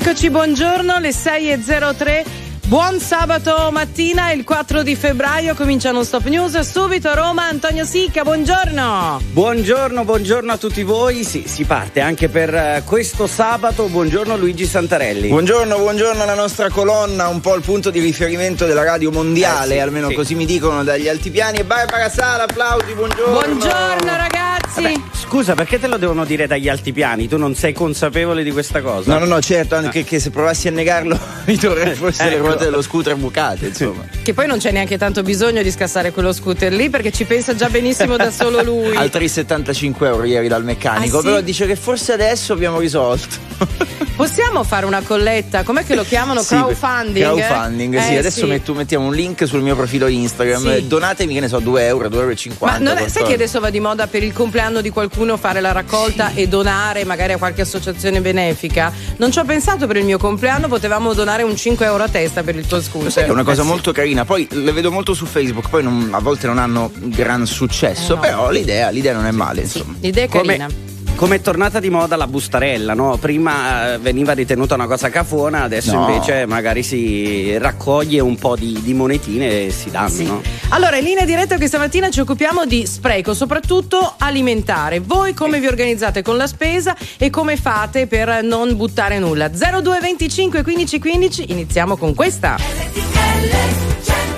Eccoci, buongiorno, le 6.03. Buon sabato mattina, il 4 di febbraio cominciano Stop News. Subito a Roma, Antonio Sicca, buongiorno. Buongiorno, buongiorno a tutti voi. Sì, si parte anche per eh, questo sabato. Buongiorno Luigi Santarelli. Buongiorno, buongiorno alla nostra colonna, un po' il punto di riferimento della radio mondiale, eh sì, almeno sì. così mi dicono dagli altipiani. E Barbara Sala, applausi, buongiorno. Buongiorno ragazzi. Vabbè, scusa, perché te lo devono dire dagli altipiani? Tu non sei consapevole di questa cosa? No, no, no, certo, anche ah. che se provassi a negarlo mi dovrei forse ecco. Ruote dello scooter bucate, insomma. Che poi non c'è neanche tanto bisogno di scassare quello scooter lì perché ci pensa già benissimo da solo lui. Altri 75 euro ieri dal meccanico, ah, sì? però dice che forse adesso abbiamo risolto. Possiamo fare una colletta? Com'è che lo chiamano? Sì, crowdfunding? Crowdfunding, eh, sì. Adesso sì. Metto, mettiamo un link sul mio profilo Instagram. Sì. Donatemi, che ne so, 2 euro, 2,50 euro. Ma non è, sai che adesso va di moda per il compleanno di qualcuno fare la raccolta e donare magari a qualche associazione benefica? Non ci ho pensato per il mio compleanno, potevamo donare un 5 euro a testa per il tuo scooter. Sai è una cosa eh, molto carina. Poi le vedo molto su Facebook, poi non, a volte non hanno gran successo, eh no. però l'idea, l'idea, non è male. Insomma. l'idea è carina. Come è tornata di moda la bustarella, no? Prima eh, veniva ritenuta una cosa cafona, adesso no. invece magari si raccoglie un po' di, di monetine e si danno. Sì. No? Allora, in linea diretta questa mattina ci occupiamo di spreco, soprattutto alimentare. Voi come vi organizzate con la spesa e come fate per non buttare nulla? 0225 15 15, iniziamo con questa. LTL,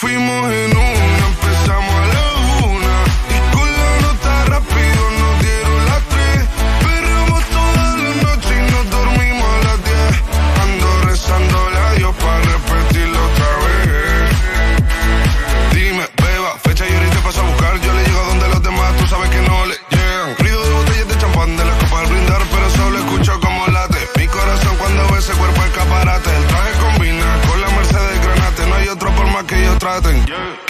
fuimos en una, contraten. Yeah.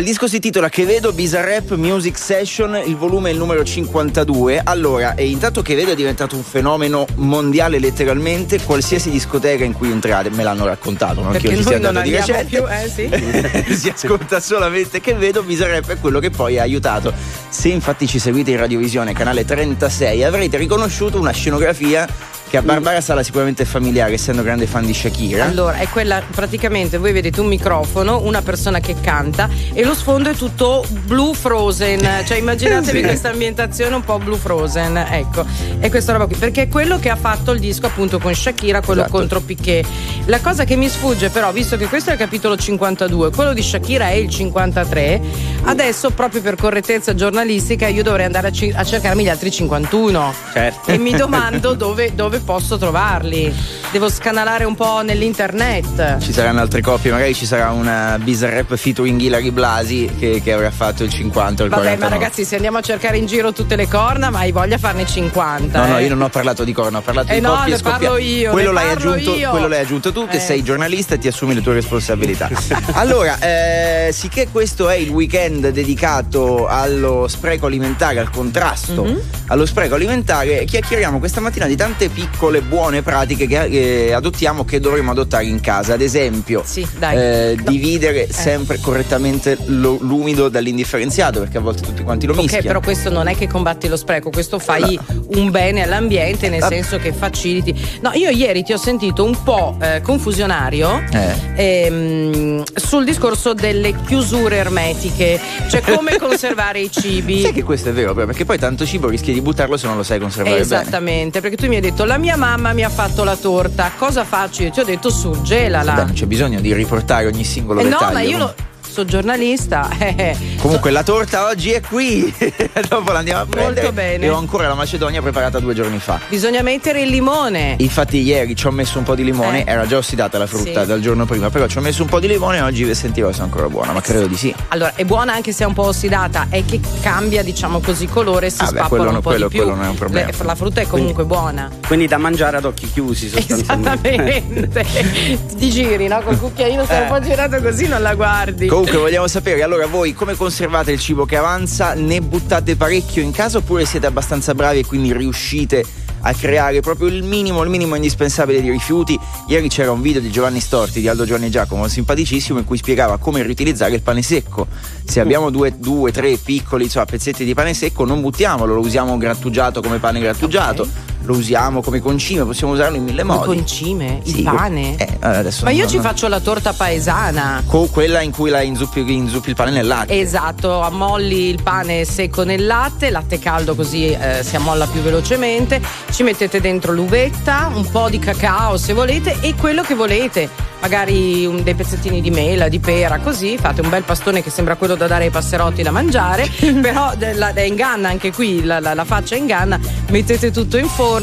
il disco si titola Che vedo Bizarrap Music Session, il volume è il numero 52. Allora, e intanto che vedo è diventato un fenomeno mondiale letteralmente, qualsiasi discoteca in cui entrate, me l'hanno raccontato, non Perché che io ci sia andato di recente. più, eh sì. si ascolta solamente che vedo Bizarrap è quello che poi ha aiutato. Se infatti ci seguite in radiovisione, canale 36, avrete riconosciuto una scenografia che a Barbara Sala sicuramente familiare, essendo grande fan di Shakira. Allora, è quella praticamente voi vedete un microfono, una persona che canta e lo sfondo è tutto blu frozen. Cioè immaginatevi Sì. questa ambientazione un po' blu frozen. Ecco, è questa roba qui. Perché è quello che ha fatto il disco appunto con Shakira, quello Esatto. contro Piquet. La cosa che mi sfugge, però, visto che questo è il capitolo 52, quello di Shakira è il 53, adesso proprio per correttezza giornalistica io dovrei andare a, ci- a cercarmi gli altri 51. Certo. E mi domando dove, dove posso trovarli. Devo scanalare un po' nell'internet. Ci saranno altre coppie, magari ci sarà una Bizarrap featuring Hilary Blasi che, che avrà fatto il 50 o il Vabbè, 49. ma ragazzi, se andiamo a cercare in giro tutte le corna, ma hai voglia farne 50. No, no, eh. io non ho parlato di corno, ho parlato Eh di no, coppie scoppiate. parlo io, Quello l'hai, aggiunto, io. quello l'hai aggiunto tu, che Eh. sei giornalista e ti assumi le tue responsabilità. allora, eh, sicché questo è il weekend dedicato allo spreco alimentare, al contrasto Mhm. allo spreco alimentare, chiacchieriamo questa mattina di tante piccole buone pratiche che eh, adottiamo che dovremmo adottare in casa. Ad esempio, Sì, eh, No. dividere sempre correttamente lo- l'umido dall'indifferenziato, perché a volte tutti quanti lo Ok, mischiano. però questo non è che combatti lo spreco, questo fai un bene all'ambiente, nel Ah. senso che faciliti. No, io ieri ti ho sentito un po' eh, confusionario Eh. ehm, sul discorso delle chiusure ermetiche, cioè come conservare i cibi. Sai che questo è vero, perché poi tanto cibo rischi di buttarlo se non lo sai conservare bene. Esattamente, perché tu mi hai detto la mia mamma mi ha fatto la torta, cosa faccio? Io ti ho detto surgelala. Beh, non c'è bisogno di riportare ogni singolo Eh no, dettaglio. ma io lo, sono giornalista. eh. Comunque la torta oggi è qui, dopo l'andiamo a prendere. bene. E ho ancora la Macedonia preparata due giorni fa. Bisogna mettere il limone. Infatti ieri ci ho messo un po' di limone, Eh. era già ossidata la frutta Sì. dal giorno prima, però ci ho messo un po' di limone e oggi sentirò se è ancora buona, ma credo di sì. Allora, è buona anche se è un po' ossidata, è che cambia, diciamo così, colore e si Ah, beh, spappola quello un po' quello- di più. quello non è un problema. Le- la frutta è comunque buona. Quindi da mangiare ad occhi chiusi sostanzialmente. Esattamente. Ti giri, no? Col cucchiaino sei un po' girato così non la guardi. Comunque vogliamo sapere allora voi come conservate il cibo che avanza? Ne buttate parecchio in casa oppure siete abbastanza bravi e quindi riuscite a creare proprio il minimo, il minimo indispensabile di rifiuti? Ieri c'era un video di Giovanni Storti, di Aldo Giovanni Giacomo, simpaticissimo, in cui spiegava come riutilizzare il pane secco. Se abbiamo due, due tre piccoli insomma, pezzetti di pane secco, non buttiamolo, lo usiamo grattugiato come pane grattugiato. Lo usiamo come concime, possiamo usarlo in mille Il modi. concime, il Sì, pane. eh, adesso Ma io non- ci faccio la torta paesana. Co- quella in cui la inzuppi, inzuppi il pane nel latte. Esatto, ammolli il pane secco nel latte, latte caldo così eh, si ammolla più velocemente, ci mettete dentro l'uvetta, un po' di cacao se volete e quello che volete, magari un- dei pezzettini di mela, di pera, così fate un bel pastone che sembra quello da dare ai passerotti da mangiare, però è inganna anche qui, la, la- la faccia inganna, mettete tutto in forno,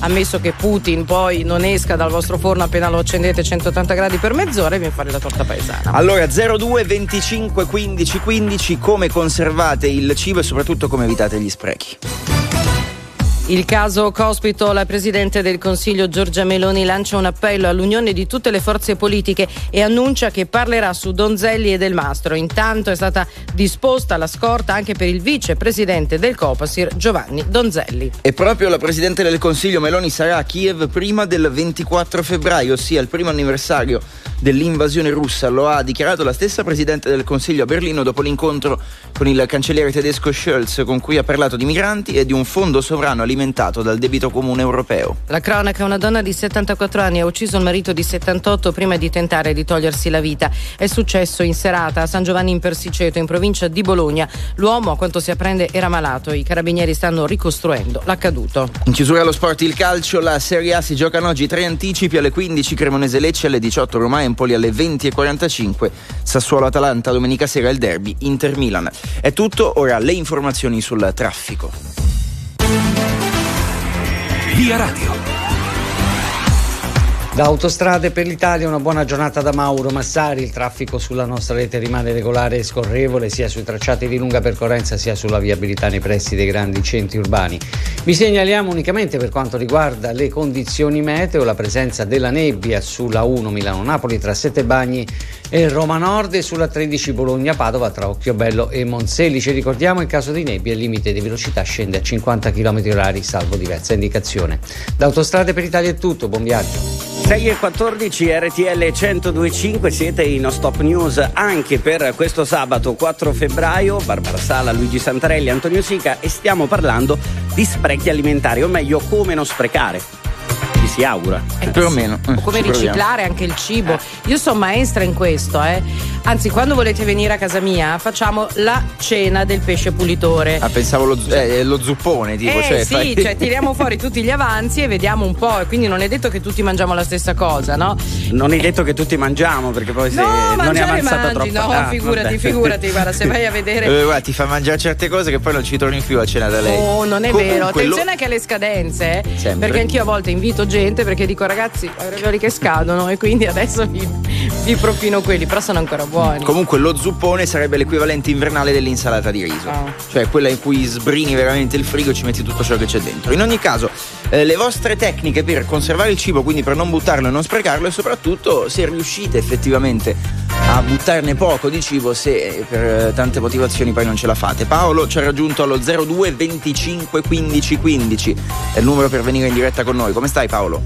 ammesso che Putin poi non esca dal vostro forno appena lo accendete a 180 gradi per mezz'ora e vi fare la torta paesana. Allora 02 25 15 15 come conservate il cibo e soprattutto come evitate gli sprechi. Il caso Cospito, la Presidente del Consiglio Giorgia Meloni lancia un appello all'unione di tutte le forze politiche e annuncia che parlerà su Donzelli e Del Mastro. Intanto è stata disposta la scorta anche per il vicepresidente del Copasir Giovanni Donzelli. E proprio la Presidente del Consiglio Meloni sarà a Kiev prima del 24 febbraio, ossia il primo anniversario dell'invasione russa. Lo ha dichiarato la stessa Presidente del Consiglio a Berlino dopo l'incontro con il cancelliere tedesco Scholz con cui ha parlato di migranti e di un fondo sovrano alimentato dal debito comune europeo. La cronaca, una donna di 74 anni ha ucciso il marito di 78 prima di tentare di togliersi la vita. È successo in serata a San Giovanni in Persiceto, in provincia di Bologna. L'uomo, a quanto si apprende, era malato. I carabinieri stanno ricostruendo l'accaduto. In chiusura allo sport il calcio, la Serie A si giocano oggi tre anticipi alle 15 Cremonese Lecce, alle 18 Roma Empoli, alle 20.45 Sassuolo Atalanta, domenica sera il derby Inter Milan. È tutto, ora le informazioni sul traffico. Via Radio. Da Autostrade per l'Italia una buona giornata da Mauro Massari, il traffico sulla nostra rete rimane regolare e scorrevole sia sui tracciati di lunga percorrenza sia sulla viabilità nei pressi dei grandi centri urbani. Vi segnaliamo unicamente per quanto riguarda le condizioni meteo la presenza della nebbia sulla 1 Milano-Napoli tra Sette Bagni e Roma Nord e sulla 13 Bologna-Padova tra Occhiobello e Monselli. Ci ricordiamo in caso di nebbia il limite di velocità scende a 50 km h salvo diversa indicazione. Da Autostrade per Italia è tutto, buon viaggio. 6 e 14 RTL 1025 siete in Stop News anche per questo sabato 4 febbraio Barbara Sala, Luigi Santarelli, Antonio Sica e stiamo parlando di sprechi alimentari o meglio come non sprecare ci si augura. Eh, Più o meno. O come riciclare anche il cibo. Eh. Io sono maestra in questo, eh. Anzi, quando volete venire a casa mia, facciamo la cena del pesce pulitore. Ah, pensavo lo, eh, lo zuppone, tipo. Eh, cioè, sì, fai... cioè tiriamo fuori tutti gli avanzi e vediamo un po'. E quindi non è detto che tutti mangiamo la stessa cosa, no? Non è detto che tutti mangiamo, perché poi se no, non è avanzata troppo. No, ah, figurati, vabbè. figurati, guarda, se vai a vedere. Eh, guarda, ti fa mangiare certe cose che poi non ci torni più a cena da lei. Oh, non è Comunque vero. Attenzione lo... anche alle scadenze, eh, Sempre. perché anch'io a volte invito gente perché dico ragazzi, ho i ravioli che scadono e quindi adesso vi, vi propino quelli, però sono ancora buoni. Comunque lo zuppone sarebbe l'equivalente invernale dell'insalata di riso, Oh. cioè quella in cui sbrini veramente il frigo e ci metti tutto ciò che c'è dentro. In ogni caso, eh, le vostre tecniche per conservare il cibo, quindi per non buttarlo e non sprecarlo e soprattutto se riuscite effettivamente a buttarne poco di cibo se eh, per eh, tante motivazioni poi non ce la fate. Paolo ci ha raggiunto allo 02 25 15 15, è il numero per venire in diretta con noi. Come stai Paolo?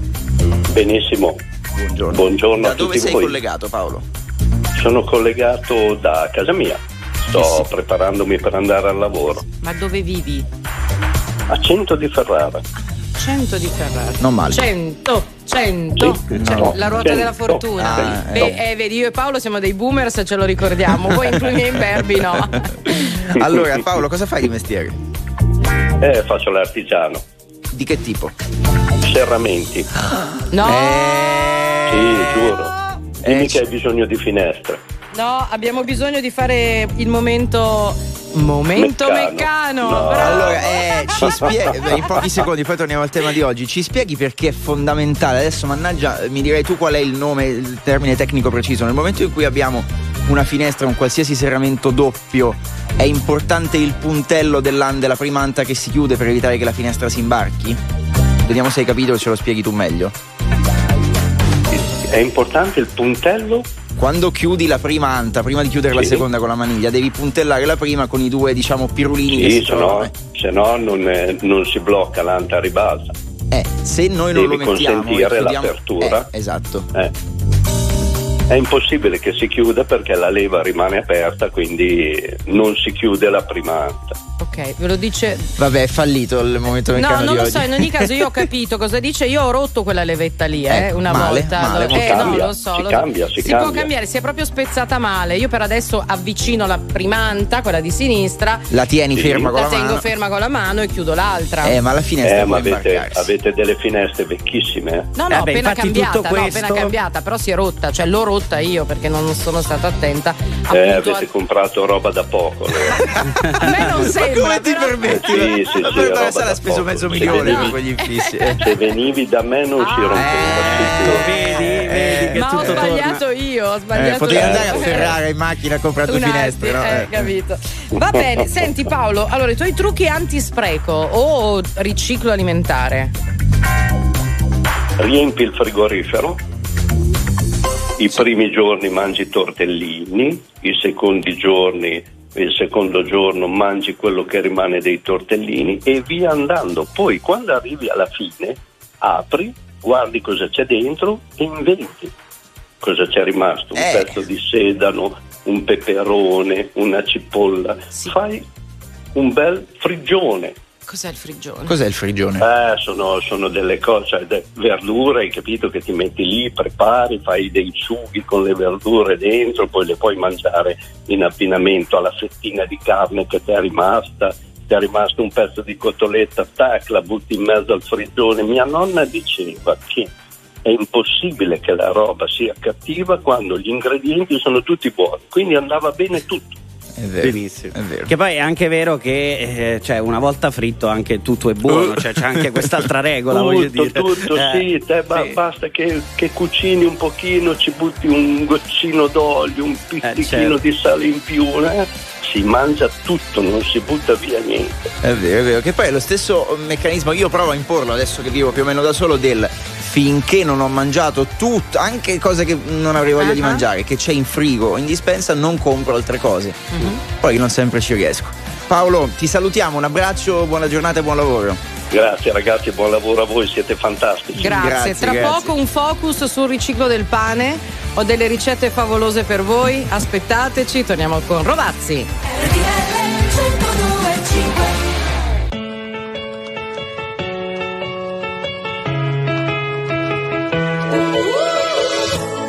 Benissimo, Buongiorno. buongiorno Da a dove sei voi. collegato Paolo? Sono collegato da casa mia. Sto preparandomi per andare al lavoro. Ma dove vivi? A Cento di Ferrara. 100 di Ferrara. Non male. 100, 100. Sì. Cioè, No. la ruota 100. della fortuna. Ah, Beh, eh, vedi, io e Paolo siamo dei boomer se ce lo ricordiamo. Voi i miei imberbi no. Allora Paolo cosa fai di mestiere? Eh, faccio l'artigiano. Di che tipo? Serramenti. No. Eh. Sì, giuro. Dimmi Eh, che hai bisogno di finestre. No, abbiamo bisogno di fare il momento. Momento Meccano. meccano. No. Allora, eh, ci spieghi in pochi secondi, poi torniamo al tema di oggi. Ci spieghi perché è fondamentale. Adesso, mannaggia, mi direi tu qual è il nome, il termine tecnico preciso. Nel momento in cui abbiamo una finestra, un qualsiasi serramento doppio, è importante il puntello della, della prima anta che si chiude per evitare che la finestra si imbarchi? Vediamo se hai capito e ce lo spieghi tu meglio. È importante il puntello? Quando chiudi la prima anta, prima di chiudere la Sì. seconda con la maniglia, devi puntellare la prima con i due, diciamo, pirulini Sì, se no, trovano. se no non, eh, non si blocca l'anta ribalza. Eh, se noi non Devi lo mettiamo consentire e chiudiamo- l'apertura. Eh, esatto. Eh. È impossibile che si chiuda perché la leva rimane aperta, quindi non si chiude la prima anta. Ok, ve lo dice. Vabbè, è fallito il momento No, meccano non di lo oggi. so, in ogni caso io ho capito cosa dice. Io ho rotto quella levetta lì, eh, Ecco, una male, volta. male, si eh, cambia, no, lo so. si lo cambia, si può cambia. cambiare, si è proprio spezzata male. Io per adesso avvicino la primanta, quella di sinistra. La tieni Sì. ferma con La la tengo mano. ferma con la mano e chiudo l'altra. Eh, ma alla finestra Eh, può ma avete, avete delle finestre vecchissime? eh? No, no, Eh, beh, appena cambiata, tutto no, questo- appena cambiata, però si è rotta, cioè l'ho rotta io perché non sono stata attenta. Eh, avete comprato roba da poco. a... a me non Ma sembra. come ti però- permetti? Sì, sì, Ma sì, da ha speso poco. mezzo milione per quegli infissi. eh. Se venivi da me non si Ah. rompeva. sicuro. Vedi, vedi che Ma ho tutto sbagliato torna. io, ho sbagliato Eh, potevi andare a Ferrara in macchina a comprare due finestre, no? eh, Eh. capito. Va bene, senti Paolo, allora i tuoi trucchi antispreco o riciclo alimentare? Riempi il frigorifero. I primi giorni mangi tortellini, i secondi giorni, il secondo giorno mangi quello che rimane dei tortellini e via andando. Poi quando arrivi alla fine, apri, guardi cosa c'è dentro e inventi cosa c'è rimasto. Un Eh. pezzo di sedano, un peperone, una cipolla. Sì. Fai un bel frigione. Cos'è il frigione? Cos'è il frigione? Eh, sono, sono delle cose, cioè, de- verdure, hai capito che ti metti lì, prepari, fai dei sughi con le verdure dentro, poi le puoi mangiare in abbinamento alla fettina di carne che ti è rimasta, ti è rimasto un pezzo di cotoletta, tac, la butti in mezzo al frigione. Mia nonna diceva che è impossibile che la roba sia cattiva quando gli ingredienti sono tutti buoni, quindi andava bene tutto. È vero. Benissimo. È vero. Che poi è anche vero che eh, cioè, una volta fritto anche tutto è buono, cioè c'è anche quest'altra regola, voglio tutto, dire. tutto, Eh, sì, te ba- sì. basta che, che cucini un pochino, ci butti un goccino d'olio, un pizzichino certo. di sale in più, eh? si mangia tutto, non si butta via niente. È vero, è vero. Che poi è lo stesso meccanismo, io provo a imporlo adesso che vivo più o meno da solo, del finché non ho mangiato tutto, anche cose che non avrei voglia uh-huh. di mangiare, che c'è in frigo o in dispensa, non compro altre cose. Uh-huh. Poi non sempre ci riesco. Paolo, ti salutiamo, un abbraccio, buona giornata e buon lavoro. Grazie ragazzi, buon lavoro a voi, siete fantastici. Grazie, grazie tra grazie. poco un focus sul riciclo del pane. Ho delle ricette favolose per voi, aspettateci, torniamo con Rovazzi.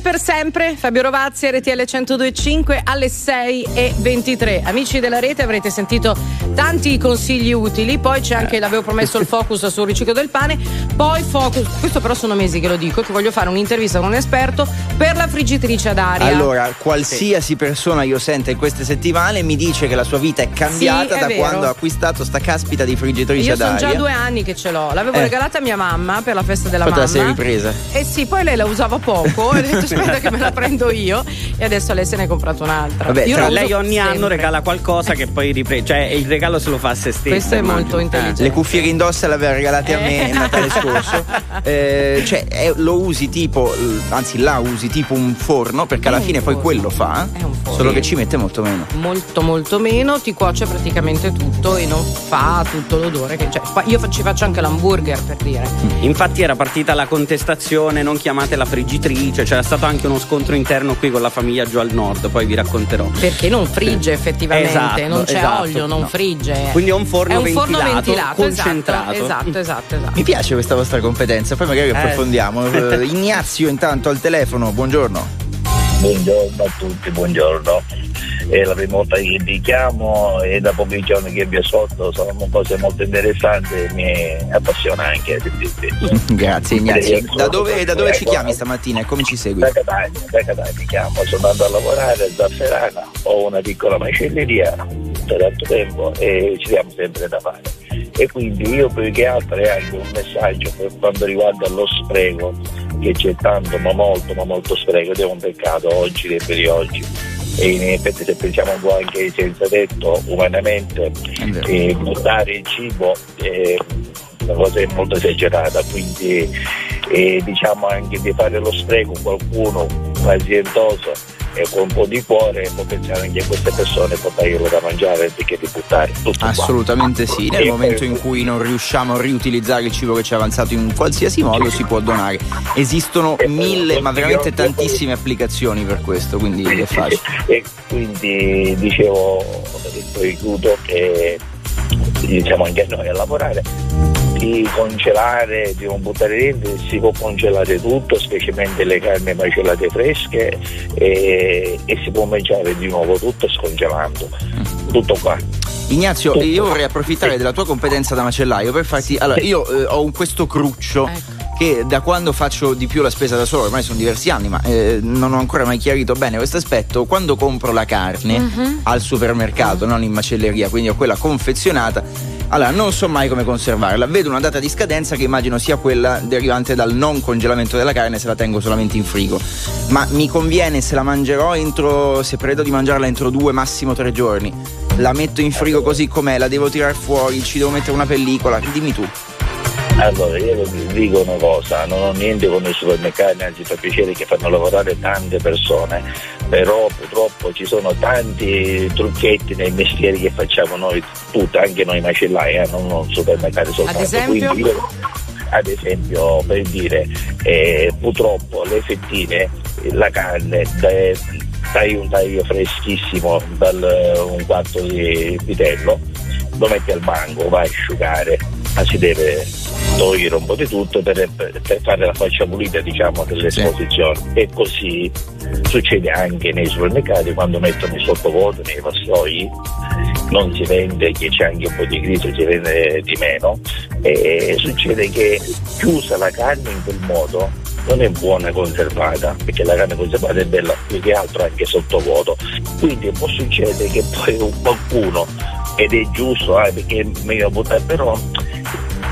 Per sempre, Fabio Rovazzi, RTL 1025 alle 6 e 23. Amici della rete avrete sentito tanti consigli utili, poi c'è anche, l'avevo promesso, il focus sul riciclo del pane, poi focus, questo però sono mesi che lo dico, che voglio fare un'intervista con un esperto per la friggitrice ad aria. Allora, qualsiasi persona io senta in queste settimane mi dice che la sua vita è cambiata Sì, è da vero. quando ha acquistato sta caspita di friggitrice Io ad sono aria. già due anni che ce l'ho, l'avevo Eh. regalata a mia mamma per la festa della Poi te la sei mamma. ripresa. Eh sì, poi lei la usava poco e ho detto aspetta che me la prendo io e adesso lei se ne è comprata un'altra. Vabbè, io uso lei ogni anno sempre. regala qualcosa che poi riprende, cioè il regalo se lo fa a se stessa. Questo è immagino. molto intelligente. Le cuffie che indossa le aveva regalate a me Eh. il Natale scorso. Eh, cioè, è- lo usi tipo, eh, anzi, la usi tipo un forno, perché alla fine poi quello fa, È un forno. solo che ci mette molto meno. molto molto meno, ti cuoce praticamente tutto e non fa tutto l'odore che cioè, io ci faccio anche l'hamburger per dire. Infatti era partita la contestazione, non chiamate la friggitrice, c'era stato anche uno scontro interno qui con la famiglia giù al nord, poi vi racconterò. Perché non frigge effettivamente, Esatto, non c'è esatto, olio, non no. frigge. Quindi è un forno È un forno ventilato, ventilato, concentrato. Esatto, esatto, esatto, esatto. Mi piace questa vostra competenza, poi magari approfondiamo. Eh, Ignazio intanto al telefono, buongiorno. Buongiorno a tutti, buongiorno. È la prima volta che vi chiamo e da pochi giorni che vi ascolto sono cose molto interessanti e mi appassiona anche. Grazie Ignazio. Da dove, da dove ci ecco. chiami stamattina e come ci segui? Da Catania, da Catania mi chiamo, sono andato a lavorare da Ferrara, ho una piccola macelleria da tanto tempo e ci diamo sempre da fare. E quindi io più che altro è anche un messaggio per quanto riguarda lo spreco, che c'è tanto, ma molto, ma molto spreco, ed è un peccato oggi, nei di oggi. E in effetti se pensiamo un po' anche senza detto, umanamente, eh, buttare il cibo è una cosa molto esagerata, quindi eh, diciamo anche di fare lo spreco qualcuno aziendoso e con un po' di cuore può pensare anche a queste persone può darglielo da mangiare anziché di buttare tutto assolutamente qua. sì nel e momento in cui non riusciamo a riutilizzare il cibo che ci è avanzato in qualsiasi modo si può donare. Esistono mille ma veramente tantissime applicazioni per questo quindi è facile. E quindi dicevo poi chiudo che iniziamo anche noi a lavorare di congelare, di non buttare dentro, si può congelare tutto, specialmente le carni macellate fresche e, e si può mangiare di nuovo tutto scongelando. Tutto qua. Ignazio, tutto io vorrei approfittare della tua competenza da macellaio per farti. Allora, io eh, ho un, questo cruccio. Ecco che da quando faccio di più la spesa da solo, ormai sono diversi anni, ma eh, non ho ancora mai chiarito bene questo aspetto, quando compro la carne uh-huh. al supermercato, uh-huh. non in macelleria, quindi ho quella confezionata, allora, non so mai come conservarla. Vedo una data di scadenza che immagino sia quella derivante dal non congelamento della carne se la tengo solamente in frigo. Ma mi conviene se la mangerò entro. se prevedo di mangiarla entro due, massimo tre giorni. La metto in frigo così com'è, la devo tirare fuori, ci devo mettere una pellicola. Dimmi tu. Allora, io vi dico una cosa, non ho niente con i supermercati, anzi fa piacere che fanno lavorare tante persone, però purtroppo ci sono tanti trucchetti nei mestieri che facciamo noi tutti, anche noi macellai, eh, non, supermercati soltanto. Ad esempio? Io, ad esempio per dire eh, purtroppo le fettine, la carne, dai un taglio freschissimo dal un quarto di vitello, lo metti al banco, vai a asciugare, ma si deve togliere un po' di tutto per, per fare la faccia pulita diciamo dell'esposizione sì. e così succede anche nei supermercati quando mettono il sottovuoto nei vassoi non si vende che c'è anche un po' di crisi si vende di meno. E succede che chiusa la carne in quel modo non è buona conservata perché la carne conservata è bella più che altro anche sottovuoto. Quindi può succedere che poi qualcuno ed è giusto eh, perché è meglio buttare però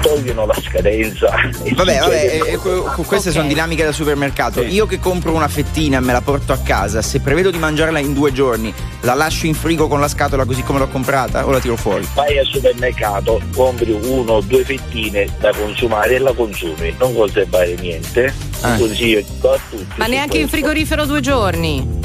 togliono la scadenza. Vabbè, vabbè, eh, queste okay. sono dinamiche da supermercato. Sì. Io che compro una fettina e me la porto a casa, se prevedo di mangiarla in due giorni, la lascio in frigo con la scatola così come l'ho comprata o la tiro fuori? Vai al supermercato, compri uno o due fettine da consumare e la consumi, non conservare niente. Eh. Consiglio a tutti. Ma neanche in frigorifero due giorni?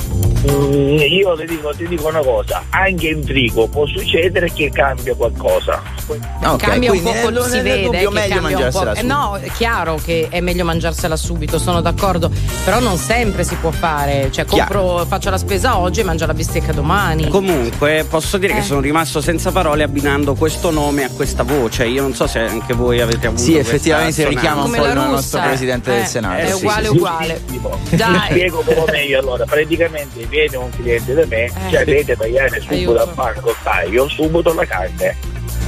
Mm, io ti dico, ti dico, una cosa, anche in frigo può succedere che cambia qualcosa. Okay, cambia un po', nel, si vede che meglio mangiarsela eh, no, è chiaro che è meglio mangiarsela subito, sono d'accordo, però non sempre si può fare, cioè compro, faccio la spesa oggi e mangio la bistecca domani. Comunque, posso dire eh. che sono rimasto senza parole abbinando questo nome a questa voce. Io non so se anche voi avete avuto Sì, effettivamente richiama un po' il nostro presidente eh, del Senato. È uguale sì, uguale. Dai. Ti spiego un po' meglio allora, praticamente viene un cliente da me, eh. cioè deve tagliare subito al banco, taglio subito la carne.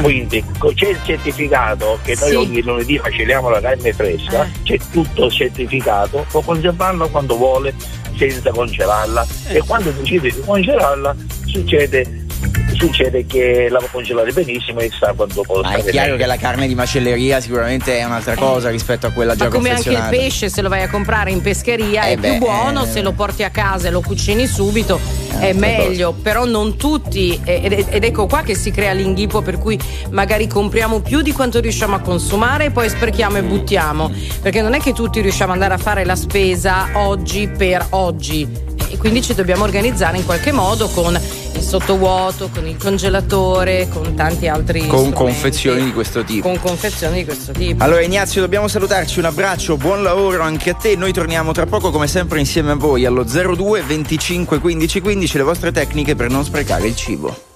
Quindi c'è il certificato che noi sì. ogni lunedì macelliamo la carne fresca, eh. c'è tutto certificato, può conservarla quando vuole senza congelarla eh. e quando decide di congelarla succede succede che la può congelare benissimo e sa quando può Ma è chiaro bene. che la carne di macelleria sicuramente è un'altra cosa rispetto a quella già Ma come anche il pesce se lo vai a comprare in pescheria eh è beh, più buono, eh... se lo porti a casa e lo cucini subito eh, è meglio, cosa. però non tutti ed, ed, ecco qua che si crea l'inghippo per cui magari compriamo più di quanto riusciamo a consumare e poi sprechiamo e buttiamo, perché non è che tutti riusciamo ad andare a fare la spesa oggi per oggi e quindi ci dobbiamo organizzare in qualche modo con il sottovuoto, con il congelatore, con tanti altri con confezioni di questo tipo. Con confezioni di questo tipo. Allora Ignazio, dobbiamo salutarci, un abbraccio, buon lavoro anche a te. Noi torniamo tra poco come sempre insieme a voi allo 02 25 15 15 le vostre tecniche per non sprecare il cibo.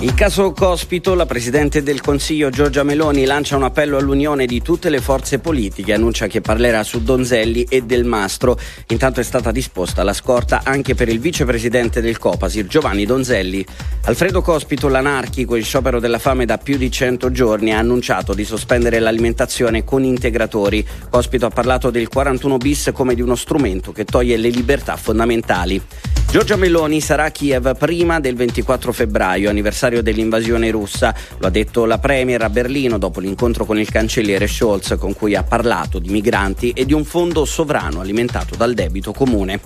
Il caso Cospito, la Presidente del Consiglio Giorgia Meloni lancia un appello all'unione di tutte le forze politiche, annuncia che parlerà su Donzelli e Del Mastro. Intanto è stata disposta la scorta anche per il vicepresidente del Copasir, Giovanni Donzelli. Alfredo Cospito, l'anarchico in sciopero della fame da più di 100 giorni, ha annunciato di sospendere l'alimentazione con integratori. Cospito ha parlato del 41 bis come di uno strumento che toglie le libertà fondamentali. Giorgia Meloni sarà a Kiev prima del 24 febbraio, anniversario dell'invasione russa. Lo ha detto la Premier a Berlino dopo l'incontro con il cancelliere Scholz con cui ha parlato di migranti e di un fondo sovrano alimentato dal debito comune.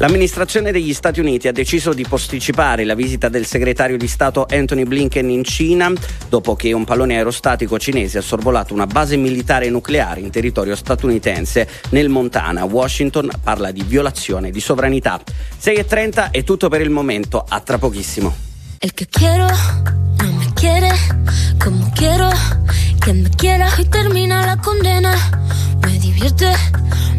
L'amministrazione degli Stati Uniti ha deciso di posticipare la visita del segretario di Stato Anthony Blinken in Cina dopo che un pallone aerostatico cinese ha sorvolato una base militare nucleare in territorio statunitense nel Montana. Washington parla di violazione di sovranità. 6.30 è tutto per il momento, a tra pochissimo. El que quiero no me quiere como quiero que me quiera y termina la condena. Me divierte,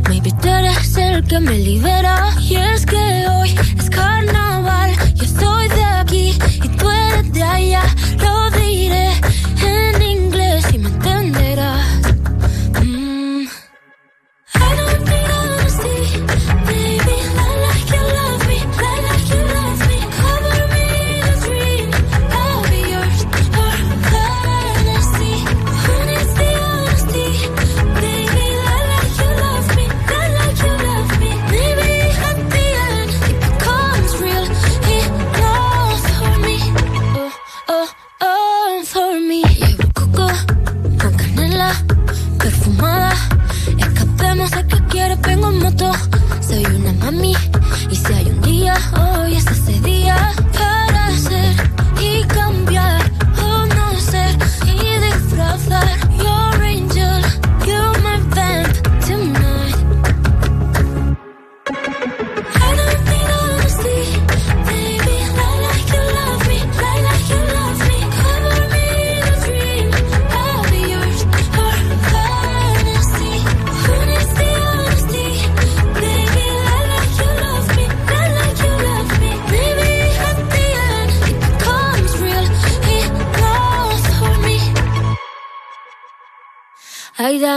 maybe tú eres el que me libera. Y es que hoy es carnaval, yo estoy de aquí y tú eres de allá. Lo diré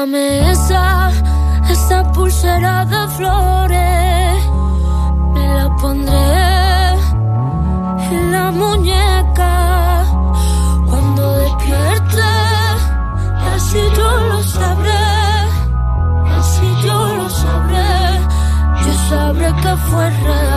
dame esa, esa pulsera de flores. Me la pondré en la muñeca cuando despierte. Así yo lo sabré, así yo lo sabré. Yo sabré que fue real.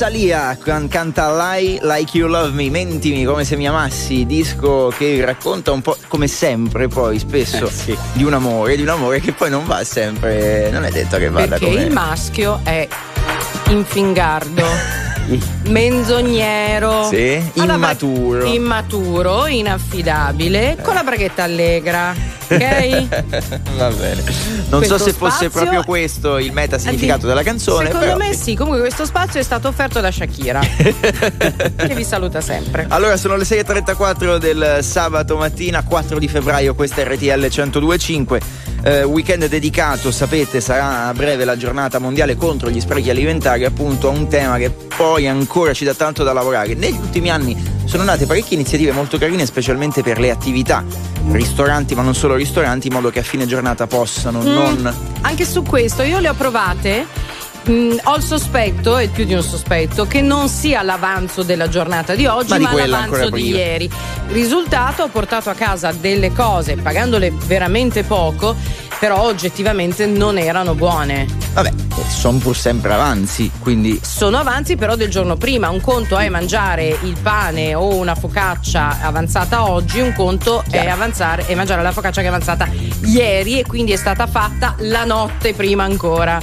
La Rosalia can- canta Lie Like You Love Me, mentimi come se mi amassi, disco che racconta un po' come sempre poi spesso Eh, sì. di un amore, di un amore che poi non va sempre, non è detto che vada Perché come il maschio è infingardo, menzognero, Sì, la bra- immaturo. immaturo, inaffidabile, con la braghetta allegra. Ok? Va bene. Non so Questo se fosse proprio questo il meta significato della canzone, Secondo però me sì, comunque questo spazio è stato offerto da Shakira, che vi saluta sempre. Allora sono le 6.34 del sabato mattina 4 di febbraio, questa è RTL 1025. Eh, weekend dedicato, sapete, sarà a breve la giornata mondiale contro gli sprechi alimentari, appunto a un tema che poi ancora ci dà tanto da lavorare. Negli ultimi anni sono nate parecchie iniziative molto carine, specialmente per le attività, ristoranti, ma non solo ristoranti, in modo che a fine giornata possano Mm. non Anche su questo io le ho provate. Mm, ho il sospetto, e più di un sospetto, che non sia l'avanzo della giornata di oggi, Ma ma, di quella l'avanzo di prima. ieri. Risultato, ho portato a casa delle cose, pagandole veramente poco, però oggettivamente non erano buone. Vabbè, sono pur sempre avanzi, quindi. Sono avanzi però del giorno prima. Un conto è mangiare il pane o una focaccia avanzata oggi, un conto è, avanzare, è mangiare la focaccia che è avanzata ieri e quindi è stata fatta la notte prima ancora.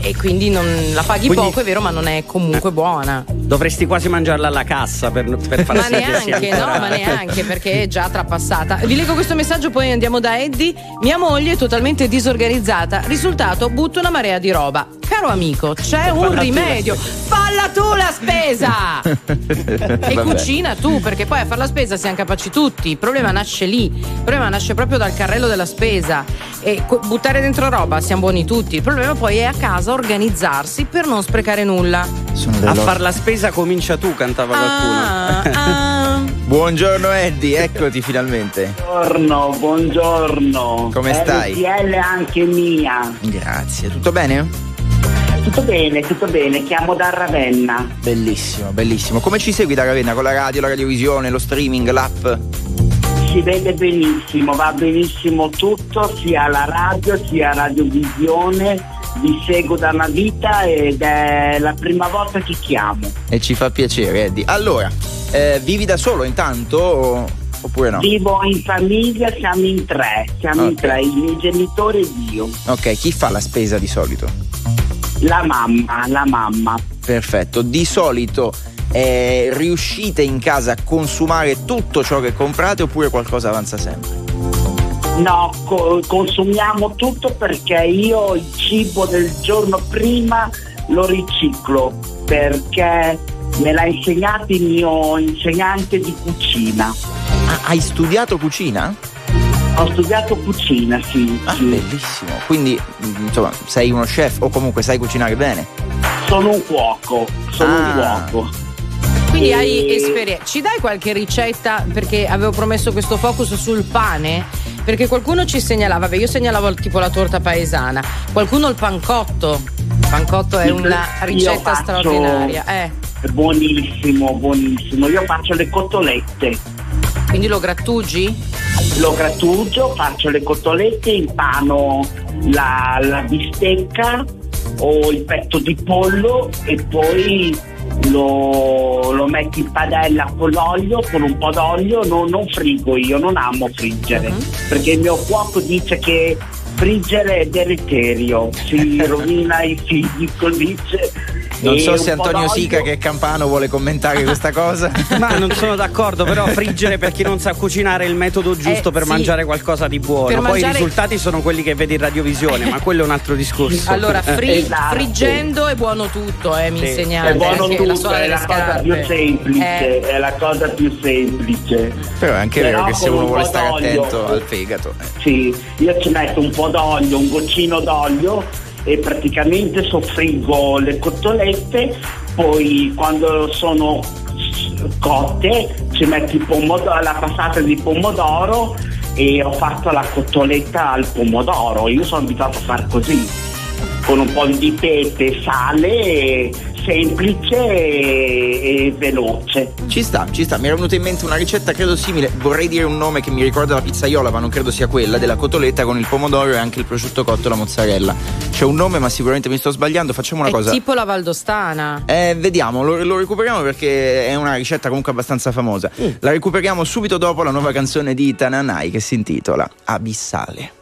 E quindi non la paghi Quindi- poco, è vero, ma non è comunque buona. Dovresti quasi mangiarla alla cassa per, per far Ma neanche, no, ma neanche perché è già trapassata. Vi leggo questo messaggio, poi andiamo da Eddie. Mia moglie è totalmente disorganizzata. Risultato, butto una marea di roba. Caro amico, c'è un Falla la rimedio. Falla tu la spesa! E Vabbè. cucina tu, perché poi a fare la spesa siamo capaci tutti. Il problema nasce lì. Il problema nasce proprio dal carrello della spesa. E buttare dentro roba siamo buoni tutti. Il problema poi è a casa organizzarsi per non sprecare nulla. Sono A far la spesa comincia tu, cantava Ah, qualcuno. ah. Buongiorno Eddie, eccoti finalmente. Buongiorno, buongiorno. Come stai? RTL anche mia. Grazie, tutto bene? Tutto bene, tutto bene, chiamo da Ravenna. Bellissimo, bellissimo. Come ci segui da Ravenna? Con la radio, la radiovisione, lo streaming, l'app? Si vede benissimo, va benissimo tutto, sia la radio sia radiovisione. Vi seguo da una vita ed è la prima volta che chiamo. E ci fa piacere, Eddie. Allora, eh, vivi da solo intanto o- oppure no? Vivo in famiglia, siamo in tre, siamo in Ok. tre, i miei genitori ed io. Ok, chi fa la spesa di solito? La mamma, la mamma. Perfetto. Di solito eh, riuscite in casa a consumare tutto ciò che comprate oppure qualcosa avanza sempre? No, co- consumiamo tutto perché io il cibo del giorno prima lo riciclo perché me l'ha insegnato il mio insegnante di cucina. Ah, hai studiato cucina? Ho studiato cucina, sì. Ah, sì. bellissimo. Quindi, mm, insomma, sei uno chef o comunque sai cucinare bene? Sono un cuoco, sono un Ah. cuoco. Quindi E- hai esperienza. Ci dai qualche ricetta? Perché avevo promesso questo focus sul pane. Perché qualcuno ci segnalava, vabbè, io segnalavo tipo la torta paesana, qualcuno il pancotto. Il pancotto è una ricetta straordinaria. Eh, Buonissimo, buonissimo. Io faccio le cotolette. quindi lo grattugi? Lo grattugio, faccio le cotolette, impano la, la bistecca o il petto di pollo e poi lo, lo metto in padella con l'olio, con un po' d'olio, no- non frigo io, non amo friggere, Mhm. perché il mio cuoco dice che friggere è deleterio, si rovina i figli, così dice. Non so se Antonio Sica, che è campano, vuole commentare questa cosa. Ma non sono d'accordo, però friggere per chi non sa cucinare è il metodo giusto Eh, per sì. mangiare qualcosa di buono. Per Poi mangiare- i risultati sono quelli che vedi in radiovisione, ma quello è un altro discorso. Allora, fri- Esatto. friggendo è buono tutto, eh, mi Sì. insegnate. È buono la tutto, suola è delle la cosa più semplice, Eh, è la cosa più semplice. Però è anche Però vero che se uno un vuole stare d'olio. attento al fegato. eh. Sì, io ci metto un po' d'olio, un goccino d'olio e praticamente soffriggo le cotolette, poi quando sono cotte ci metto il pomodoro, la passata di pomodoro e ho fatto la cotoletta al pomodoro. Io sono abituato a fare così, con un po' di pepe, sale, semplice e, e veloce. Ci sta, ci sta. Mi era venuta in mente una ricetta, credo simile. Vorrei dire un nome che mi ricorda la pizzaiola, ma non credo sia quella, della cotoletta con il pomodoro e anche il prosciutto cotto e la mozzarella. C'è un nome, ma sicuramente mi sto sbagliando. Facciamo una è cosa. tipo la Valdostana. Eh, vediamo, lo, lo recuperiamo perché è una ricetta comunque abbastanza famosa. La recuperiamo subito dopo la nuova canzone di Tananai che si intitola Abissale.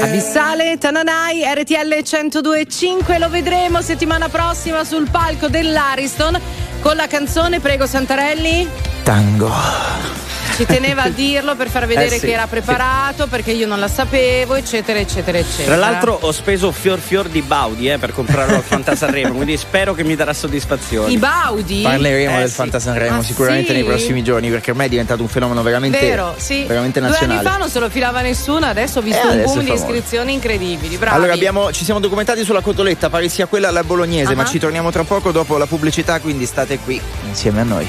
Abissale, Tananai, RTL 102.5, lo vedremo settimana prossima sul palco dell'Ariston con la canzone Prego Santarelli. Tango. Ci teneva a dirlo per far vedere Eh sì, che era preparato, perché io non la sapevo, eccetera, eccetera, eccetera. Tra l'altro ho speso fior fior di Baudi eh, per comprarlo al Fantasanremo, quindi spero che mi darà soddisfazione. I Baudi? Parleremo Eh, del sì. Fantasanremo Ah, sicuramente sì? nei prossimi giorni perché ormai è diventato un fenomeno veramente, Vero, sì. veramente Due anni nazionale. fa non se lo filava nessuno, adesso ho visto Eh, un adesso boom di iscrizioni incredibili. Bravi. Allora abbiamo- ci siamo documentati sulla cotoletta, pare sia quella alla bolognese, Ah. ma ci torniamo tra poco dopo la pubblicità, quindi state qui insieme a noi.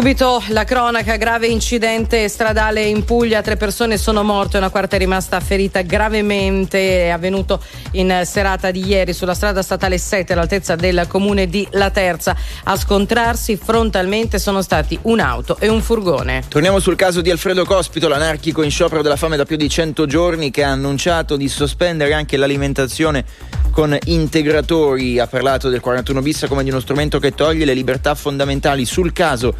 Subito la cronaca, grave incidente stradale in Puglia, tre persone sono morte, una quarta è rimasta ferita gravemente, è avvenuto in serata di ieri sulla strada statale 7 all'altezza del comune di La Terza. A scontrarsi frontalmente sono stati un'auto e un furgone. Torniamo sul caso di Alfredo Cospito, l'anarchico in sciopero della fame da più di 100 giorni che ha annunciato di sospendere anche l'alimentazione con integratori. Ha parlato del 41 bis come di uno strumento che toglie le libertà fondamentali. Sul caso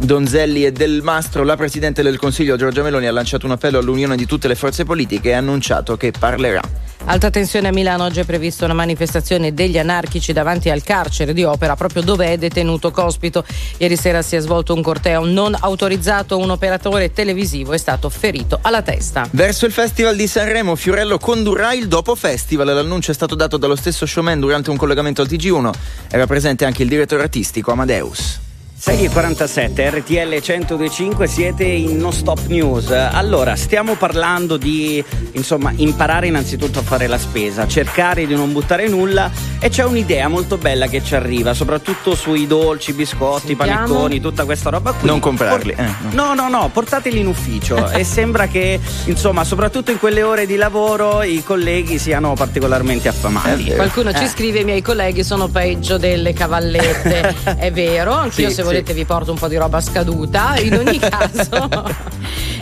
Donzelli e Del Mastro, la Presidente del Consiglio Giorgia Meloni ha lanciato un appello all'unione di tutte le forze politiche e ha annunciato che parlerà. Alta tensione a Milano, oggi è prevista una manifestazione degli anarchici davanti al carcere di Opera, proprio dove è detenuto Cospito. Ieri sera si è svolto un corteo non autorizzato, un operatore televisivo è stato ferito alla testa. Verso il Festival di Sanremo, Fiorello condurrà il dopo festival. L'annuncio è stato dato dallo stesso showman durante un collegamento al TG1. Era presente anche il direttore artistico Amadeus. 6.47 RTL 1025 siete in No Stop News. Allora, stiamo parlando di insomma imparare innanzitutto a fare la spesa, cercare di non buttare nulla e c'è un'idea molto bella che ci arriva, soprattutto sui dolci, biscotti, Sentiamo. panettoni, tutta questa roba qui. Non comprarli. eh, no. No, no, no, portateli in ufficio e sembra che, insomma, soprattutto in quelle ore di lavoro i colleghi siano particolarmente affamati. Qualcuno ci Eh. scrive: I miei colleghi sono peggio delle cavallette. è vero, anch'io Sì, se. Volete vi porto un po' di roba scaduta. In ogni caso,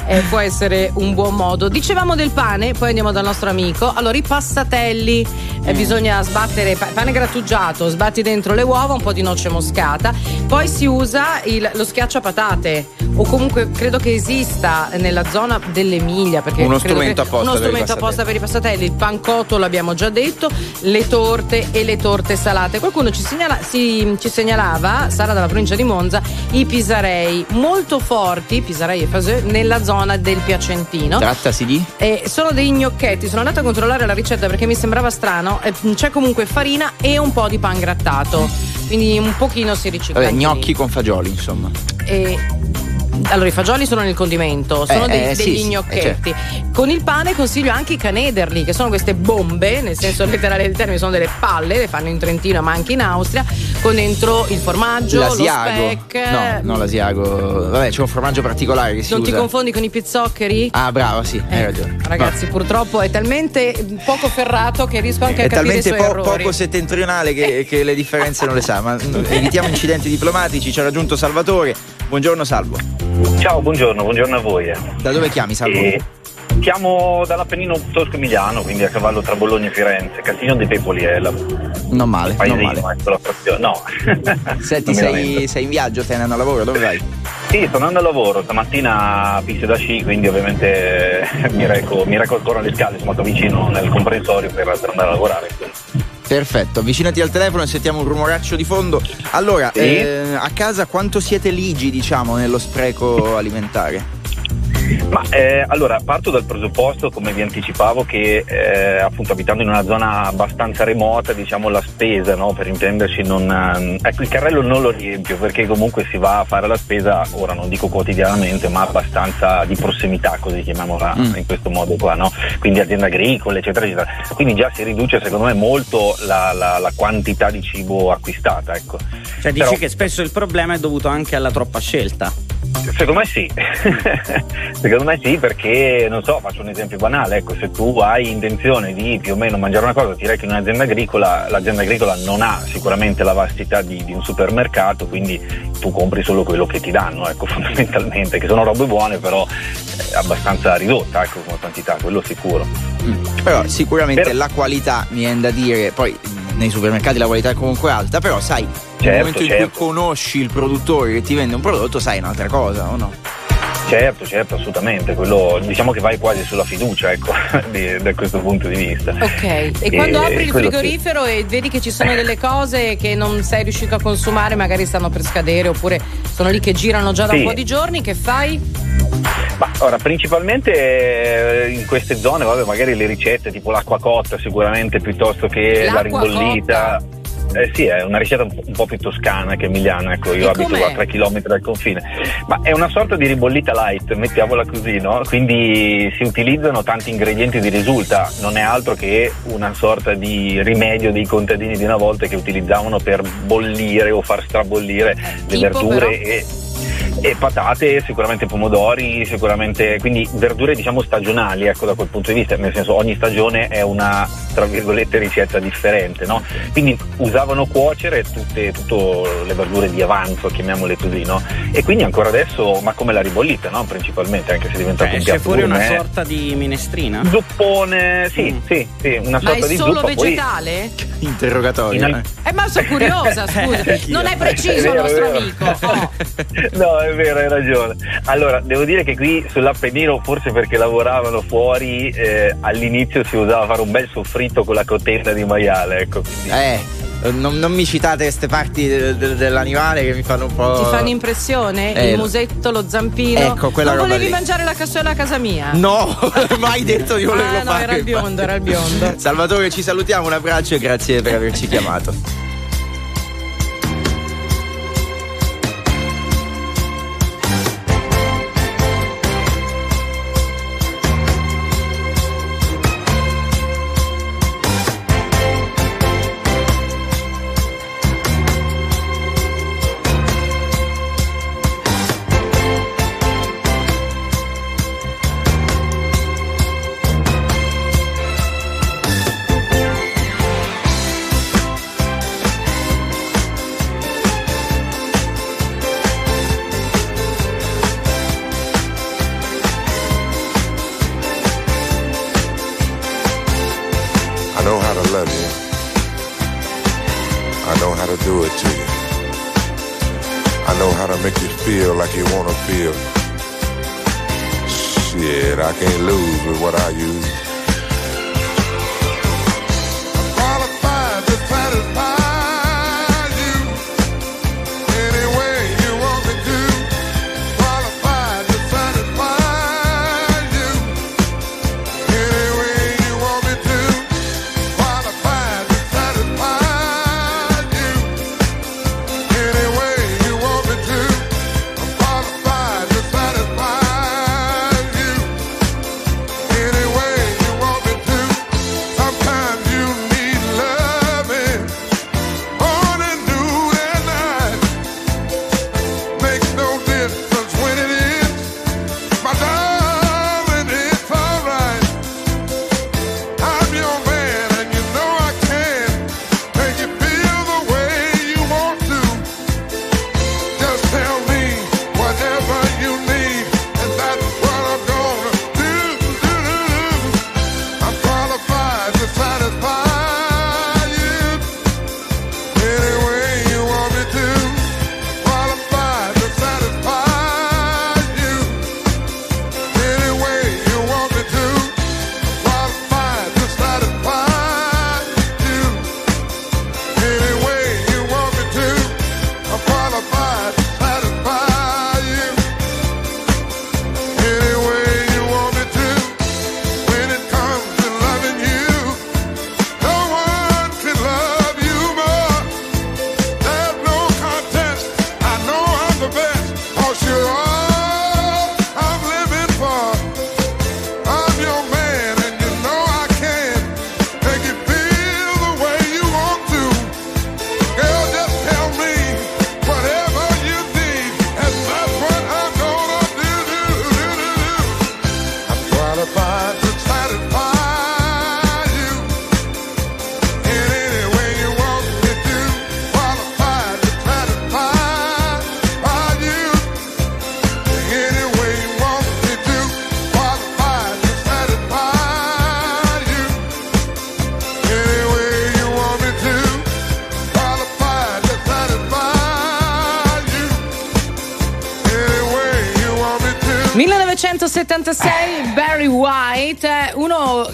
eh, può essere un buon modo. Dicevamo del pane, poi andiamo dal nostro amico. Allora, i passatelli, eh, Mm. bisogna sbattere pa- pane grattugiato, sbatti dentro le uova, un po' di noce moscata, poi si usa il- lo schiacciapatate. O comunque credo che esista nella zona dell'Emilia. Perché Uno strumento che- apposta Uno per i strumento apposta per i passatelli. Il pancotto l'abbiamo già detto, le torte e le torte salate. Qualcuno ci, segnala- si- ci segnalava, Sara dalla provincia di Monza, i pisarei molto forti, pisarei e fasè, nella zona del Piacentino. Trattasi di? Eh, sono dei gnocchetti, sono andata a controllare la ricetta perché mi sembrava strano. Eh, c'è comunque farina e un po' di pan grattato. Quindi un pochino si ricicla. Vabbè, gnocchi con fagioli, insomma. E- allora, i fagioli sono nel condimento, sono Eh, dei- eh, sì, degli sì, gnocchetti. Con il pane consiglio anche i canederli, che sono queste bombe, nel senso letterale del termine, sono delle palle, le fanno in Trentino ma anche in Austria, con dentro il formaggio, lo L'asiago. speck. No, no, l'asiago. Vabbè, c'è un formaggio particolare che si Non ti usa. confondi con i pizzoccheri? Ah, brava, sì, hai ragione. Ragazzi, purtroppo è talmente poco ferrato che riesco anche È a capire i talmente suoi po- errori. poco settentrionale che, che le differenze non le sa, ma evitiamo incidenti diplomatici. Ci ha raggiunto Salvatore. Buongiorno, Salvo. Ciao, buongiorno, buongiorno a voi. eh. Da dove chiami, Salvo? Eh, chiamo dall'Appennino tosco-emiliano, quindi a cavallo tra Bologna e Firenze. Castiglione dei Pepoli è la Non male, non male. ecco. No. Senti, sei, sei in viaggio, stai andando a lavoro, dove vai? Sì, sto andando al lavoro, stamattina piste da sci, quindi ovviamente eh, mi reco, mi reco ancora le scale, sono molto vicino nel comprensorio per, per andare a lavorare. Perfetto, avvicinati al telefono e sentiamo un rumoraccio di fondo. Allora, Sì. eh, a casa quanto siete ligi, diciamo, nello spreco alimentare? Ma eh, allora parto dal presupposto, come vi anticipavo, che eh, appunto abitando in una zona abbastanza remota, diciamo la spesa, no, per intenderci, non, eh, ecco il carrello non lo riempio perché comunque si va a fare la spesa, ora non dico quotidianamente, ma abbastanza di prossimità, così chiamiamola Mm. in questo modo qua, no? Quindi aziende agricole, eccetera, eccetera. Quindi già si riduce secondo me molto la, la- la quantità di cibo acquistata, ecco. Cioè dici Però- che spesso il problema è dovuto anche alla troppa scelta. Secondo me sì, secondo me sì perché non so, faccio un esempio banale, ecco se tu hai intenzione di più o meno mangiare una cosa, ti rechi in un'azienda agricola, l'azienda agricola non ha sicuramente la vastità di, di un supermercato, quindi tu compri solo quello che ti danno, ecco fondamentalmente, che sono robe buone però eh, abbastanza ridotta ecco come quantità, quello sicuro. Però sicuramente Però- la qualità mi viene da dire, poi nei supermercati la qualità è comunque alta, però sai, nel Certo, momento in certo. cui conosci il produttore che ti vende un prodotto, sai un'altra cosa, o no? Certo, certo, assolutamente, quello diciamo che vai quasi sulla fiducia, ecco, di- da questo punto di vista. Ok, e E quando apri il quello sì. frigorifero e vedi che ci sono delle cose che non sei riuscito a consumare, magari stanno per scadere oppure sono lì che girano già da Sì. un po' di giorni, che fai? Ma ora, principalmente eh, in queste zone, vabbè, magari le ricette tipo l'acqua cotta sicuramente piuttosto che la L'acqua ribollita. Eh sì, è una ricetta un po', più toscana che emiliana, ecco, io E abito com'è? a 3 km dal confine. Ma è una sorta di ribollita light, mettiamola così, no? Quindi si utilizzano tanti ingredienti di risulta, non è altro che una sorta di rimedio dei contadini di una volta che utilizzavano per bollire o far strabollire le Tipo, verdure e e patate, sicuramente pomodori, sicuramente quindi verdure diciamo stagionali, ecco da quel punto di vista, nel senso ogni stagione è una tra virgolette ricetta differente, no? Quindi usavano cuocere tutte, tutte le verdure di avanzo, chiamiamole così, no? E quindi ancora adesso, ma come la ribollita, no? Principalmente, anche se è diventato Cioè, un piatto fuori una gourmet. sorta di minestrina? Zuppone, sì, sì, sì, una Ma è sorta di solo zuppa. poi- vegetale? Interrogatorio. In al- Eh, ma sono curiosa, scusa. Non è preciso È il nostro è amico. Oh. No, è vero, hai ragione. Allora, devo dire che qui sull'Appennino, forse perché lavoravano fuori, eh, all'inizio si usava fare un bel soffritto con la cotella di maiale, ecco. Eh, non, non mi citate queste parti de- de- dell'animale che mi fanno un po'. Ti fanno impressione? Eh, il musetto, lo zampino? Ecco, quella non roba volevi lì. mangiare la cassola a casa mia? No, mai detto di volerlo Ah, no, fare. era il biondo, era il biondo. Salvatore, ci salutiamo, un abbraccio e grazie per averci chiamato.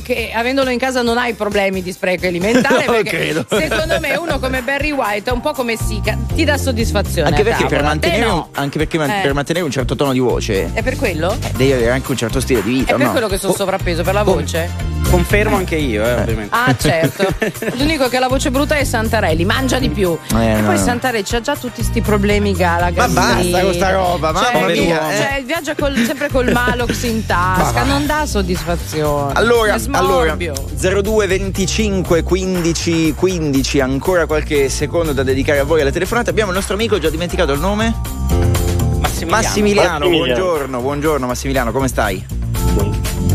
Che avendolo in casa non ha i problemi di spreco alimentare, Non perché credo. secondo me uno come Barry White è un po' come Sica, ti dà soddisfazione. Anche perché, per mantenere, Te un, no. anche perché Eh. per mantenere un certo tono di voce È per quello? devi avere anche un certo stile di vita, È per no? quello che sono sovrappeso, per la voce? Confermo anche io, eh, ovviamente. Ah, certo. L'unico che ha la voce brutta è Santarelli, mangia di più. Eh, e no. poi Santarelli c'ha già tutti sti problemi Gallagher. Ma basta con sta roba, cioè, mamma vi- mia, eh. Cioè, viaggia col- sempre col Malox in tasca, non dà soddisfazione. Allora, allora smorbio. 02 25 15 15 ancora qualche secondo da dedicare a voi alle telefonate. Abbiamo il nostro amico, ho già dimenticato il nome? Massimiliano. Massimiliano. buongiorno, buongiorno Massimiliano, come stai?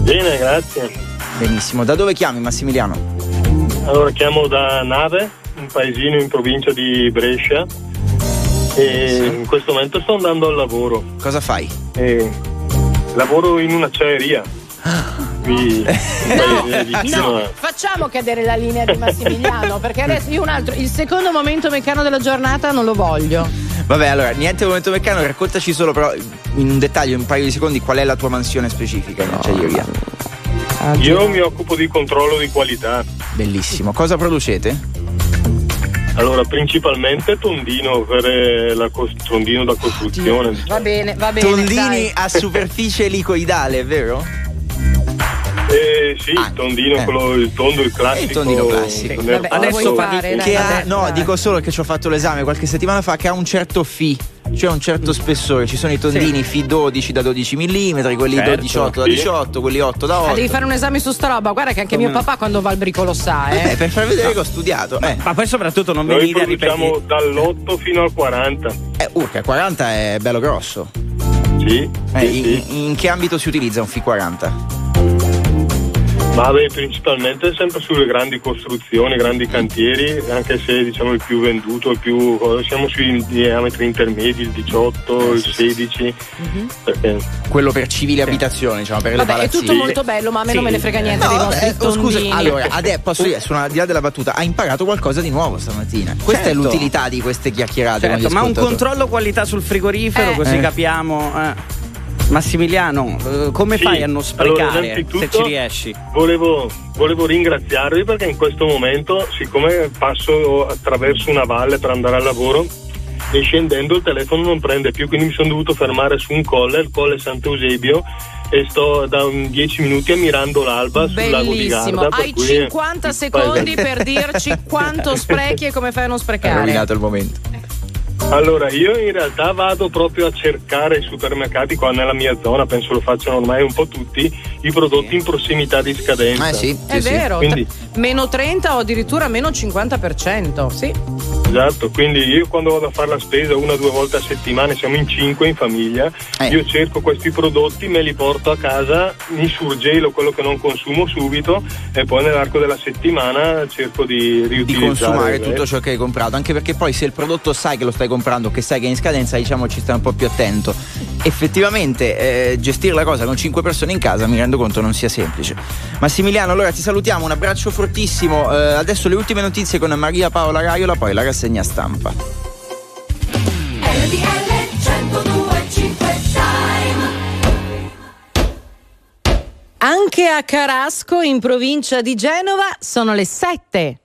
Bene, grazie. Benissimo, da dove chiami Massimiliano? Allora chiamo da Nave, un paesino in provincia di Brescia e in questo momento sto andando al lavoro. Cosa fai? E lavoro in un'acciaieria. Qui, No, a- facciamo cadere la linea di Massimiliano perché adesso io un altro, il secondo momento meccano della giornata non lo voglio. Vabbè, allora, niente momento meccano, raccontaci solo però in un dettaglio, in un paio di secondi, qual è la tua mansione specifica in acciaieria. Io mi occupo di controllo di qualità. Bellissimo. Cosa producete? Allora, principalmente tondino per eh, la cos- tondino da costruzione. Va bene, va bene. Tondini dai. a superficie elicoidale, vero? Eh sì, il tondino, quello, il tondo, il classico. Il tondino classico. Vabbè, Adesso fare, dai, che ha- vabbè, no, dai. dico solo che ci ho fatto l'esame qualche settimana fa che ha un certo FI, cioè un certo spessore. Ci sono i tondini FI 12 da 12 mm, quelli Certo, 18 da sì. 18, quelli 8 da Ah, 8. devi fare un esame su sta roba, guarda che anche mio papà quando va al bricolo sa, eh. Eh, per far vedere che ho studiato. Eh. Ma poi soprattutto non Noi venire a produciamo ripetere. dall'8 fino al 40. Eh, urca, 40 è bello grosso. Sì. Eh, sì, in, sì. in che ambito si utilizza un FI 40? Ma beh, principalmente sempre sulle grandi costruzioni, grandi cantieri, anche se diciamo il più venduto, il più. siamo sui diametri intermedi, il 18, il 16. Perché Quello per civile abitazione, diciamo, per le Vabbè, è tutto molto bello, ma a me non me ne frega niente No, dei vabbè, vostri oh, scusa, allora, adesso posso dire, sono al di là della battuta, ha imparato qualcosa di nuovo stamattina. Questa è Certo. l'utilità di queste chiacchierate Certo, ma un controllo qualità sul frigorifero, Eh. così Eh. capiamo. eh. Massimiliano, eh, come Sì, fai a non sprecare allora, se ci riesci? Volevo, volevo ringraziarvi perché in questo momento, siccome passo attraverso una valle per andare al lavoro e scendendo il telefono non prende più, quindi mi sono dovuto fermare su un colle, il colle Sant'Eusebio, e sto da un 10 minuti ammirando l'alba sul lago di Bellissimo, Garda. hai cui- 50 secondi per dirci quanto sprechi e come fai a non Hai sprecare. rovinato il momento. Allora, io in realtà vado proprio a cercare i supermercati qua nella mia zona, penso lo facciano ormai un po' tutti, i prodotti in prossimità di scadenza. Eh sì, È vero, Quindi, t- meno 30 o addirittura meno 50%, sì. Esatto, quindi io quando vado a fare la spesa una o due volte a settimana, siamo in cinque in famiglia, Eh. io cerco questi prodotti, me li porto a casa, mi surgelo quello che non consumo subito e poi nell'arco della settimana cerco di Di riutilizzare. consumare tutto ciò che hai comprato, anche perché poi se il prodotto sai che lo stai comprando, che sai che è in scadenza, diciamo ci stai un po' più attento. Effettivamente eh, gestire la cosa con 5 persone in casa mi rendo conto non sia semplice. Massimiliano, allora ti salutiamo, un abbraccio fortissimo. Eh, adesso le ultime notizie con Maria Paola Raiola, poi la rassegna stampa. Anche a Carasco, in provincia di Genova, sono le 7.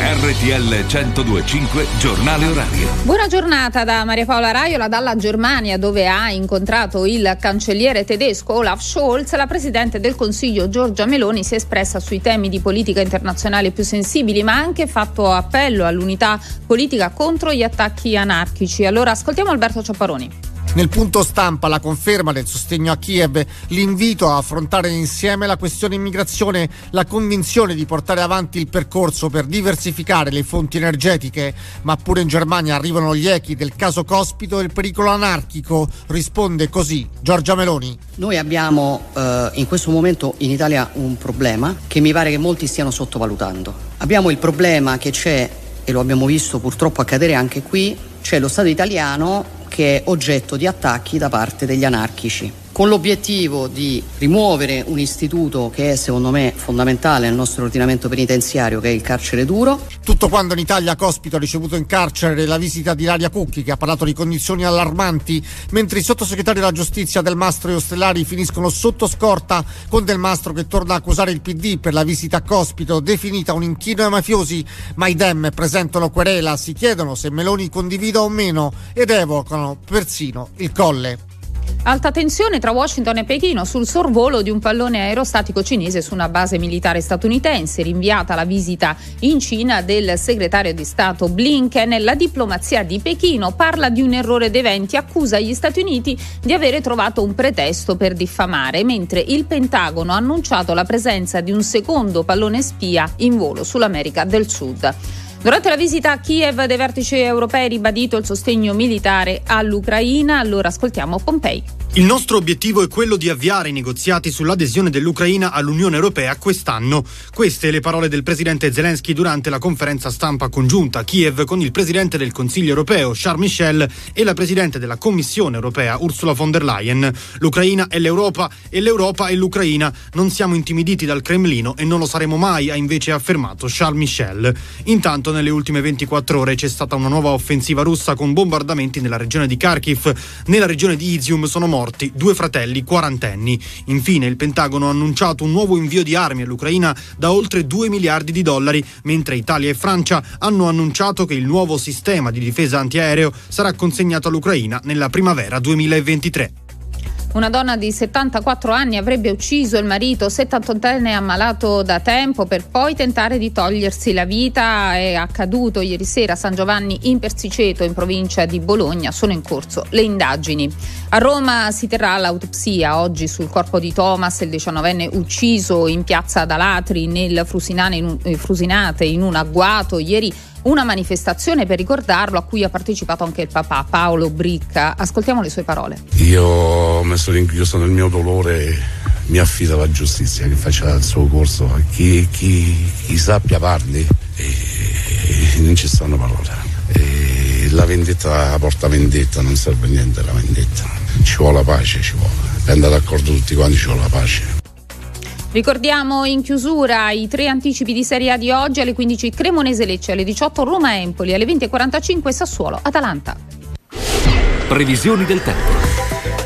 RTL 1025 Giornale Orario. Buona giornata da Maria Paola Raiola dalla Germania dove ha incontrato il cancelliere tedesco Olaf Scholz. La presidente del Consiglio Giorgia Meloni si è espressa sui temi di politica internazionale più sensibili ma ha anche fatto appello all'unità politica contro gli attacchi anarchici. Allora ascoltiamo Alberto Ciapparoni. Nel punto stampa la conferma del sostegno a Kiev, l'invito a affrontare insieme la questione immigrazione, la convinzione di portare avanti il percorso per diversificare le fonti energetiche, ma pure in Germania arrivano gli echi del caso Cospito e il pericolo anarchico, risponde così Giorgia Meloni. Noi abbiamo eh, in questo momento in Italia un problema che mi pare che molti stiano sottovalutando. Abbiamo il problema che c'è, e lo abbiamo visto purtroppo accadere anche qui, c'è lo Stato italiano che è oggetto di attacchi da parte degli anarchici. Con l'obiettivo di rimuovere un istituto che è secondo me fondamentale nel nostro ordinamento penitenziario, che è il carcere duro. Tutto quando in Italia Cospito ha ricevuto in carcere la visita di Ilaria Cucchi che ha parlato di condizioni allarmanti, mentre i sottosegretari della giustizia Del Mastro e Ostellari finiscono sotto scorta con Del Mastro che torna a accusare il PD per la visita a Cospito definita un inchino ai mafiosi, ma i Dem presentano querela, si chiedono se Meloni condivida o meno ed evocano persino il colle. Alta tensione tra Washington e Pechino sul sorvolo di un pallone aerostatico cinese su una base militare statunitense, rinviata la visita in Cina del segretario di Stato Blinken. La diplomazia di Pechino parla di un errore d'eventi, accusa gli Stati Uniti di avere trovato un pretesto per diffamare, mentre il Pentagono ha annunciato la presenza di un secondo pallone spia in volo sull'America del Sud. Durante la visita a Kiev dei vertici europei ribadito il sostegno militare all'Ucraina, allora ascoltiamo Pompei. Il nostro obiettivo è quello di avviare i negoziati sull'adesione dell'Ucraina all'Unione Europea quest'anno. Queste le parole del presidente Zelensky durante la conferenza stampa congiunta a Kiev con il presidente del Consiglio europeo Charles Michel e la presidente della Commissione europea Ursula von der Leyen. L'Ucraina è l'Europa e l'Europa è l'Ucraina. Non siamo intimiditi dal Cremlino e non lo saremo mai, ha invece affermato Charles Michel. Intanto nelle ultime 24 ore c'è stata una nuova offensiva russa con bombardamenti nella regione di Kharkiv. Nella regione di Izium sono morti due fratelli quarantenni. Infine il Pentagono ha annunciato un nuovo invio di armi all'Ucraina da oltre 2 miliardi di dollari, mentre Italia e Francia hanno annunciato che il nuovo sistema di difesa antiaereo sarà consegnato all'Ucraina nella primavera 2023. Una donna di 74 anni avrebbe ucciso il marito 78enne ammalato da tempo per poi tentare di togliersi la vita. È accaduto ieri sera a San Giovanni in Persiceto, in provincia di Bologna. Sono in corso le indagini. A Roma si terrà l'autopsia oggi sul corpo di Thomas, il 19enne ucciso in piazza Dalatri nel eh, Frusinate in un agguato. Ieri una manifestazione per ricordarlo a cui ha partecipato anche il papà Paolo Bricca. Ascoltiamo le sue parole. Io ho messo rinchiuso nel mio dolore, mi affido alla giustizia che faccia il suo corso, chi, chi, chi sappia parli e non ci stanno parole. E la vendetta porta vendetta, non serve niente la vendetta, ci vuole la pace, ci vuole. Per andare d'accordo tutti quanti ci vuole la pace. Ricordiamo in chiusura i tre anticipi di Serie A di oggi alle 15 Cremonese Lecce, alle 18 Roma Empoli, alle 20.45 Sassuolo Atalanta. Previsioni del tempo.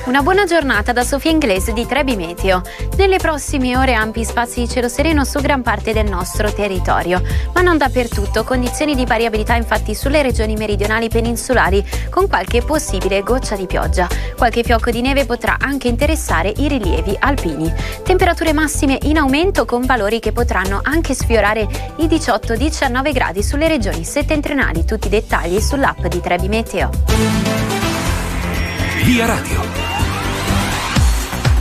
Una buona giornata da Sofia Inglese di Trebi Meteo. Nelle prossime ore ampi spazi di cielo sereno su gran parte del nostro territorio, ma non dappertutto, condizioni di variabilità infatti sulle regioni meridionali peninsulari con qualche possibile goccia di pioggia. Qualche fiocco di neve potrà anche interessare i rilievi alpini. Temperature massime in aumento con valori che potranno anche sfiorare i 18-19 gradi sulle regioni settentrionali. Tutti i dettagli sull'app di Trebi Meteo. Via Radio.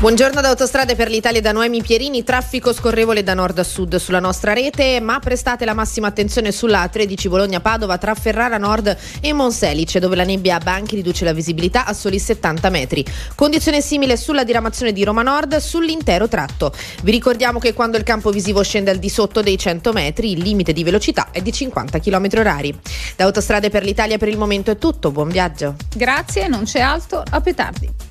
Buongiorno da Autostrade per l'Italia da Noemi Pierini, traffico scorrevole da nord a sud sulla nostra rete, ma prestate la massima attenzione sulla A13 Bologna-Padova tra Ferrara Nord e Monselice, dove la nebbia a banchi riduce la visibilità a soli 70 metri. Condizione simile sulla diramazione di Roma Nord sull'intero tratto. Vi ricordiamo che quando il campo visivo scende al di sotto dei 100 metri, il limite di velocità è di 50 km orari. Da Autostrade per l'Italia per il momento è tutto, buon viaggio. Grazie, non c'è altro, a più tardi.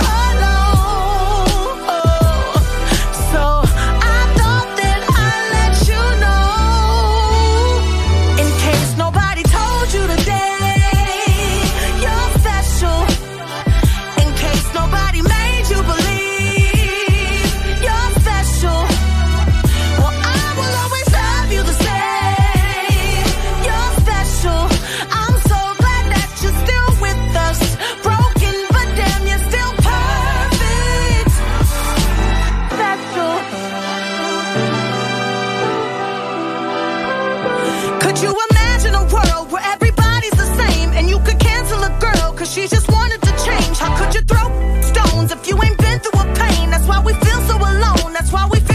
That's why we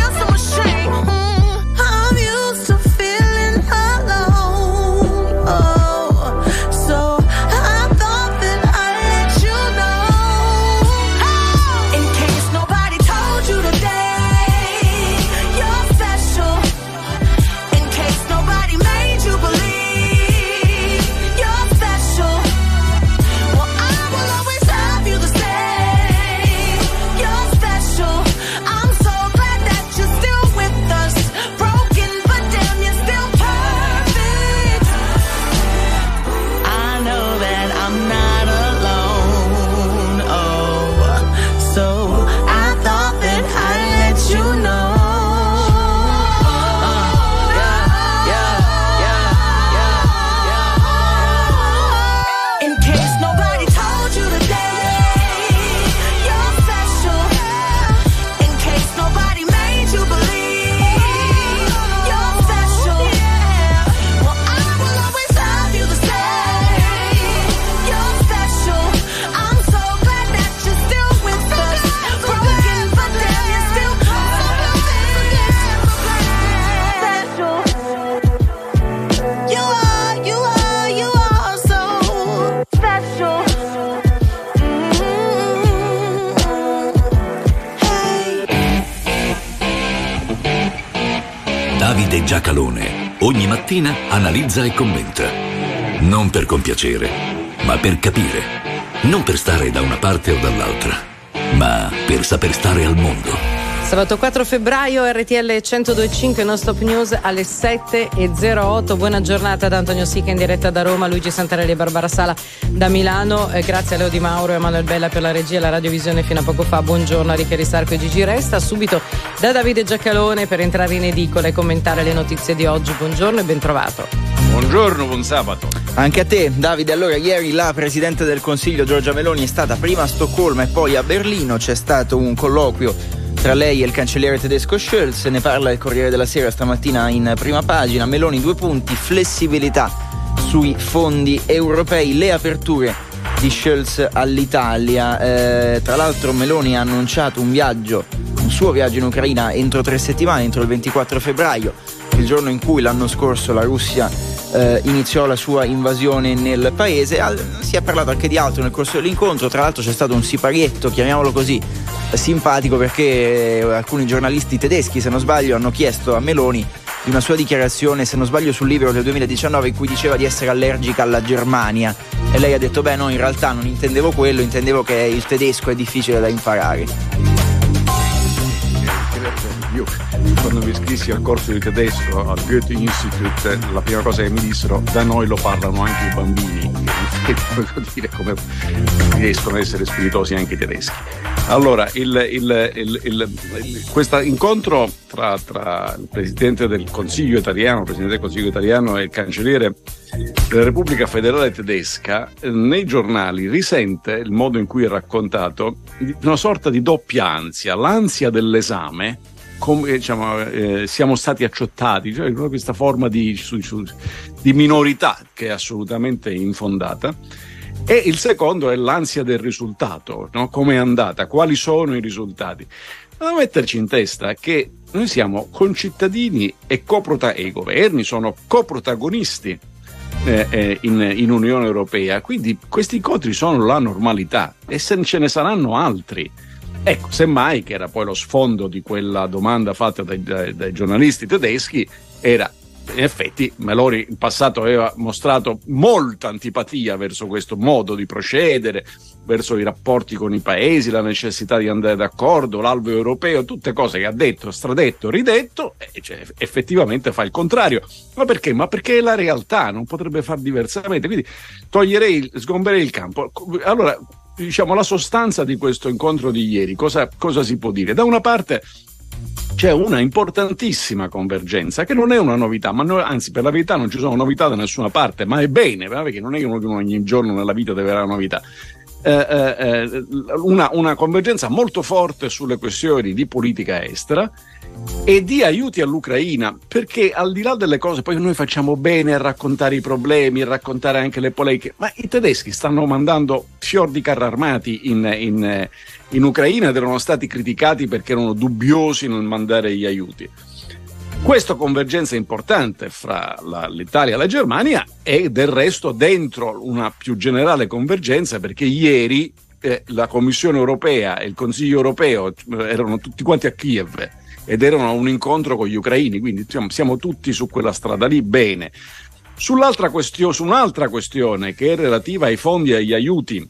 Giacalone ogni mattina analizza e commenta. Non per compiacere, ma per capire. Non per stare da una parte o dall'altra, ma per saper stare al mondo. Sabato 4 febbraio RTL 1025 non stop news alle 7.08 buona giornata da Antonio Sica in diretta da Roma Luigi Santarelli e Barbara Sala da Milano eh, grazie a Leo Di Mauro e Emanuele Bella per la regia e la radiovisione fino a poco fa buongiorno a Ricchi Sarco e Gigi Resta subito da Davide Giacalone per entrare in edicola e commentare le notizie di oggi buongiorno e ben trovato Buongiorno, buon sabato. Anche a te, Davide. Allora, ieri la Presidente del Consiglio Giorgia Meloni è stata prima a Stoccolma e poi a Berlino. C'è stato un colloquio tra lei e il cancelliere tedesco Scholz. Ne parla il Corriere della Sera stamattina in prima pagina. Meloni due punti, flessibilità sui fondi europei, le aperture di Scholz all'Italia. Eh, tra l'altro Meloni ha annunciato un viaggio, un suo viaggio in Ucraina entro tre settimane, entro il 24 febbraio, il giorno in cui l'anno scorso la Russia eh, iniziò la sua invasione nel paese. Al, si è parlato anche di altro nel corso dell'incontro, tra l'altro c'è stato un siparietto, chiamiamolo così, simpatico perché eh, alcuni giornalisti tedeschi, se non sbaglio, hanno chiesto a Meloni di una sua dichiarazione, se non sbaglio, sul libro del 2019 in cui diceva di essere allergica alla Germania. E lei ha detto: Beh, no, in realtà non intendevo quello, intendevo che il tedesco è difficile da imparare. Io quando mi iscrissi al corso di tedesco al Goethe Institute, la prima cosa che mi dissero, da noi lo parlano anche i bambini, che voglio dire come riescono ad essere spiritosi anche i tedeschi. Allora, il, il, il, questo incontro tra, tra, il Presidente del Consiglio italiano, il Presidente del Consiglio italiano e il Cancelliere della Repubblica Federale Tedesca, eh, nei giornali risente il modo in cui è raccontato una sorta di doppia ansia, l'ansia dell'esame come diciamo, eh, siamo stati acciottati, cioè questa forma di, di, minorità che è assolutamente infondata. E il secondo è l'ansia del risultato, no? come è andata, quali sono i risultati. Da metterci in testa che noi siamo concittadini e, coprota- e i governi sono coprotagonisti eh, eh, in, in, Unione Europea, quindi questi incontri sono la normalità e se ce ne saranno altri. Ecco, semmai, che era poi lo sfondo di quella domanda fatta dai, dai, dai giornalisti tedeschi, era in effetti Meloni in passato aveva mostrato molta antipatia verso questo modo di procedere, verso i rapporti con i paesi, la necessità di andare d'accordo, l'alveo europeo, tutte cose che ha detto, stradetto, ridetto, e cioè, effettivamente fa il contrario. Ma perché? Ma perché è la realtà, non potrebbe far diversamente. Quindi toglierei, sgomberei il campo. Allora, diciamo, la sostanza di questo incontro di ieri, cosa, cosa si può dire? Da una parte c'è una importantissima convergenza che non è una novità, ma no, anzi per la verità non ci sono novità da nessuna parte, ma è bene, perché non è che uno ogni giorno nella vita deve avere una novità. Eh, eh, eh, una, una convergenza molto forte sulle questioni di politica estera e di aiuti all'Ucraina, perché al di là delle cose, poi noi facciamo bene a raccontare i problemi, a raccontare anche le polemiche, ma i tedeschi stanno mandando fior di carri armati in, in, in Ucraina ed erano stati criticati perché erano dubbiosi nel mandare gli aiuti. Questa convergenza importante fra la, l'Italia e la Germania è del resto dentro una più generale convergenza perché ieri eh, la Commissione europea e il Consiglio europeo eh, erano tutti quanti a Kiev ed erano a un incontro con gli ucraini, quindi diciamo, siamo tutti su quella strada lì bene. Sull'altra questione, su un'altra questione che è relativa ai fondi e agli aiuti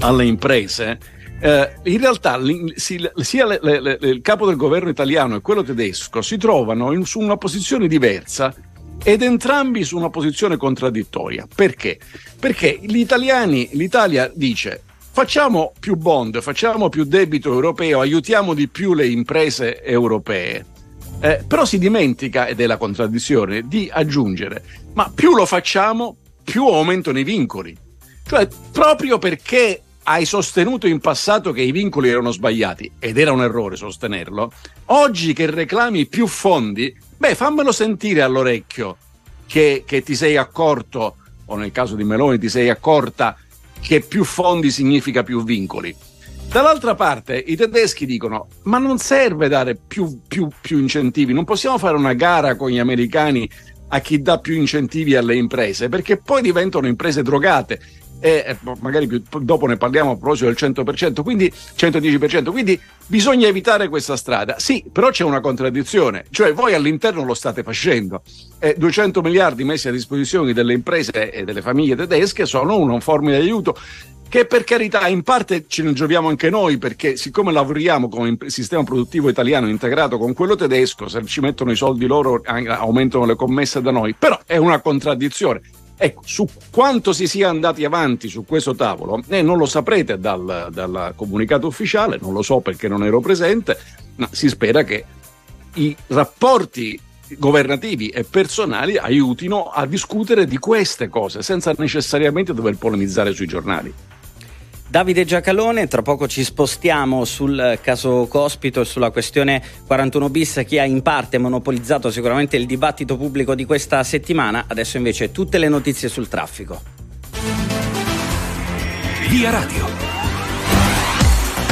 alle imprese, eh, in realtà si, sia le, le, le, il capo del governo italiano e quello tedesco si trovano in, su una posizione diversa ed entrambi su una posizione contraddittoria. Perché? Perché gli italiani, l'Italia dice facciamo più bond, facciamo più debito europeo, aiutiamo di più le imprese europee. Eh, però si dimentica, ed è la contraddizione, di aggiungere, ma più lo facciamo, più aumentano i vincoli. Cioè, proprio perché hai sostenuto in passato che i vincoli erano sbagliati, ed era un errore sostenerlo, oggi che reclami più fondi, beh, fammelo sentire all'orecchio che, che ti sei accorto, o nel caso di Meloni ti sei accorta, che più fondi significa più vincoli. Dall'altra parte i tedeschi dicono ma non serve dare più, più, più, incentivi, non possiamo fare una gara con gli americani a chi dà più incentivi alle imprese perché poi diventano imprese drogate e eh, magari più, dopo ne parliamo a proposito del 100%, quindi 110%, quindi bisogna evitare questa strada. Sì, però c'è una contraddizione, cioè voi all'interno lo state facendo. Eh, 200 miliardi messi a disposizione delle imprese e delle famiglie tedesche sono una forma di aiuto che per carità in parte ce ne gioviamo anche noi perché siccome lavoriamo con il sistema produttivo italiano integrato con quello tedesco, se ci mettono i soldi loro aumentano le commesse da noi, però è una contraddizione. Ecco, su quanto si sia andati avanti su questo tavolo, eh, non lo saprete dal, dal comunicato ufficiale, non lo so perché non ero presente, ma si spera che i rapporti governativi e personali aiutino a discutere di queste cose senza necessariamente dover polemizzare sui giornali. Davide Giacalone, tra poco ci spostiamo sul caso Cospito e sulla questione 41 bis che ha in parte monopolizzato sicuramente il dibattito pubblico di questa settimana. Adesso invece tutte le notizie sul traffico. Via Radio.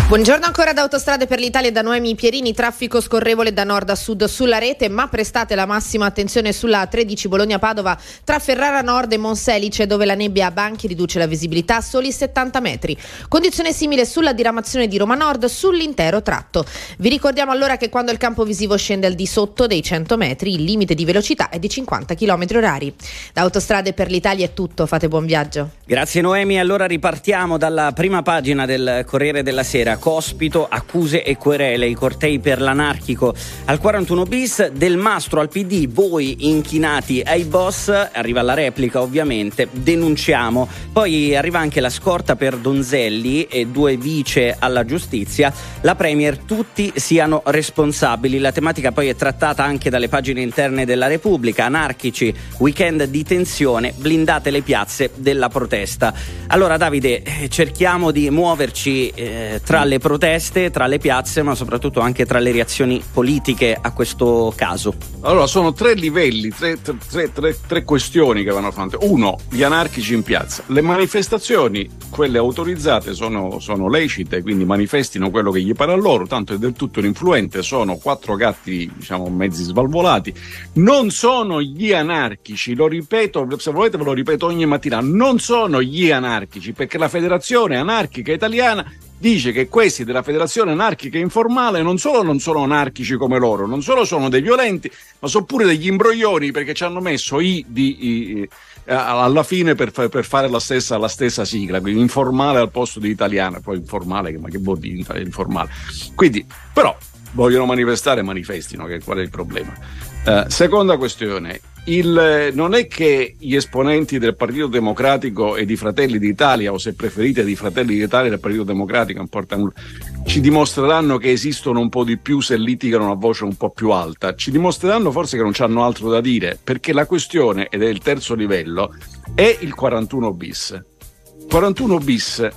Buongiorno ancora da Autostrade per l'Italia da Noemi Pierini, traffico scorrevole da nord a sud sulla rete, ma prestate la massima attenzione sulla 13 Bologna-Padova tra Ferrara Nord e Monselice dove la nebbia a banchi riduce la visibilità a soli 70 metri. Condizione simile sulla diramazione di Roma Nord sull'intero tratto. Vi ricordiamo allora che quando il campo visivo scende al di sotto dei 100 metri il limite di velocità è di 50 km orari. Da Autostrade per l'Italia è tutto, fate buon viaggio. Grazie Noemi, allora ripartiamo dalla prima pagina del Corriere della Sera. Cospito, accuse e querele, i cortei per l'anarchico al 41 bis, del mastro al PD, voi inchinati ai boss, arriva la replica ovviamente, denunciamo. Poi arriva anche la scorta per Donzelli e due vice alla giustizia, la Premier tutti siano responsabili. La tematica poi è trattata anche dalle pagine interne della Repubblica, anarchici, weekend di tensione, blindate le piazze della protesta. Allora Davide, eh, cerchiamo di muoverci eh, tra le proteste, tra le piazze, ma soprattutto anche tra le reazioni politiche a questo caso. Allora, sono tre livelli, tre, tre, tre, tre questioni che vanno fatte. Uno, gli anarchici in piazza. Le manifestazioni, quelle autorizzate, sono, sono lecite, quindi manifestino quello che gli pare a loro, tanto è del tutto influente, sono quattro gatti, diciamo, mezzi svalvolati. Non sono gli anarchici, lo ripeto, se volete ve lo ripeto ogni mattina, non sono gli anarchici, perché la Federazione Anarchica Italiana dice che questi della Federazione Anarchica Informale non solo non sono anarchici come loro, non solo sono dei violenti, ma sono pure degli imbroglioni perché ci hanno messo i di i, alla fine per, per fare la stessa, la stessa, sigla, quindi informale al posto di italiana, poi informale, ma che vuol dire informale? Quindi, però, vogliono manifestare, manifestino, che qual è il problema? Uh, seconda questione, il, non è che gli esponenti del Partito Democratico e di Fratelli d'Italia, o se preferite di Fratelli d'Italia e del Partito Democratico, nulla, ci dimostreranno che esistono un po' di più se litigano a voce un po' più alta. Ci dimostreranno forse che non hanno altro da dire, perché la questione, ed è il terzo livello, è il 41 bis. 41 bis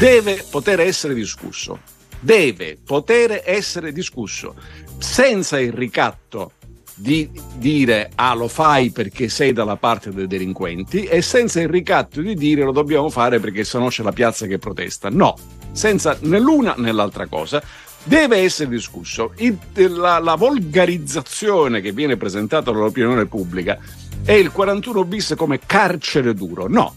deve poter essere discusso. Deve poter essere discusso senza il ricatto di dire ah lo fai perché sei dalla parte dei delinquenti e senza il ricatto di dire lo dobbiamo fare perché sennò c'è la piazza che protesta. No, senza né l'una né l'altra cosa. Deve essere discusso. Il, la, la volgarizzazione che viene presentata dall'opinione pubblica è il 41 bis come carcere duro. No,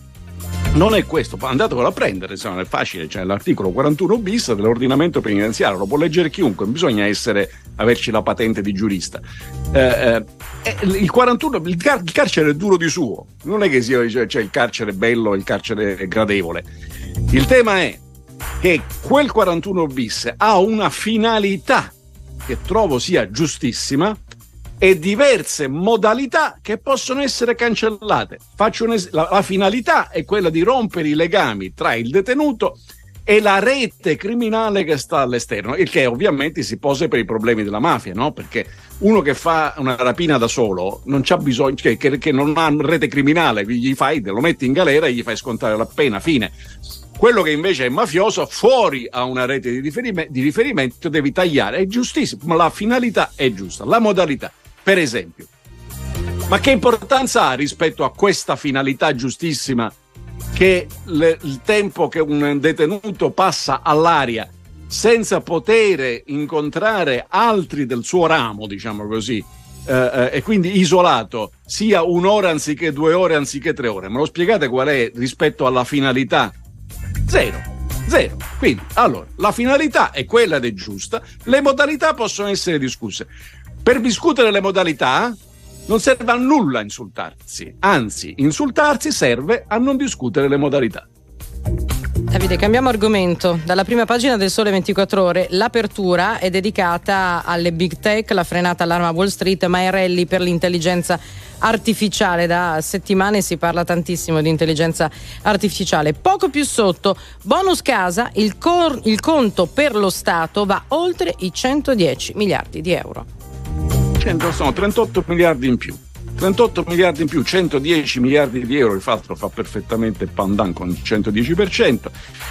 non è questo, andatevelo a prendere, se non è facile, c'è l'articolo 41 bis dell'ordinamento penitenziario, lo può leggere chiunque, bisogna essere, averci la patente di giurista. Eh, eh, il 41, il, car- il, carcere è duro di suo, non è che sia cioè, il carcere bello e il carcere gradevole. Il tema è che quel 41 bis ha una finalità che trovo sia giustissima, e diverse modalità che possono essere cancellate. Es- la, la finalità è quella di rompere i legami tra il detenuto e la rete criminale che sta all'esterno, il che ovviamente si pose per i problemi della mafia, no? Perché uno che fa una rapina da solo non c'ha bisogno, che, che, che non ha rete criminale, gli fai, lo metti in galera e gli fai scontare la pena, fine. Quello che invece è mafioso, fuori a una rete di, riferimento, di riferimento devi tagliare, è giustissimo, ma la finalità è giusta, la modalità per esempio. Ma che importanza ha rispetto a questa finalità giustissima che le, il tempo che un detenuto passa all'aria senza poter incontrare altri del suo ramo, diciamo così, eh, eh, e quindi isolato sia un'ora anziché due ore anziché tre ore. Me lo spiegate qual è rispetto alla finalità? Zero. Zero. Quindi, allora, la finalità è quella ed è giusta, le modalità possono essere discusse. Per discutere le modalità non serve a nulla insultarsi, anzi, insultarsi serve a non discutere le modalità. Davide, cambiamo argomento. Dalla prima pagina del Sole 24 Ore, l'apertura è dedicata alle big tech, la frenata all'arma Wall Street, ma è rally per l'intelligenza artificiale. Da settimane si parla tantissimo di intelligenza artificiale. Poco più sotto, bonus casa, il, cor- il conto per lo Stato va oltre i 110 miliardi di euro. 100 sono 38 miliardi in più. 38 miliardi in più, 110 miliardi di euro, infatti lo fa perfettamente Pandan con il 110%,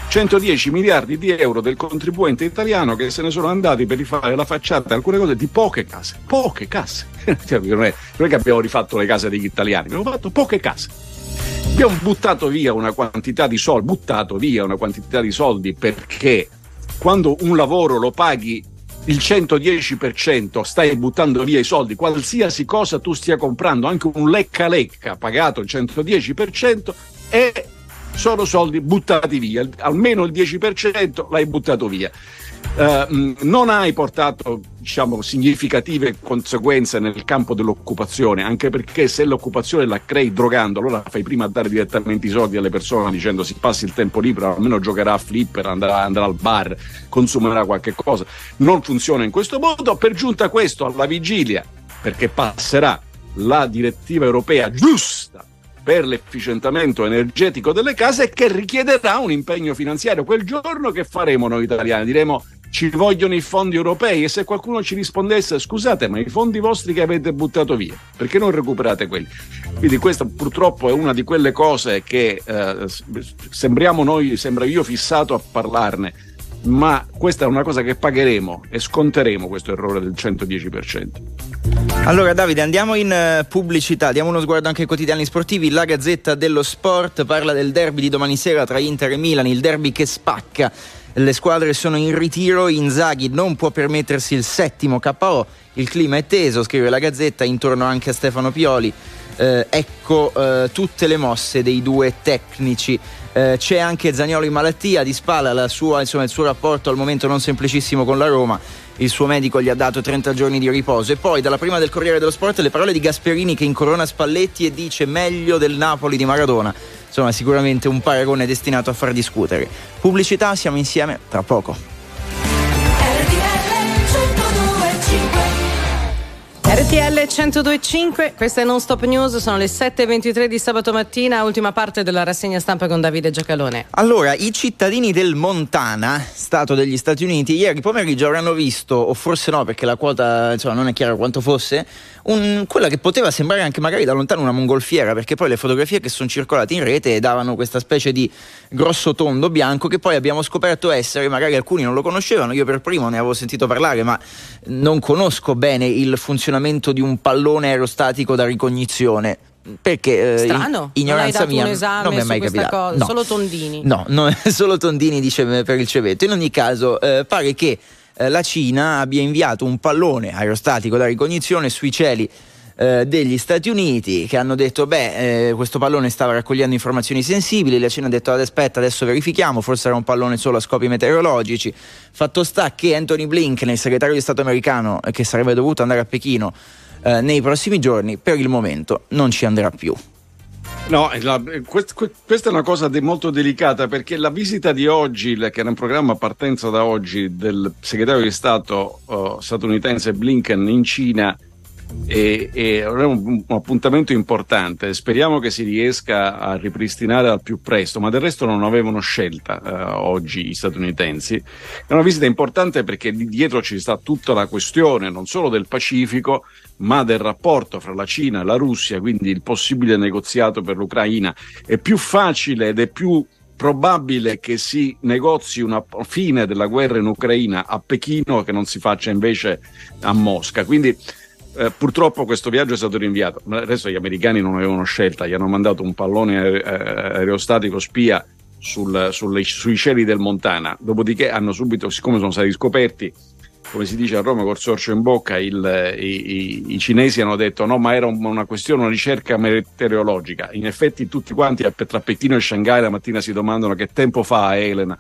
110 miliardi di euro del contribuente italiano che se ne sono andati per rifare la facciata alcune cose di poche case, poche case. Cioè, non, è, non è che abbiamo rifatto le case degli italiani, abbiamo fatto poche case. Abbiamo buttato via una quantità di soldi, buttato via una quantità di soldi perché quando un lavoro lo paghi il 110% stai buttando via i soldi, qualsiasi cosa tu stia comprando, anche un lecca lecca pagato il 110% e sono soldi buttati via, almeno il 10% l'hai buttato via. Uh, non hai portato diciamo, significative conseguenze nel campo dell'occupazione, anche perché se l'occupazione la crei drogando, allora fai prima a dare direttamente i soldi alle persone dicendo si passi il tempo libero, almeno giocherà a flipper, andrà, andrà al bar, consumerà qualche cosa. Non funziona in questo modo. Per giunta questo, alla vigilia, perché passerà la direttiva europea giusta per l'efficientamento energetico delle case che richiederà un impegno finanziario. Quel giorno che faremo noi italiani? Diremo ci vogliono i fondi europei e se qualcuno ci rispondesse scusate ma i fondi vostri che avete buttato via perché non recuperate quelli quindi questa purtroppo è una di quelle cose che eh, sembriamo noi sembra io fissato a parlarne ma questa è una cosa che pagheremo e sconteremo questo errore del 110%. Allora Davide andiamo in uh, pubblicità, diamo uno sguardo anche ai quotidiani sportivi, la Gazzetta dello Sport parla del derby di domani sera tra Inter e Milan, il derby che spacca le squadre sono in ritiro, Inzaghi non può permettersi il settimo KO, il clima è teso, scrive la Gazzetta, intorno anche a Stefano Pioli. Eh, ecco eh, tutte le mosse dei due tecnici. Eh, c'è anche Zagnolo in malattia, di spalla sua, insomma, il suo rapporto al momento non semplicissimo con la Roma. Il suo medico gli ha dato 30 giorni di riposo. E poi, dalla prima del Corriere dello Sport, le parole di Gasperini che incorona Spalletti e dice meglio del Napoli di Maradona insomma sicuramente un paragone destinato a far discutere. Pubblicità, siamo insieme tra poco. RTL 1025, questa è Non Stop News, sono le 7.23 di sabato mattina, ultima parte della rassegna stampa con Davide Giacalone. Allora, i cittadini del Montana, Stato degli Stati Uniti, ieri pomeriggio avranno visto, o forse no perché la quota insomma, non è chiaro quanto fosse, un, quella che poteva sembrare anche magari da lontano una mongolfiera, perché poi le fotografie che sono circolate in rete davano questa specie di grosso tondo bianco che poi abbiamo scoperto essere, magari alcuni non lo conoscevano, io per primo ne avevo sentito parlare, ma non conosco bene il funzionamento di un pallone aerostatico da ricognizione. Perché eh, strano? Ignoranza non mia un esame non mi è mai capitato. cosa, no. solo Tondini? No, no solo Tondini dice per il cevetto. In ogni caso eh, pare che eh, la Cina abbia inviato un pallone aerostatico da ricognizione sui cieli eh, degli Stati Uniti che hanno detto beh eh, questo pallone stava raccogliendo informazioni sensibili la Cina ha detto aspetta adesso verifichiamo forse era un pallone solo a scopi meteorologici fatto sta che Anthony Blinken il segretario di Stato americano che sarebbe dovuto andare a Pechino eh, nei prossimi giorni per il momento non ci andrà più No, la, quest, questa è una cosa de, molto delicata perché la visita di oggi, che era un programma a partenza da oggi del segretario di Stato uh, statunitense Blinken in Cina, è, è un, un, appuntamento importante. Speriamo che si riesca a ripristinare al più presto, ma del resto non avevano scelta uh, oggi gli statunitensi. È una visita importante perché dietro ci sta tutta la questione non solo del Pacifico, ma del rapporto fra la Cina e la Russia, quindi il possibile negoziato per l'Ucraina, è più facile ed è più probabile che si negozi una fine della guerra in Ucraina a Pechino che non si faccia invece a Mosca. Quindi eh, purtroppo questo viaggio è stato rinviato, adesso gli americani non avevano scelta, gli hanno mandato un pallone aerostatico spia sul, sulle, sui cieli del Montana, dopodiché hanno subito, siccome sono stati scoperti, come si dice a Roma col sorcio in bocca, il, i, i, i, cinesi hanno detto no, ma era una questione, una ricerca meteorologica. In effetti tutti quanti tra Pechino e Shanghai la mattina si domandano che tempo fa Elena.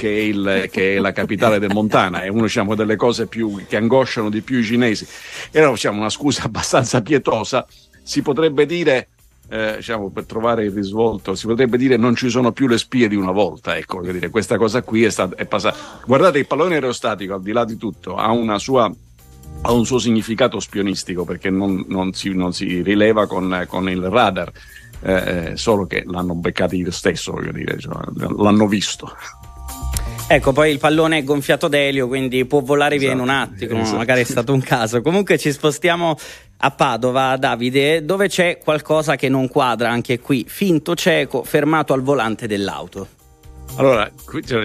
Che è, il, che è, la capitale del Montana, è una diciamo, delle cose più, che angosciano di più i cinesi. Era diciamo, una scusa abbastanza pietosa, si potrebbe dire eh, diciamo, per trovare il risvolto, si potrebbe dire non ci sono più le spie di una volta. Ecco, dire, questa cosa qui è, stata, è passata. Guardate, il pallone aerostatico, al di là di tutto, ha una sua ha un suo significato spionistico perché non, non, si, non si, rileva con, con il radar, eh, solo che l'hanno beccato io stesso, voglio dire, cioè, l'hanno visto. Ecco, poi il pallone è gonfiato d'elio, quindi può volare esatto. via in un attimo, esatto. magari è stato un caso. Comunque ci spostiamo a Padova, Davide, dove c'è qualcosa che non quadra anche qui. Finto cieco fermato al volante dell'auto. Allora, qui c'è,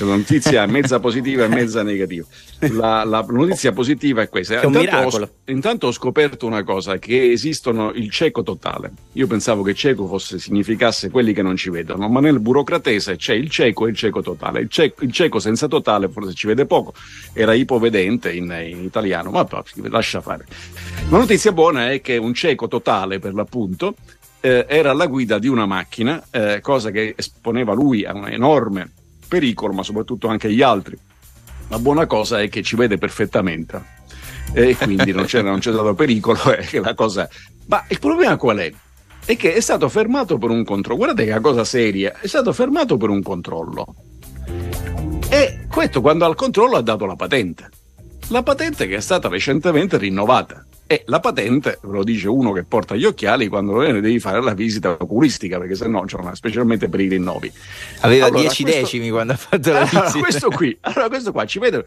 una notizia mezza positiva e mezza negativa. La, la notizia positiva è questa. È intanto. Ho, intanto ho scoperto una cosa, che esistono il cieco totale. Io pensavo che cieco fosse, significasse quelli che non ci vedono, ma nel burocratese c'è il cieco e il cieco totale. Il cieco, il cieco senza totale forse ci vede poco, era ipovedente in, in italiano, ma lascia fare. La notizia buona è che un cieco totale, per l'appunto, eh, era alla guida di una macchina, eh, cosa che esponeva lui a un enorme pericolo, ma soprattutto anche gli altri. La buona cosa è che ci vede perfettamente e quindi non non c'è stato pericolo. La cosa... Ma il problema qual è? È che è stato fermato per un controllo. Guardate che è una cosa seria, è stato fermato per un controllo. E questo quando al controllo ha dato la patente. La patente che è stata recentemente rinnovata. E la patente, ve lo dice uno che porta gli occhiali quando ne devi fare la visita oculistica, perché se no, specialmente per i rinnovi. Aveva 10 allora, decimi quando ha fatto la allora, visita. Questo qui, allora questo qua ci vedo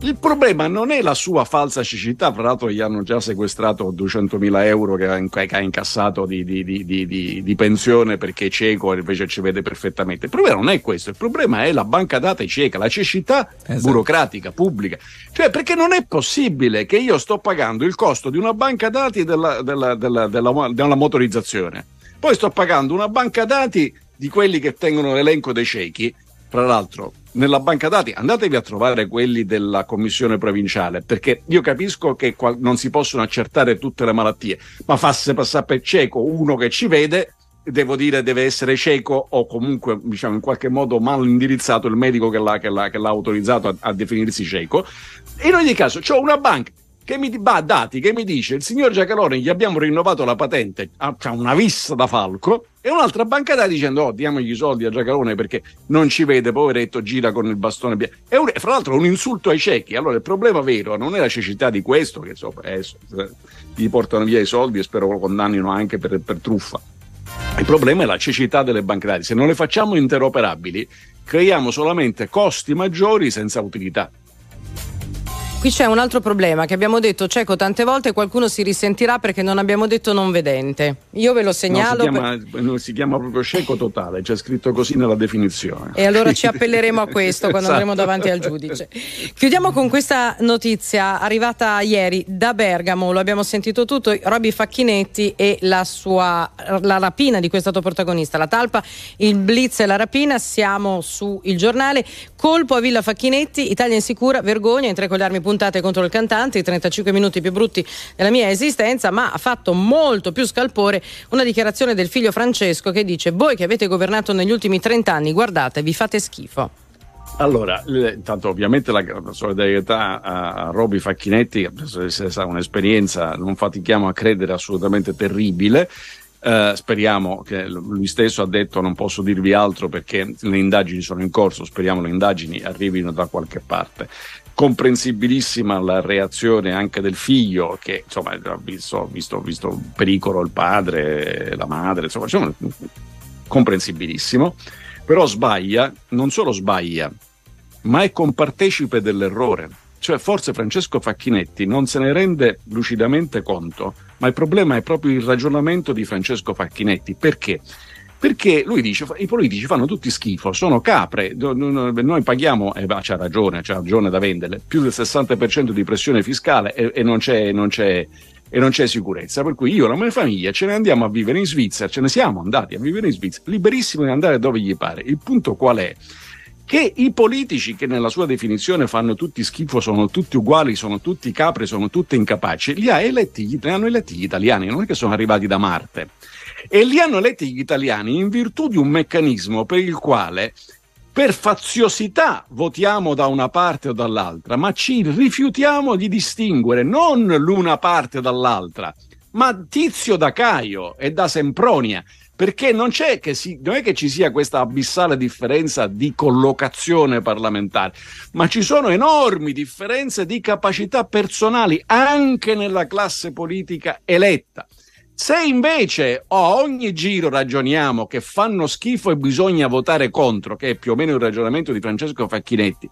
il problema non è la sua falsa cecità, fra l'altro gli hanno già sequestrato 200.000 euro che ha incassato di, di, di, di, pensione perché è cieco e invece ci vede perfettamente. Il problema non è questo, il problema è la banca dati cieca, la cecità esatto. burocratica, pubblica. Cioè perché non è possibile che io sto pagando il costo di una banca dati della, della, della, della motorizzazione, poi sto pagando una banca dati di quelli che tengono l'elenco dei ciechi, fra l'altro nella banca dati andatevi a trovare quelli della commissione provinciale perché io capisco che non si possono accertare tutte le malattie ma fasse passare per cieco uno che ci vede devo dire deve essere cieco o comunque diciamo in qualche modo mal indirizzato il medico che l'ha, che l'ha, che l'ha autorizzato a, a, definirsi cieco. In ogni caso c'ho una banca che mi va dati che mi dice il signor Giacalone gli abbiamo rinnovato la patente ha una vista da falco e un'altra banca dati dicendo oh diamogli i soldi a Giacalone perché non ci vede poveretto gira con il bastone e un, fra l'altro un insulto ai ciechi. Allora il problema vero non è la cecità di questo che insomma eh, gli portano via i soldi e spero lo condannino anche per, per truffa. Il problema è la cecità delle banche dati se non le facciamo interoperabili creiamo solamente costi maggiori senza utilità Qui c'è un altro problema che abbiamo detto cieco tante volte e qualcuno si risentirà perché non abbiamo detto non vedente. Io ve lo segnalo. No, si, chiama, per... si, chiama, proprio cieco totale, c'è scritto così nella definizione. E allora ci appelleremo a questo quando esatto. andremo davanti al giudice. Chiudiamo con questa notizia arrivata ieri da Bergamo, lo abbiamo sentito tutto, Roby Facchinetti e la sua la rapina di cui è stato protagonista, la talpa, il blitz e la rapina, siamo su Il Giornale, colpo a Villa Facchinetti, Italia insicura, vergogna, in tre con le armi puntate contro il cantante, i 35 minuti più brutti della mia esistenza, ma ha fatto molto più scalpore una dichiarazione del figlio Francesco che dice voi che avete governato negli ultimi 30 anni, guardate, vi fate schifo. Allora, intanto ovviamente la, solidarietà a, Roby Facchinetti, che penso stata un'esperienza, non fatichiamo a credere, assolutamente terribile. Uh, speriamo che lui stesso ha detto non posso dirvi altro perché le indagini sono in corso, speriamo le indagini arrivino da qualche parte comprensibilissima la reazione anche del figlio che insomma ha visto, visto, visto pericolo il padre, la madre, insomma, insomma comprensibilissimo, però sbaglia, non solo sbaglia, ma è compartecipe dell'errore. Cioè forse Francesco Facchinetti non se ne rende lucidamente conto, ma il problema è proprio il ragionamento di Francesco Facchinetti. Perché? Perché lui dice i politici fanno tutti schifo, sono capre, noi paghiamo, e eh, c'ha ragione, c'ha ragione da venderle, più del 60% di pressione fiscale e, e, non c'è, non c'è, e, non c'è, sicurezza. Per cui io e la mia famiglia ce ne andiamo a vivere in Svizzera, ce ne siamo andati a vivere in Svizzera, liberissimo di andare dove gli pare. Il punto qual è? che i politici che nella sua definizione fanno tutti schifo, sono tutti uguali, sono tutti capri, sono tutti incapaci, li, ha eletti, li hanno eletti gli italiani, non è che sono arrivati da Marte. E li hanno eletti gli italiani in virtù di un meccanismo per il quale per faziosità votiamo da una parte o dall'altra, ma ci rifiutiamo di distinguere non l'una parte dall'altra, ma Tizio da Caio e da Sempronia, perché non, si, non è che ci sia questa abissale differenza di collocazione parlamentare, ma ci sono enormi differenze di capacità personali anche nella classe politica eletta. Se invece a ogni giro ragioniamo che fanno schifo e bisogna votare contro, che è più o meno il ragionamento di Francesco Facchinetti,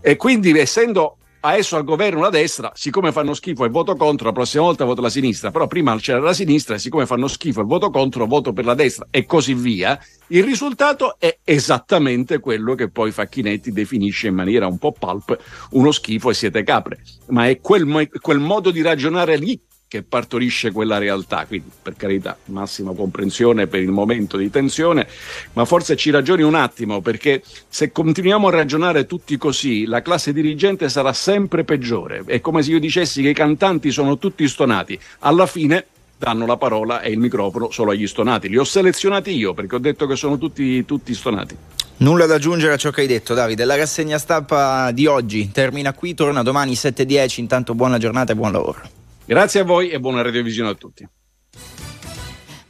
e quindi essendo adesso al governo la destra, siccome fanno schifo e voto contro, la prossima volta voto la sinistra, però prima c'era la sinistra e siccome fanno schifo e voto contro, voto per la destra e così via, il risultato è esattamente quello che poi Facchinetti definisce in maniera un po' pulp uno schifo e siete capre, ma è quel, quel modo di ragionare lì che partorisce quella realtà. Quindi, per carità, massima comprensione per il momento di tensione, ma forse ci ragioni un attimo, perché se continuiamo a ragionare tutti così, la classe dirigente sarà sempre peggiore. È come se io dicessi che i cantanti sono tutti stonati. Alla fine danno la parola e il microfono solo agli stonati. Li ho selezionati io perché ho detto che sono tutti, tutti stonati. Nulla da aggiungere a ciò che hai detto, Davide. La rassegna stampa di oggi termina qui, torna domani 7.10. Intanto buona giornata e buon lavoro. Grazie a voi e buona radiovisione a tutti.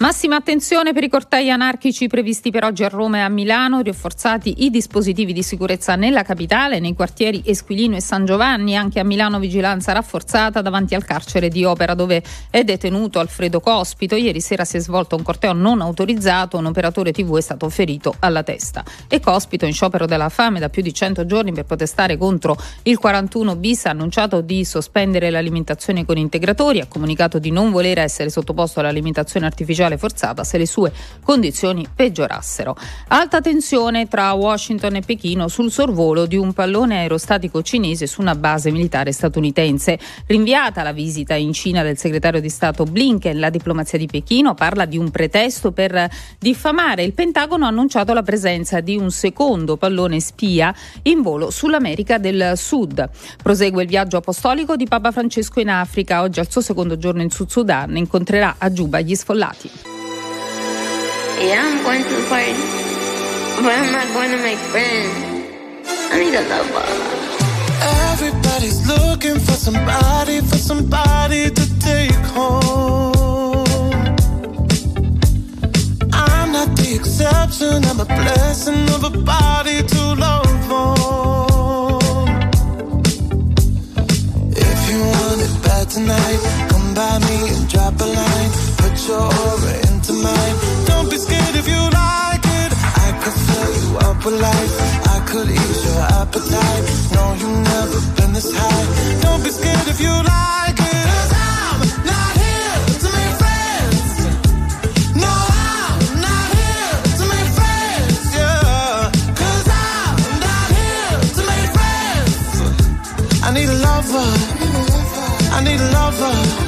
Massima attenzione per i cortei anarchici previsti per oggi a Roma e a Milano, rinforzati i dispositivi di sicurezza nella capitale, nei quartieri Esquilino e San Giovanni, anche a Milano vigilanza rafforzata davanti al carcere di Opera dove è detenuto Alfredo Cospito. Ieri sera si è svolto un corteo non autorizzato, un operatore TV è stato ferito alla testa. E Cospito in sciopero della fame da più di 100 giorni per protestare contro il 41 bis ha annunciato di sospendere l'alimentazione con integratori, ha comunicato di non voler essere sottoposto all'alimentazione artificiale forzata se le sue condizioni peggiorassero. Alta tensione tra Washington e Pechino sul sorvolo di un pallone aerostatico cinese su una base militare statunitense. Rinviata la visita in Cina del segretario di Stato Blinken, la diplomazia di Pechino parla di un pretesto per diffamare. Il Pentagono ha annunciato la presenza di un secondo pallone spia in volo sull'America del Sud. Prosegue il viaggio apostolico di Papa Francesco in Africa. Oggi al suo secondo giorno in Sud Sudan incontrerà a Giuba gli sfollati. Yeah, I'm going to the party, but I'm not going to make friends. I need a lover. Everybody's looking for somebody, for somebody to take home. I'm not the exception, I'm a blessing of a body to love on. If you want it bad tonight, come by me and drop a line. Put your aura into mine. If you like it. I could fill you up with life. I could ease your appetite. No, you've never been this high. Don't be scared if you like it. I'm not here to make friends. No, I'm not here to make friends. I'm not here to make friends. I need a lover. I need a lover.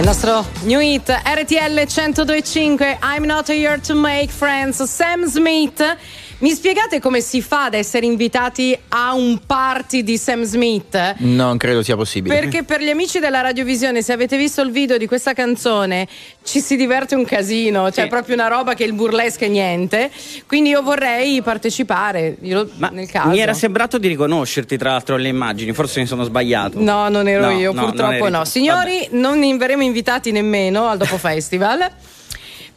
Il nostro new hit RTL 1025 I'm not here to make friends Sam Smith mi spiegate come si fa ad essere invitati a un party di Sam Smith? Non credo sia possibile. Perché per gli amici della radiovisione, se avete visto il video di questa canzone, ci si diverte un casino, cioè Sì. proprio una roba che il burlesque è niente. Quindi io vorrei partecipare, io, nel caso. Mi era sembrato di riconoscerti tra l'altro alle immagini, forse mi sono sbagliato. No, non ero No, io, no, non purtroppo no. Signori, non ne verremo invitati nemmeno al Dopo Festival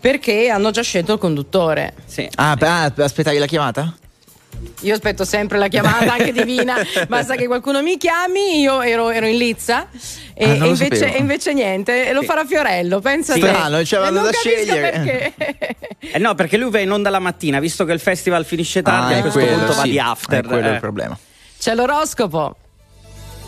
perché hanno già scelto il conduttore. Ah, per ah, per aspettare la chiamata? Io aspetto sempre la chiamata anche divina, basta che qualcuno mi chiami, io ero, ero in Lizza e, Ah, e invece, e invece niente, e lo Sì. farà Fiorello, pensa Sì. te. Strano, E c'erano non da capisco scegliere. perché. Eh no, perché lui va in onda la mattina, visto che il festival finisce tardi, Ah, a questo quello, punto va sì. di after. È quello eh. il problema. C'è l'oroscopo.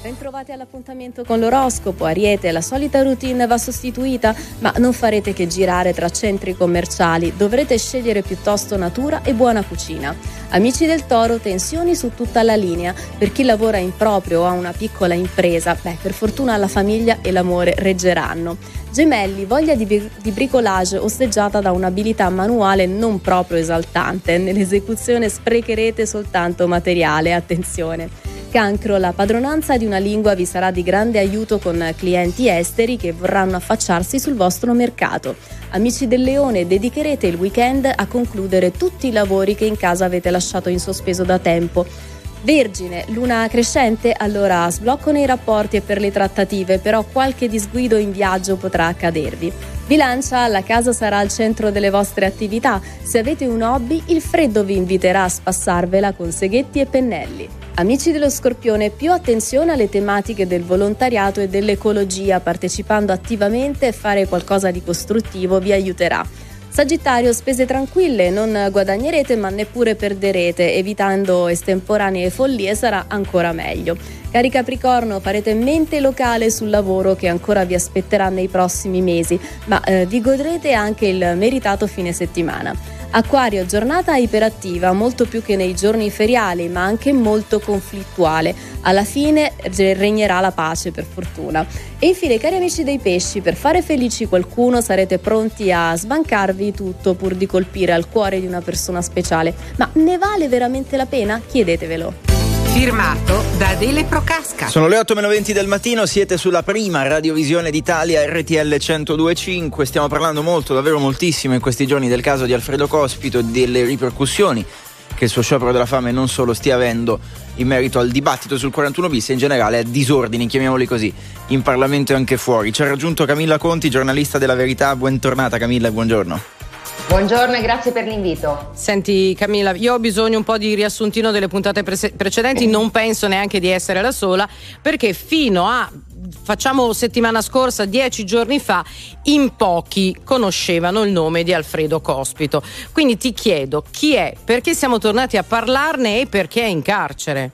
Bentrovati all'appuntamento con l'oroscopo. Ariete, la solita routine va sostituita, ma non farete che girare tra centri commerciali. Dovrete scegliere piuttosto natura e buona cucina. Amici del toro, tensioni su tutta la linea. Per chi lavora in proprio o ha una piccola impresa, beh, per fortuna la famiglia e l'amore reggeranno. Gemelli, voglia di, di bricolage osteggiata da un'abilità manuale non proprio esaltante. Nell'esecuzione sprecherete soltanto materiale, attenzione. Cancro, la padronanza di una lingua vi sarà di grande aiuto con clienti esteri che vorranno affacciarsi sul vostro mercato. Amici del leone, dedicherete il weekend a concludere tutti i lavori che in casa avete lasciato in sospeso da tempo. Vergine, luna crescente, allora sblocco nei rapporti e per le trattative, però qualche disguido in viaggio potrà accadervi. Bilancia, la casa sarà al centro delle vostre attività. Se avete un hobby, il freddo vi inviterà a spassarvela con seghetti e pennelli. Amici dello Scorpione, più attenzione alle tematiche del volontariato e dell'ecologia, partecipando attivamente e fare qualcosa di costruttivo vi aiuterà. Sagittario, spese tranquille, non guadagnerete ma neppure perderete, evitando estemporanee follie sarà ancora meglio. Cari Capricorno, farete mente locale sul lavoro che ancora vi aspetterà nei prossimi mesi, ma eh, vi godrete anche il meritato fine settimana. Acquario, giornata iperattiva, molto più che nei giorni feriali, ma anche molto conflittuale. Alla fine re- regnerà la pace, per fortuna. E infine, cari amici dei pesci, per fare felici qualcuno sarete pronti a sbancarvi tutto pur di colpire al cuore di una persona speciale. Ma ne vale veramente la pena? Chiedetevelo. Firmato da Adele Procasca. Sono le 8.20 del mattino, siete sulla prima radiovisione d'Italia RTL 1025. Stiamo parlando molto, davvero moltissimo in questi giorni del caso di Alfredo Cospito e delle ripercussioni che il suo sciopero della fame non solo stia avendo in merito al dibattito sul 41 bis e in generale a disordini, chiamiamoli così, in Parlamento e anche fuori. Ci ha raggiunto Camilla Conti, giornalista della Verità. Buontornata Camilla e buongiorno. Buongiorno e grazie per l'invito. Senti Camilla, io ho bisogno un po' di riassuntino delle puntate prese- precedenti, non penso neanche di essere la sola, perché fino a facciamo settimana scorsa, dieci giorni fa, in pochi conoscevano il nome di Alfredo Cospito. Quindi ti chiedo chi è, perché siamo tornati a parlarne e perché è in carcere.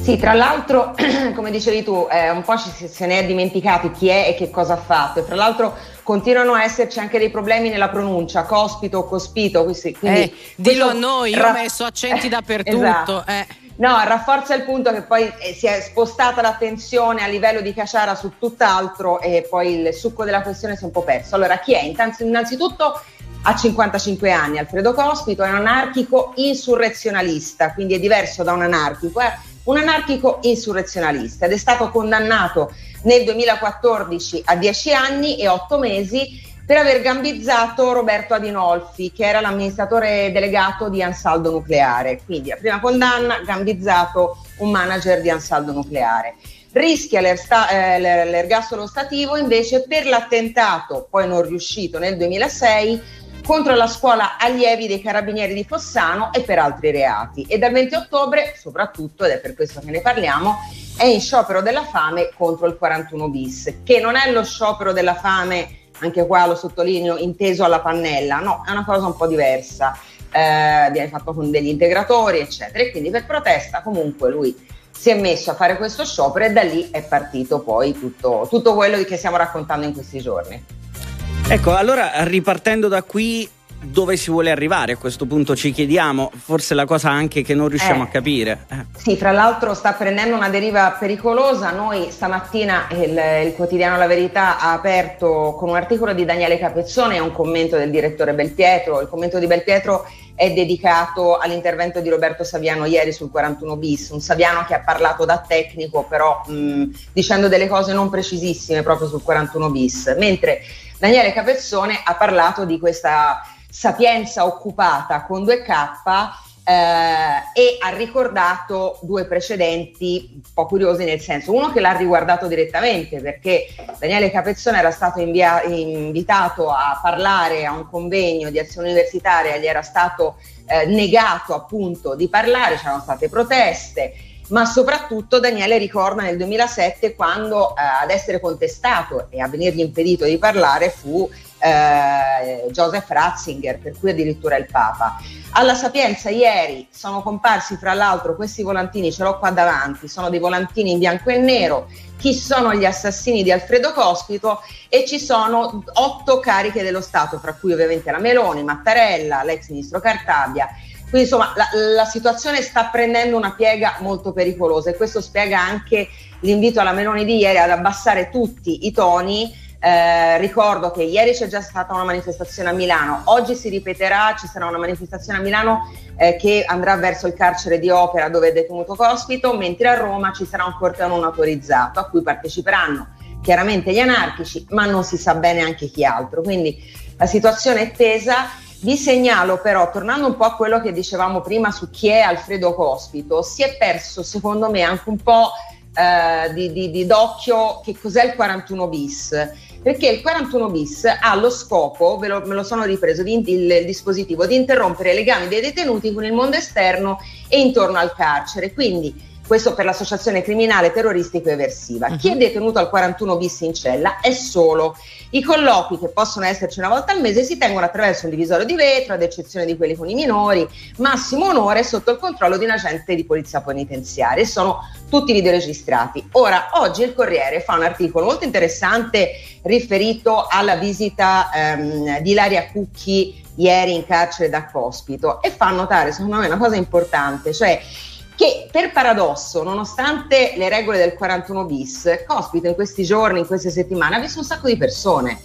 Sì, tra l'altro, come dicevi tu, eh, un po' ci, se ne è dimenticati chi è e che cosa ha fatto. E tra l'altro continuano a esserci anche dei problemi nella pronuncia, cospito o cospito. Quindi, Eh, dillo a noi, io ho messo accenti dappertutto. Esatto. eh. No, rafforza il punto che poi eh, si è spostata l'attenzione a livello di Caciara su tutt'altro e poi il succo della questione si è un po' perso. Allora, chi è? Intanz- Innanzitutto ha 55 anni, Alfredo Cospito è un anarchico insurrezionalista, quindi è diverso da un anarchico, è un anarchico insurrezionalista ed è stato condannato nel 2014 a 10 anni e 8 mesi per aver gambizzato Roberto Adinolfi, che era l'amministratore delegato di Ansaldo Nucleare. Quindi la prima condanna, gambizzato un manager di Ansaldo Nucleare. Rischia eh, l'er- l'ergastolo stativo invece per l'attentato, poi non riuscito nel 2006, contro la scuola allievi dei carabinieri di Fossano e per altri reati. E dal 20 ottobre, soprattutto, ed è per questo che ne parliamo, è in sciopero della fame contro il 41 bis, che non è lo sciopero della fame, anche qua lo sottolineo, inteso alla pannella, no, è una cosa un po' diversa. Eh, viene fatto con degli integratori, eccetera. E quindi per protesta comunque lui si è messo a fare questo sciopero e da lì è partito poi tutto, tutto quello che stiamo raccontando in questi giorni. Ecco, allora ripartendo da qui, dove si vuole arrivare a questo punto ci chiediamo, forse la cosa anche che non riusciamo Eh. a capire. Eh. Sì, fra l'altro sta prendendo una deriva pericolosa. Noi stamattina il, il quotidiano La Verità ha aperto con un articolo di Daniele Capezzone e un commento del direttore Belpietro. Il commento di Belpietro è dedicato all'intervento di Roberto Saviano ieri sul 41 bis, un Saviano che ha parlato da tecnico però mh, dicendo delle cose non precisissime proprio sul 41 bis, mentre Daniele Capezzone ha parlato di questa sapienza occupata con 2K eh, e ha ricordato due precedenti un po' curiosi nel senso, uno che l'ha riguardato direttamente perché Daniele Capezzone era stato invia- invitato a parlare a un convegno di azione universitaria, gli era stato eh, negato appunto di parlare, c'erano state proteste, ma soprattutto Daniele ricorda nel 2007 quando eh, ad essere contestato e a venirgli impedito di parlare fu eh, Joseph Ratzinger, per cui addirittura il Papa. Alla Sapienza ieri sono comparsi fra l'altro questi volantini, ce l'ho qua davanti, sono dei volantini in bianco e nero, chi sono gli assassini di Alfredo Cospito e ci sono otto cariche dello Stato, fra cui ovviamente la Meloni, Mattarella, l'ex ministro Cartabia. Quindi insomma la, la situazione sta prendendo una piega molto pericolosa e questo spiega anche l'invito alla Meloni di ieri ad abbassare tutti i toni eh, ricordo che ieri c'è già stata una manifestazione a Milano, oggi si ripeterà, ci sarà una manifestazione a Milano eh, che andrà verso il carcere di Opera dove è detenuto Cospito, mentre a Roma ci sarà un corteo non autorizzato a cui parteciperanno chiaramente gli anarchici, ma non si sa bene anche chi altro. Quindi la situazione è tesa. Vi segnalo però, tornando un po' a quello che dicevamo prima su chi è Alfredo Cospito, si è perso secondo me anche un po' eh, di, di- di d'occhio che cos'è il 41 bis perché il 41 bis ha lo scopo, ve lo, me lo sono ripreso, di, il, il dispositivo, di interrompere i legami dei detenuti con il mondo esterno e intorno al carcere. Quindi questo per l'associazione criminale terroristico eversiva. Chi è detenuto al 41 bis in cella è solo. I colloqui che possono esserci una volta al mese si tengono attraverso un divisorio di vetro, ad eccezione di quelli con i minori, massimo onore sotto il controllo di un agente di polizia penitenziaria e sono tutti videoregistrati. Ora, oggi il Corriere fa un articolo molto interessante riferito alla visita ehm, di Ilaria Cucchi ieri in carcere da Cospito e fa notare, secondo me, una cosa importante, cioè che per paradosso, nonostante le regole del 41 bis, Cospito in questi giorni, in queste settimane, ha visto un sacco di persone.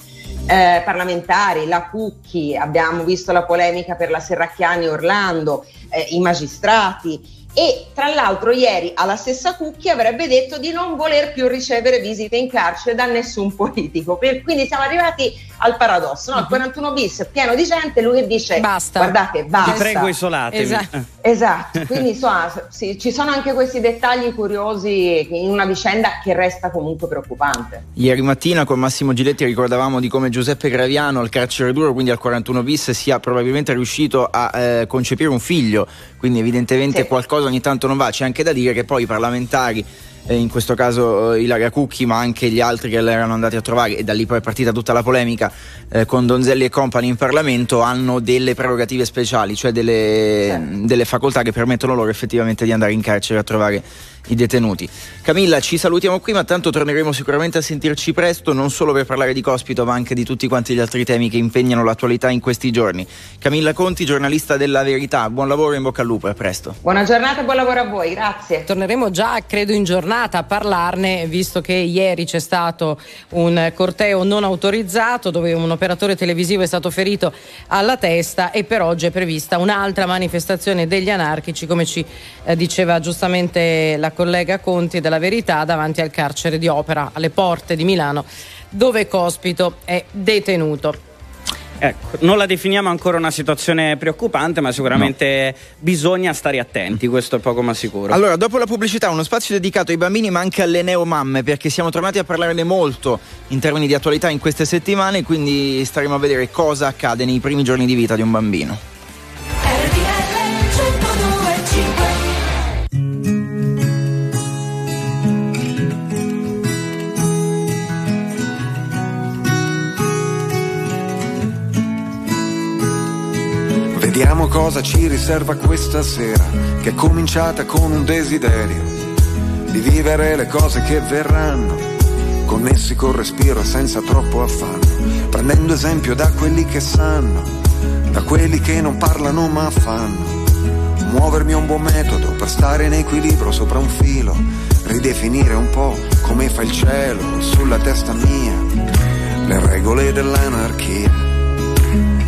eh, parlamentari, la Cucchi, abbiamo visto la polemica per la Serracchiani Orlando, eh, i magistrati e tra l'altro ieri alla stessa Cucchi avrebbe detto di non voler più ricevere visite in carcere da nessun politico. Per- quindi siamo arrivati al paradosso, no? il 41 bis pieno di gente, lui che dice Basta. guardate, basta. Vi prego isolatevi. Esatto. Eh. Esatto, quindi insomma sì, ci sono anche questi dettagli curiosi in una vicenda che resta comunque preoccupante. Ieri mattina con Massimo Giletti ricordavamo di come Giuseppe Graviano al carcere duro, quindi al 41 bis, sia probabilmente riuscito a eh, concepire un figlio, quindi evidentemente Sì. qualcosa ogni tanto non va. C'è anche da dire che poi i parlamentari, eh, in questo caso eh, Ilaria Cucchi, ma anche gli altri che l'erano andati a trovare, e da lì poi è partita tutta la polemica eh, con Donzelli e compagni in Parlamento, hanno delle prerogative speciali, cioè delle, delle facoltà che permettono loro effettivamente di andare in carcere a trovare i detenuti. Camilla, ci salutiamo qui, ma tanto torneremo sicuramente a sentirci presto, non solo per parlare di Cospito, ma anche di tutti quanti gli altri temi che impegnano l'attualità in questi giorni. Camilla Conti, giornalista della Verità, buon lavoro e in bocca al lupo, a presto. Buona giornata e buon lavoro a voi, grazie. Torneremo già, credo, in giornata a parlarne, visto che ieri c'è stato un corteo non autorizzato dove un operatore televisivo è stato ferito alla testa e per oggi è prevista un'altra manifestazione degli anarchici, come ci eh, diceva giustamente la collega Conti della Verità, davanti al carcere di Opera, alle porte di Milano, dove Cospito è detenuto. Ecco, non la definiamo ancora una situazione preoccupante, ma sicuramente bisogna stare attenti, questo è poco ma sicuro. Allora, dopo la pubblicità, uno spazio dedicato ai bambini, ma anche alle neomamme, perché siamo tornati a parlarne molto in termini di attualità in queste settimane, quindi staremo a vedere cosa accade nei primi giorni di vita di un bambino. Vediamo cosa ci riserva questa sera, che è cominciata con un desiderio di vivere le cose che verranno, connessi col respiro senza troppo affanno, prendendo esempio da quelli che sanno da quelli che non parlano ma fanno. Muovermi è un buon metodo per stare in equilibrio sopra un filo, ridefinire un po' come fa il cielo sulla testa mia, le regole dell'anarchia.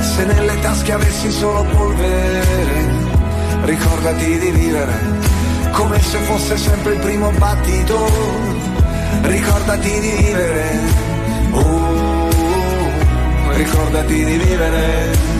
Se nelle tasche avessi solo polvere, ricordati di vivere. Come se fosse sempre il primo battito, ricordati di vivere. Oh, ricordati di vivere.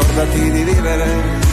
Ricordati di vivere.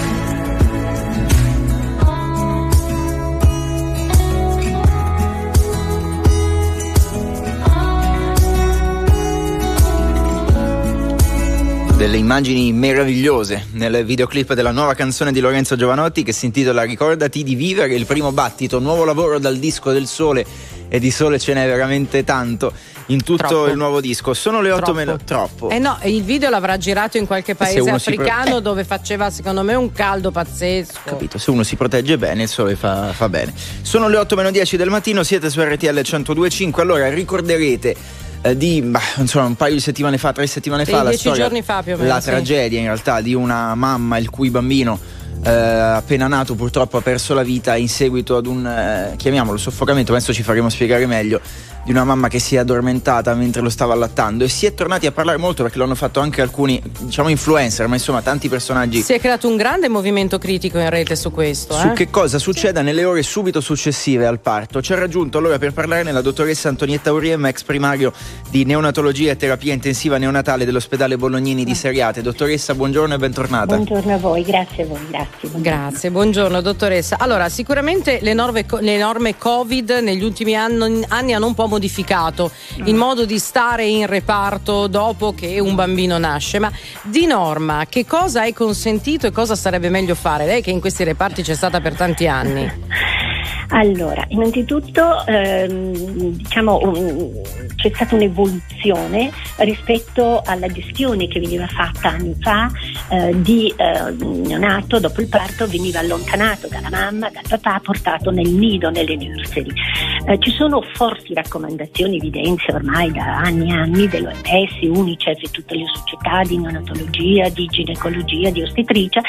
delle immagini meravigliose nel videoclip della nuova canzone di Lorenzo Giovanotti che si intitola Ricordati di vivere, il primo battito, nuovo lavoro dal disco del sole e di sole ce n'è veramente tanto in tutto Troppo. il nuovo disco. Sono le 8 Troppo. meno troppo. Eh no, il video l'avrà girato in qualche paese si pro- africano dove faceva secondo me un caldo pazzesco. Capito, se uno si protegge bene, il sole fa, fa bene. Sono le 8 meno 10 del mattino, siete su RTL 1025. Allora ricorderete eh, di bah, insomma, un paio di settimane fa, tre settimane fa, la dieci storia, fa meno, la sì. tragedia in realtà di una mamma il cui bambino eh, appena nato purtroppo ha perso la vita in seguito ad un, eh, chiamiamolo soffocamento, adesso ci faremo spiegare meglio, di una mamma che si è addormentata mentre lo stava allattando e si è tornati a parlare molto perché lo hanno fatto anche alcuni, diciamo influencer, ma insomma tanti personaggi Si è creato un grande movimento critico in rete su questo. su eh? che cosa succeda nelle ore subito successive al parto. Ci ha raggiunto allora per parlarne la dottoressa Antonietta Uriem, ex primario di neonatologia e terapia intensiva neonatale dell'ospedale Bolognini di Seriate. Dottoressa, buongiorno e bentornata. Buongiorno a voi, grazie a voi, grazie. Grazie, buongiorno dottoressa. Allora, sicuramente le norme, le norme Covid negli ultimi anni, anni hanno un po' modificato il modo di stare in reparto dopo che un bambino nasce, ma di norma che cosa è consentito e cosa sarebbe meglio fare? Lei che in questi reparti c'è stata per tanti anni. Allora, innanzitutto ehm, diciamo, um, c'è stata un'evoluzione rispetto alla gestione che veniva fatta anni fa eh, di eh, neonato dopo il parto veniva allontanato dalla mamma, dal papà, portato nel nido, nelle nursery. Eh, ci sono forti raccomandazioni, evidenze ormai da anni e anni dell'OMS, Unicef e tutte le società di neonatologia, di ginecologia, di ostetricia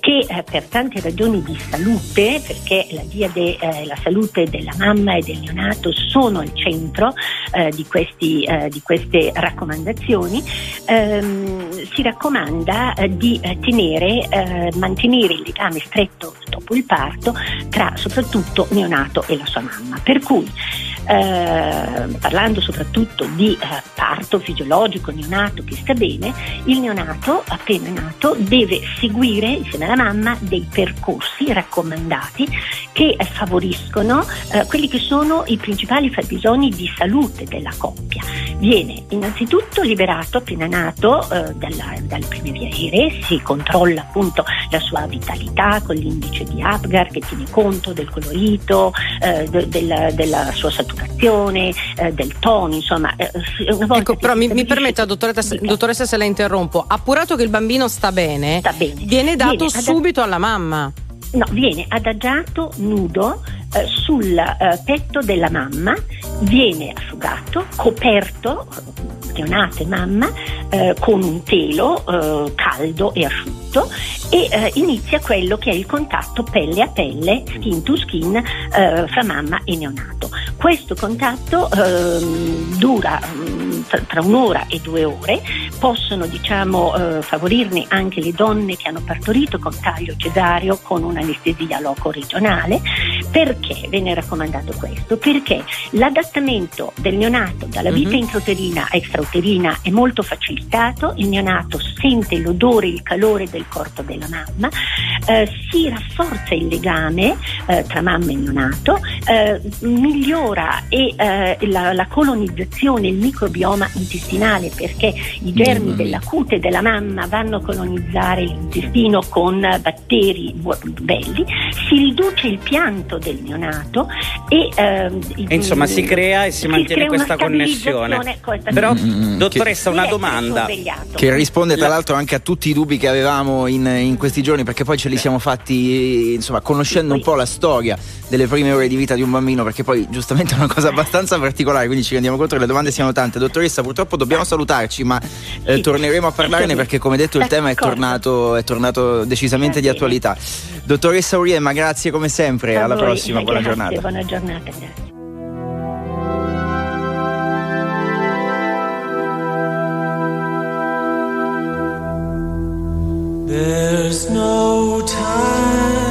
che eh, per tante ragioni di salute, perché la diade eh, la salute della mamma e del neonato sono al centro eh, di, questi, eh, di, queste raccomandazioni, ehm, si raccomanda eh, di eh, tenere, eh, mantenere il legame stretto dopo il parto tra soprattutto neonato e la sua mamma. Per cui eh, parlando soprattutto di eh, parto fisiologico neonato che sta bene, il neonato appena nato deve seguire insieme alla mamma dei percorsi raccomandati che eh, favoriscono eh, quelli che sono i principali fabbisogni di salute della coppia. Viene innanzitutto liberato appena nato eh, dalla, dalle prime vie aeree, si controlla appunto la sua vitalità con l'indice di Apgar che tiene conto del colorito, de, della, della sua saturazione, eh, del tono, insomma. eh, volta Ecco, però mi, mi permetta, dottoressa, dottoressa, se la interrompo. Appurato che il bambino sta bene, viene dato Viene subito alla mamma. No, viene adagiato nudo eh, sul eh, petto della mamma, viene asciugato, coperto, neonato e mamma, eh, con un telo eh, caldo e asciutto e eh, inizia quello che è il contatto pelle a pelle, skin to skin, eh, fra mamma e neonato. Questo contatto ehm, dura mm, tra- un'ora e due ore, possono diciamo, eh, favorirne anche le donne che hanno partorito con taglio cesareo con un'anestesia loco regionale. Perché viene raccomandato questo? Perché l'adattamento del neonato dalla vita Mhm. intrauterina a extrauterina è molto facilitato, il neonato sente l'odore e il calore del corpo della mamma, eh, si rafforza il legame eh, tra mamma e neonato, eh, migliora e, eh, la, la colonizzazione, il microbioma intestinale perché i germi mia. della cute della mamma vanno a colonizzare l'intestino con batteri belli, si riduce il pianto del neonato e ehm, insomma si crea e si, mantiene crea una questa connessione. questa Però, stabilizzazione. dottoressa, una Deve essere domanda. sorvegliato. Che risponde tra l'altro anche a tutti i dubbi che avevamo in, in questi giorni, perché poi ce li siamo fatti, insomma, conoscendo un po' la storia delle prime ore di vita di un bambino, perché poi giustamente è una cosa abbastanza particolare, quindi ci rendiamo conto che le domande siano tante. Dottoressa, purtroppo dobbiamo salutarci, ma eh, torneremo a parlarne perché, come detto, il tema è tornato, è tornato decisamente di attualità. Dottoressa Uriemma, grazie come sempre, alla voi, prossima, buona grazie, giornata. Buona giornata, grazie. There's no time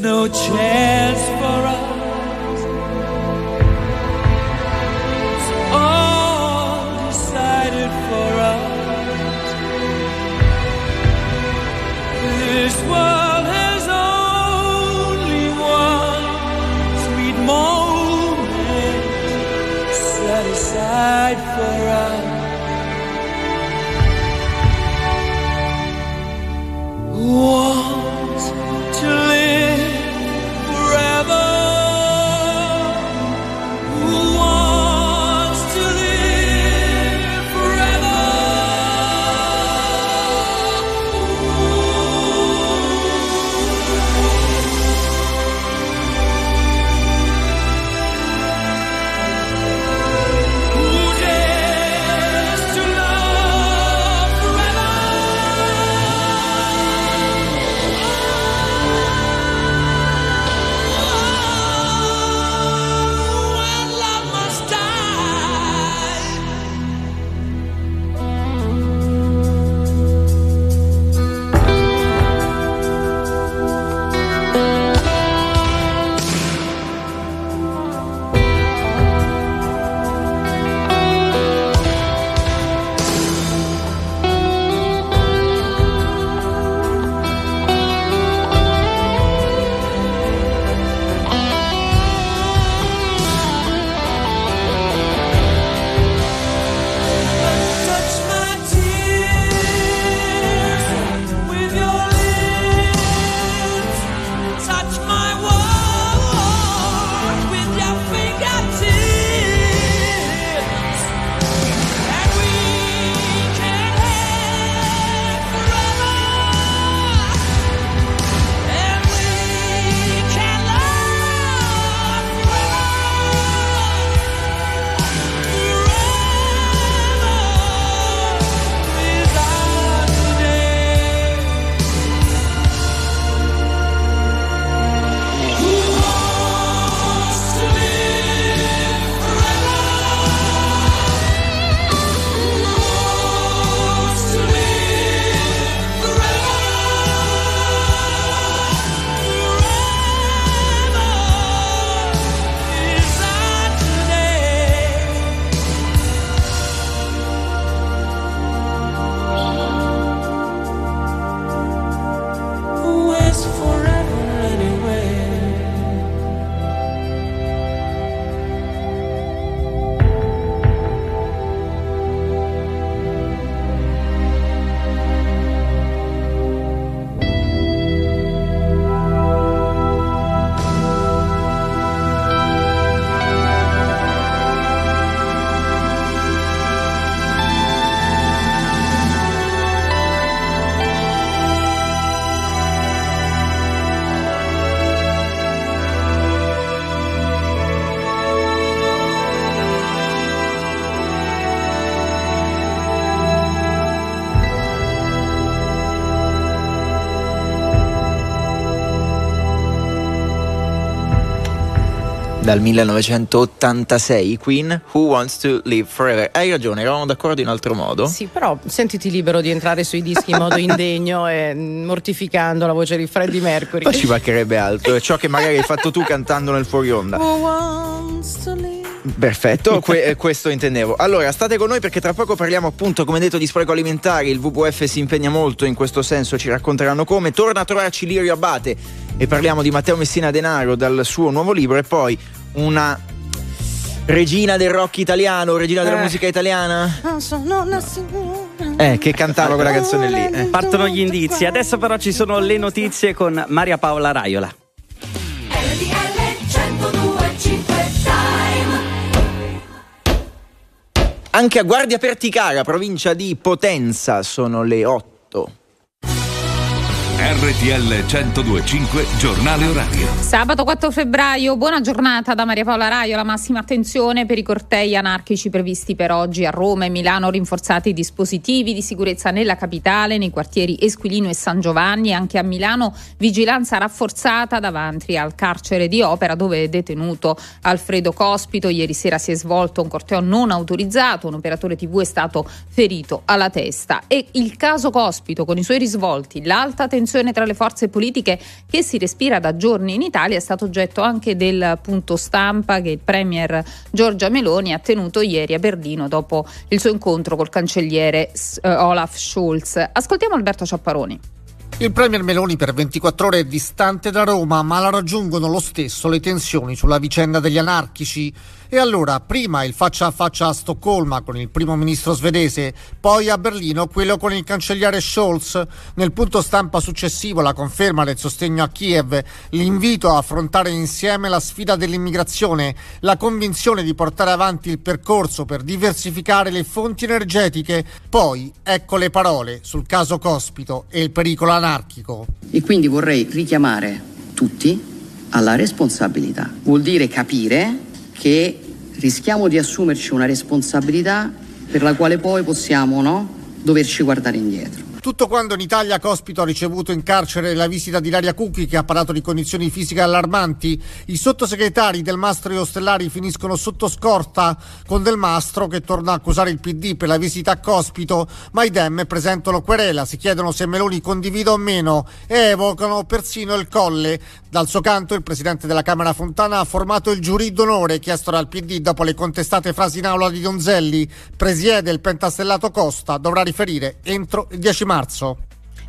no chance dal 1986 Queen Who Wants to Live Forever hai ragione eravamo d'accordo in altro modo Sì, però sentiti libero di entrare sui dischi in modo indegno e mortificando la voce di Freddie Mercury. ma ci mancherebbe altro è ciò che magari hai fatto tu cantando nel fuori onda Who wants to live? Perfetto, que- eh, questo intendevo. Allora, state con noi perché tra poco parliamo appunto, come detto, di spreco alimentare. Il WWF si impegna molto in questo senso, ci racconteranno come. Torna a trovarci Lirio Abate e parliamo di Matteo Messina Denaro dal suo nuovo libro e poi una regina del rock italiano, regina della Eh. musica italiana. Non sono una signora. Eh, che cantava quella canzone lì. eh. Partono gli indizi, adesso però ci sono le notizie con Maria Paola Raiola. Anche a Guardia Perticara, provincia di Potenza, sono le 8. RTL 1025 Giornale Orario. Sabato 4 febbraio, buona giornata da Maria Paola Raio. La massima attenzione per i cortei anarchici previsti per oggi a Roma e Milano. Rinforzati i dispositivi di sicurezza nella capitale, nei quartieri Esquilino e San Giovanni. Anche a Milano, vigilanza rafforzata davanti al carcere di Opera, dove è detenuto Alfredo Cospito. Ieri sera si è svolto un corteo non autorizzato. Un operatore TV è stato ferito alla testa. E il caso Cospito, con i suoi risvolti, l'alta tensione tra le forze politiche che si respira da giorni in Italia è stato oggetto anche del punto stampa che il premier Giorgia Meloni ha tenuto ieri a Berlino dopo il suo incontro col cancelliere eh, Olaf Scholz. Ascoltiamo Alberto Ciapparoni. Il premier Meloni per 24 ore è distante da Roma, ma la raggiungono lo stesso le tensioni sulla vicenda degli anarchici. E allora, prima il faccia a faccia a Stoccolma con il primo ministro svedese, poi a Berlino quello con il cancelliere Scholz. Nel punto stampa successivo la conferma del sostegno a Kiev, l'invito a affrontare insieme la sfida dell'immigrazione, la convinzione di portare avanti il percorso per diversificare le fonti energetiche. Poi ecco le parole sul caso Cospito e il pericolo anarchico. E quindi vorrei richiamare tutti alla responsabilità. Vuol dire capire che rischiamo di assumerci una responsabilità per la quale poi possiamo no, doverci guardare indietro. Tutto quando in Italia Cospito ha ricevuto in carcere la visita di Ilaria Cucchi che ha parlato di condizioni fisiche allarmanti, i sottosegretari del Mastro e Ostellari finiscono sotto scorta con Del Mastro che torna a accusare il PD per la visita a Cospito, ma i Dem presentano querela, si chiedono se Meloni condivida o meno e evocano persino il colle. Dal suo canto il presidente della Camera Fontana ha formato il giurì d'onore chiesto dal PD dopo le contestate frasi in aula di Donzelli. Presiede il pentastellato Costa, dovrà riferire entro il 10 marzo marzo.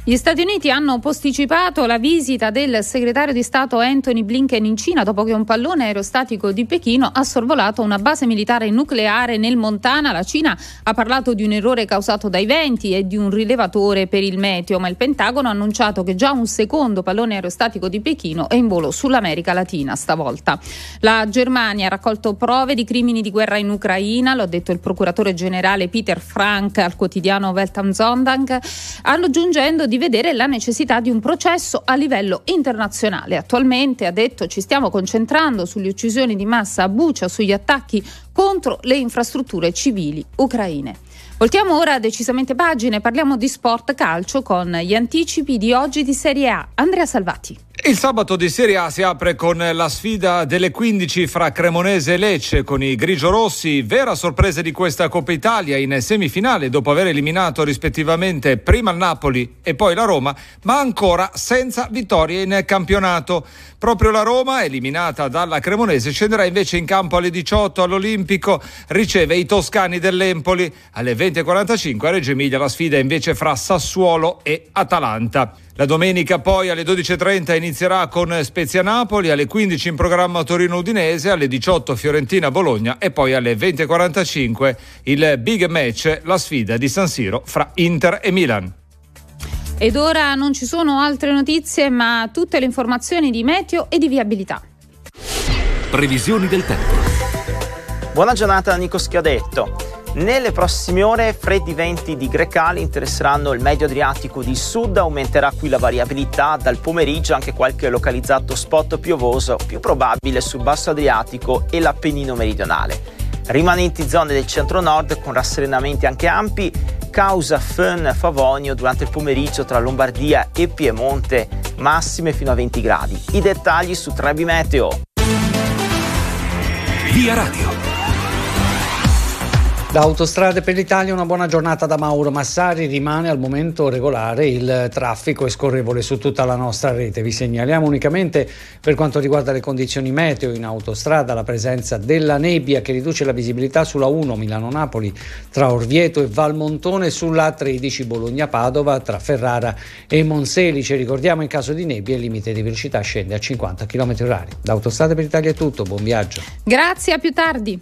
Gli Stati Uniti hanno posticipato la visita del segretario di Stato Anthony Blinken in Cina dopo che un pallone aerostatico di Pechino ha sorvolato una base militare nucleare nel Montana. La Cina ha parlato di un errore causato dai venti e di un rilevatore per il meteo, ma il Pentagono ha annunciato che già un secondo pallone aerostatico di Pechino è in volo sull'America Latina stavolta. La Germania ha raccolto prove di crimini di guerra in Ucraina, lo ha detto il procuratore generale Peter Frank al quotidiano Weltanzondag, aggiungendo di vedere la necessità di un processo a livello internazionale. Attualmente, ha detto, ci stiamo concentrando sulle uccisioni di massa a Bucia, sugli attacchi contro le infrastrutture civili ucraine. Voltiamo ora decisamente pagine, parliamo di sport calcio con gli anticipi di oggi di Serie A. Andrea Salvati. Il sabato di Serie A si apre con la sfida delle 15 fra Cremonese e Lecce con i grigiorossi, vera sorpresa di questa Coppa Italia in semifinale dopo aver eliminato rispettivamente prima il Napoli e poi la Roma, ma ancora senza vittorie in campionato. Proprio la Roma, eliminata dalla Cremonese, scenderà invece in campo alle 18 all'Olimpico, riceve i toscani dell'Empoli. Alle 20.45 a Reggio Emilia la sfida invece fra Sassuolo e Atalanta. La domenica poi alle 12.30 inizierà con Spezia Napoli, alle 15 in programma Torino Udinese, alle 18 Fiorentina Bologna e poi alle 20.45 il big match, la sfida di San Siro fra Inter e Milan. Ed ora non ci sono altre notizie, ma tutte le informazioni di meteo e di viabilità. Previsioni del tempo. Buona giornata da Nico Schiadetto. Nelle prossime ore freddi venti di Grecali interesseranno il medio Adriatico di sud, aumenterà qui la variabilità, dal pomeriggio anche qualche localizzato spot piovoso, più probabile sul basso Adriatico e l'Appennino meridionale. Rimanenti zone del centro-nord con rasserenamenti anche ampi, causa Fön Favonio durante il pomeriggio tra Lombardia e Piemonte, massime fino a 20 gradi. I dettagli su Trebi Meteo. Via Radio. Da Autostrade per l'Italia una buona giornata da Mauro Massari, rimane al momento regolare il traffico e scorrevole su tutta la nostra rete. Vi segnaliamo unicamente per quanto riguarda le condizioni meteo in autostrada la presenza della nebbia che riduce la visibilità sulla 1 Milano-Napoli tra Orvieto e Valmontone, sulla 13 Bologna-Padova tra Ferrara e Monselice. Ricordiamo in caso di nebbia il limite di velocità scende a 50 km h Da Autostrade per l'Italia è tutto, buon viaggio. Grazie, a più tardi.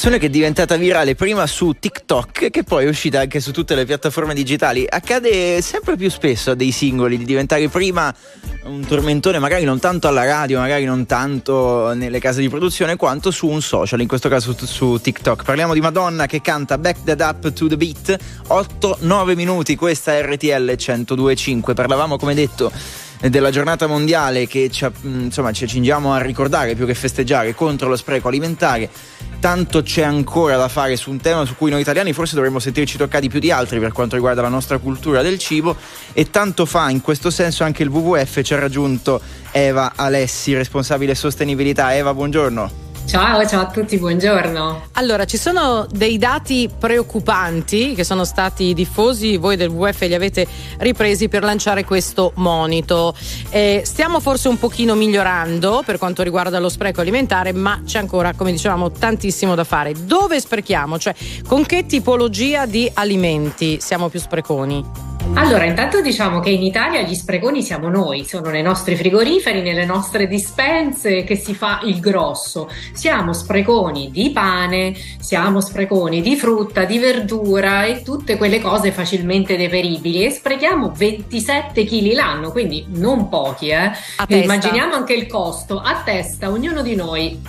Canzone che è diventata virale prima su TikTok che poi è uscita anche su tutte le piattaforme digitali. Accade sempre più spesso a dei singoli di diventare prima un tormentone, magari non tanto alla radio, magari non tanto nelle case di produzione, quanto su un social, in questo caso su, TikTok. Parliamo di Madonna che canta Back That Up to the Beat, 8-9 minuti, questa è RTL 1025. Parlavamo, come detto, della giornata mondiale che ci, insomma, ci accingiamo a ricordare più che festeggiare contro lo spreco alimentare. Tanto c'è ancora da fare su un tema su cui noi italiani forse dovremmo sentirci toccati più di altri per quanto riguarda la nostra cultura del cibo e tanto fa in questo senso anche il WWF ci ha raggiunto Eva Alessi, responsabile sostenibilità. Eva, buongiorno. Ciao, ciao a tutti, buongiorno. Allora, ci sono dei dati preoccupanti che sono stati diffusi, voi del WF li avete ripresi per lanciare questo monito. Eh, stiamo forse un pochino migliorando per quanto riguarda lo spreco alimentare, ma c'è ancora, come dicevamo, tantissimo da fare. Dove sprechiamo? Cioè, con che tipologia di alimenti siamo più spreconi? Allora, intanto diciamo che in Italia gli spreconi siamo noi, sono nei nostri frigoriferi, nelle nostre dispense che si fa il grosso. Siamo spreconi di pane, siamo spreconi di frutta, di verdura e tutte quelle cose facilmente deperibili e sprechiamo 27 kg l'anno, quindi non pochi, eh. Immaginiamo anche il costo a testa, ognuno di noi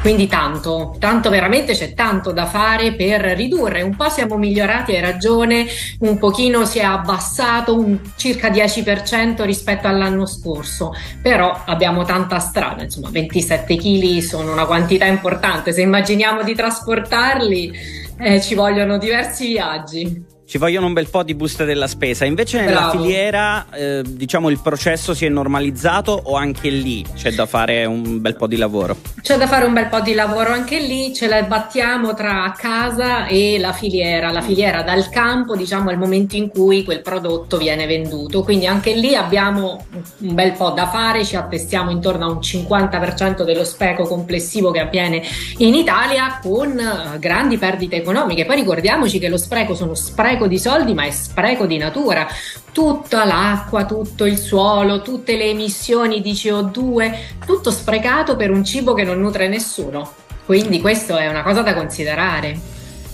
quindi tanto, tanto veramente c'è tanto da fare per ridurre. Un po' siamo migliorati, hai ragione, un pochino si è abbassato un circa 10% rispetto all'anno scorso, però abbiamo tanta strada, insomma 27 kg sono una quantità importante, se immaginiamo di trasportarli eh, ci vogliono diversi viaggi. Ci vogliono un bel po' di buste della spesa. Invece nella Bravo. filiera, eh, diciamo, il processo si è normalizzato o anche lì c'è da fare un bel po' di lavoro? C'è da fare un bel po' di lavoro anche lì, ce la battiamo tra casa e la filiera, la filiera dal campo, diciamo, al momento in cui quel prodotto viene venduto. Quindi anche lì abbiamo un bel po' da fare, ci attestiamo intorno a un 50% dello spreco complessivo che avviene in Italia con eh, grandi perdite economiche. Poi ricordiamoci che lo spreco sono spreco di soldi, ma è spreco di natura. Tutta l'acqua, tutto il suolo, tutte le emissioni di CO2, tutto sprecato per un cibo che non nutre nessuno. Quindi questo è una cosa da considerare.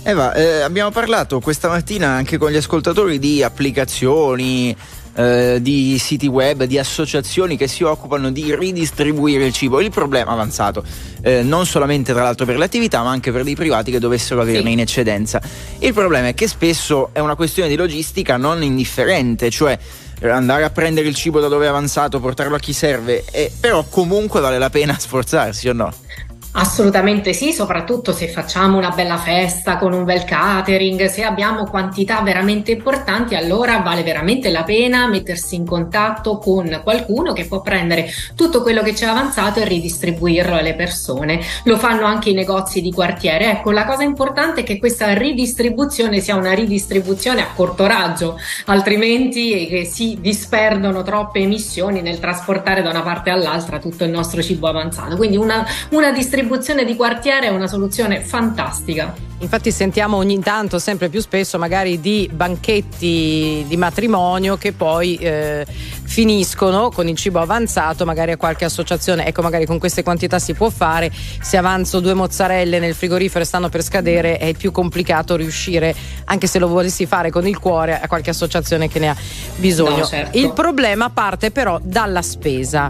Eva, eh, abbiamo parlato questa mattina anche con gli ascoltatori di applicazioni, eh, di siti web, di associazioni che si occupano di ridistribuire il cibo. Il problema avanzato, eh, non solamente tra l'altro per le attività, ma anche per dei privati che dovessero averne in eccedenza. Il problema è che spesso è una questione di logistica non indifferente, cioè eh, andare a prendere il cibo da dove è avanzato, portarlo a chi serve, e, però comunque vale la pena sforzarsi o no? Assolutamente sì, soprattutto se facciamo una bella festa con un bel catering, se abbiamo quantità veramente importanti, allora vale veramente la pena mettersi in contatto con qualcuno che può prendere tutto quello che c'è avanzato e ridistribuirlo alle persone. Lo fanno anche i negozi di quartiere. Ecco, la cosa importante è che questa ridistribuzione sia una ridistribuzione a corto raggio, altrimenti si disperdono troppe emissioni nel trasportare da una parte all'altra tutto il nostro cibo avanzato. Quindi una, una distribuzione di quartiere è una soluzione fantastica. Infatti sentiamo ogni tanto, sempre più spesso, magari di banchetti di matrimonio che poi eh, finiscono con il cibo avanzato, magari a qualche associazione. Ecco, magari con queste quantità si può fare. Se avanzo due mozzarelle nel frigorifero e stanno per scadere, è più complicato riuscire, anche se lo volessi fare con il cuore, a qualche associazione che ne ha bisogno. No, certo. Il problema parte però dalla spesa.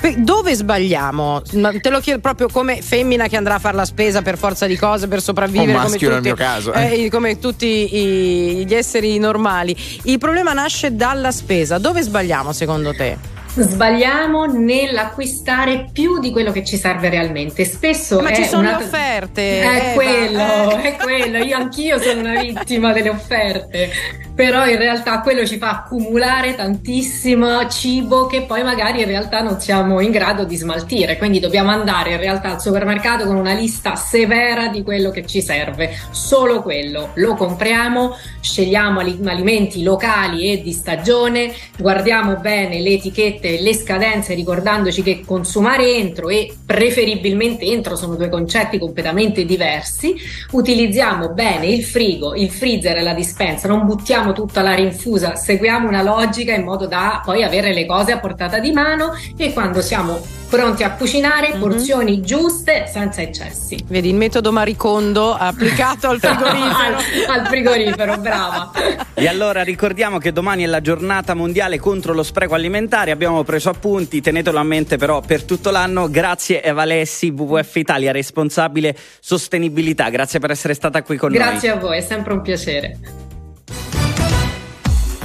Pe- Dove sbagliamo? Te lo chiedo proprio come femmina che andrà a fare la spesa per forza di cose, per sopravvivere. O come maschio nel tutti, mio caso, eh. eh, come tutti i- gli esseri normali. Il problema nasce dalla spesa. Dove sbagliamo secondo te? Sbagliamo nell'acquistare più di quello che ci serve realmente. Spesso Ma ci sono una- le offerte. È Eva, quello, eh. è quello. Io anch'io sono una vittima delle offerte. Però in realtà quello ci fa accumulare tantissimo cibo che poi magari in realtà non siamo in grado di smaltire. Quindi dobbiamo andare in realtà al supermercato con una lista severa di quello che ci serve. Solo quello. Lo compriamo, scegliamo ali- alimenti locali e di stagione, guardiamo bene le etichette e le scadenze ricordandoci che consumare entro e preferibilmente entro sono due concetti completamente diversi. Utilizziamo bene il frigo, il freezer e la dispensa, non buttiamo tutta la rinfusa, seguiamo una logica in modo da poi avere le cose a portata di mano e quando siamo pronti a cucinare porzioni giuste senza eccessi. Vedi il metodo maricondo applicato al frigorifero. al frigorifero, brava. E allora ricordiamo che domani è la giornata mondiale contro lo spreco alimentare. Abbiamo preso appunti, tenetelo a mente però per tutto l'anno. Grazie Eva Alessi, WWF Italia, responsabile sostenibilità. Grazie per essere stata qui con Grazie noi. a voi, è sempre un piacere.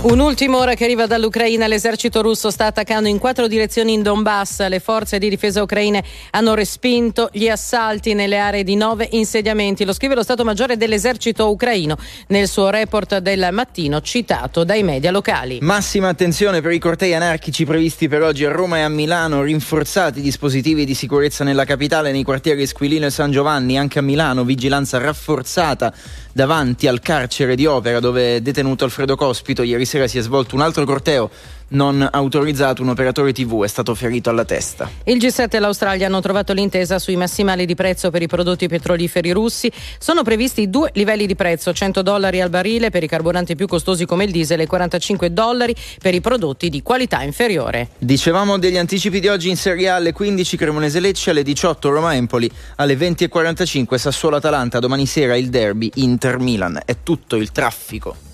Un'ultima ora che arriva dall'Ucraina, l'esercito russo sta attaccando in quattro direzioni in Donbass. Le forze di difesa ucraine hanno respinto gli assalti nelle aree di nove insediamenti. Lo scrive lo Stato Maggiore dell'esercito ucraino nel suo report del mattino citato dai media locali. Massima attenzione per i cortei anarchici previsti per oggi a Roma e a Milano, rinforzati i dispositivi di sicurezza nella capitale, nei quartieri Squilino e San Giovanni, anche a Milano, vigilanza rafforzata davanti al carcere di Opera dove è detenuto Alfredo Cospito. Ieri sera si è svolto un altro corteo non autorizzato, un operatore TV è stato ferito alla testa. Il G7 e l'Australia hanno trovato l'intesa sui massimali di prezzo per i prodotti petroliferi russi. Sono previsti due livelli di prezzo, 100 dollari al barile per i carburanti più costosi come il diesel e 45 dollari per i prodotti di qualità inferiore. Dicevamo degli anticipi di oggi in Serie A alle 15 Cremonese Lecce, alle 18 Roma Empoli, alle 20.45 Sassuolo Atalanta, domani sera il derby Inter Milan. È tutto il traffico.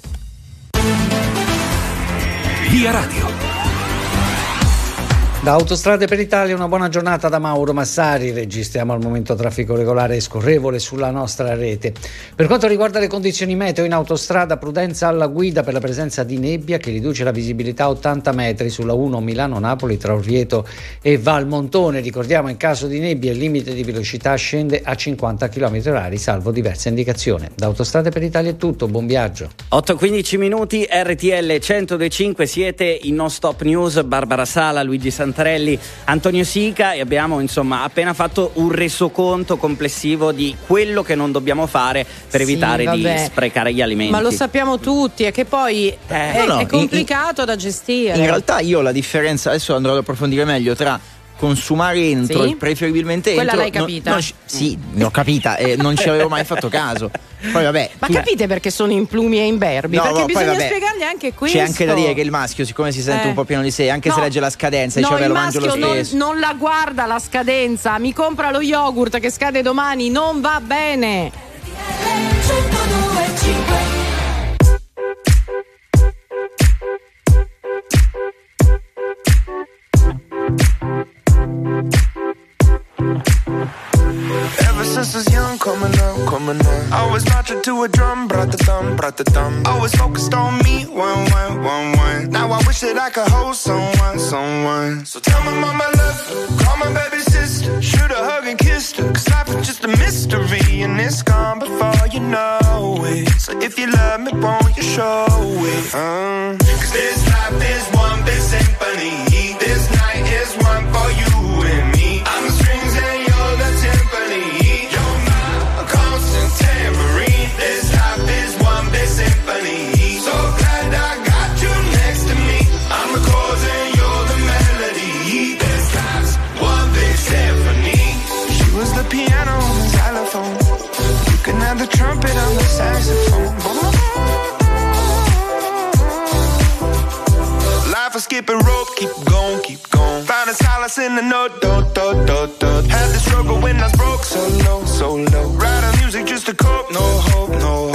Via Radio. Da Autostrade per Italia una buona giornata da Mauro Massari, registriamo al momento traffico regolare e scorrevole sulla nostra rete. Per quanto riguarda le condizioni meteo in autostrada, prudenza alla guida per la presenza di nebbia che riduce la visibilità a 80 metri sulla 1 Milano-Napoli tra Orvieto e Valmontone. Ricordiamo in caso di nebbia il limite di velocità scende a 50 km h salvo diversa indicazione. Da Autostrade per Italia è tutto, buon viaggio. 8-15 minuti, RTL 1025, siete in Non Stop News, Barbara Sala, Luigi Santarelli, Antonio Sica e abbiamo insomma appena fatto un resoconto complessivo di quello che non dobbiamo fare per Sì, evitare di vabbè. sprecare gli alimenti. Ma lo sappiamo tutti, è che poi è, No, no, è in- complicato da gestire. In realtà io la differenza, adesso andrò ad approfondire meglio, tra consumare entro Sì? preferibilmente Quella entro l'hai non- capita? non ci- sì, l'ho capita e non ci avevo mai fatto caso. Poi vabbè, Ma tu- capite perché sono implumi e imberbi? No, perché no, bisogna vabbè, spiegargli anche questo. C'è anche da dire che il maschio, siccome si sente Eh. un po' pieno di sé, anche se No. legge la scadenza, No, dice vabbè il lo mangio lo maschio non, non la guarda la scadenza, mi compra lo yogurt che scade domani, non va bene. Ever since I was young, coming up, coming up. Always marching to a drum, brought the thumb, brought the thumb. Always focused on me, one, one, one, one. Now I wish that I could hold someone, someone. So tell my mama love call my baby sister, shoot a hug and kiss her. Cause life is just a mystery, and it's gone before you know it. So if you love me, won't you show it? Uh. Cause this life is one big symphony. This night is one for you Life is skipping rope, keep going, keep going. Finding solace in the do. Had the struggle when I was broke, so low, so low. Writing music just to cope, no hope, no hope.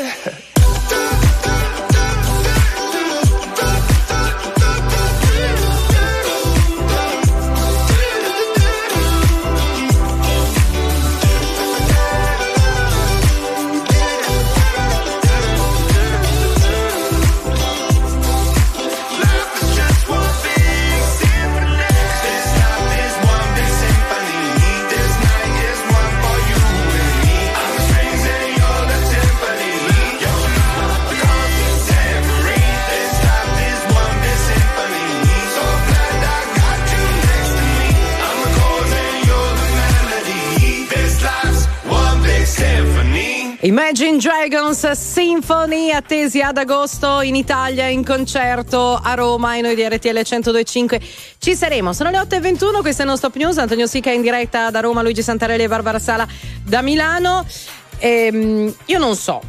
Imagine Dragons Symphony attesi ad agosto in Italia in concerto a Roma e noi di RTL 1025 ci saremo. Sono le 8.21, questa è Non Stop News, Antonio Sica in diretta da Roma, Luigi Santarelli e Barbara Sala da Milano. Ehm, io non so,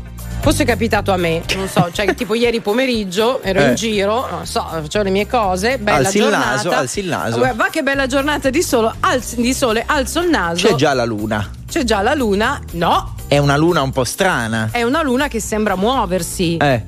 fosse capitato a me, non so, cioè tipo ieri pomeriggio ero Eh. in giro, non so, facevo le mie cose, bella Alzi il giornata. naso, alzi il naso. Va che bella giornata di, solo, alz- di sole, alzo il naso. C'è già la luna. C'è già la luna. No, È una luna un po' strana. è una luna che sembra muoversi. Eh.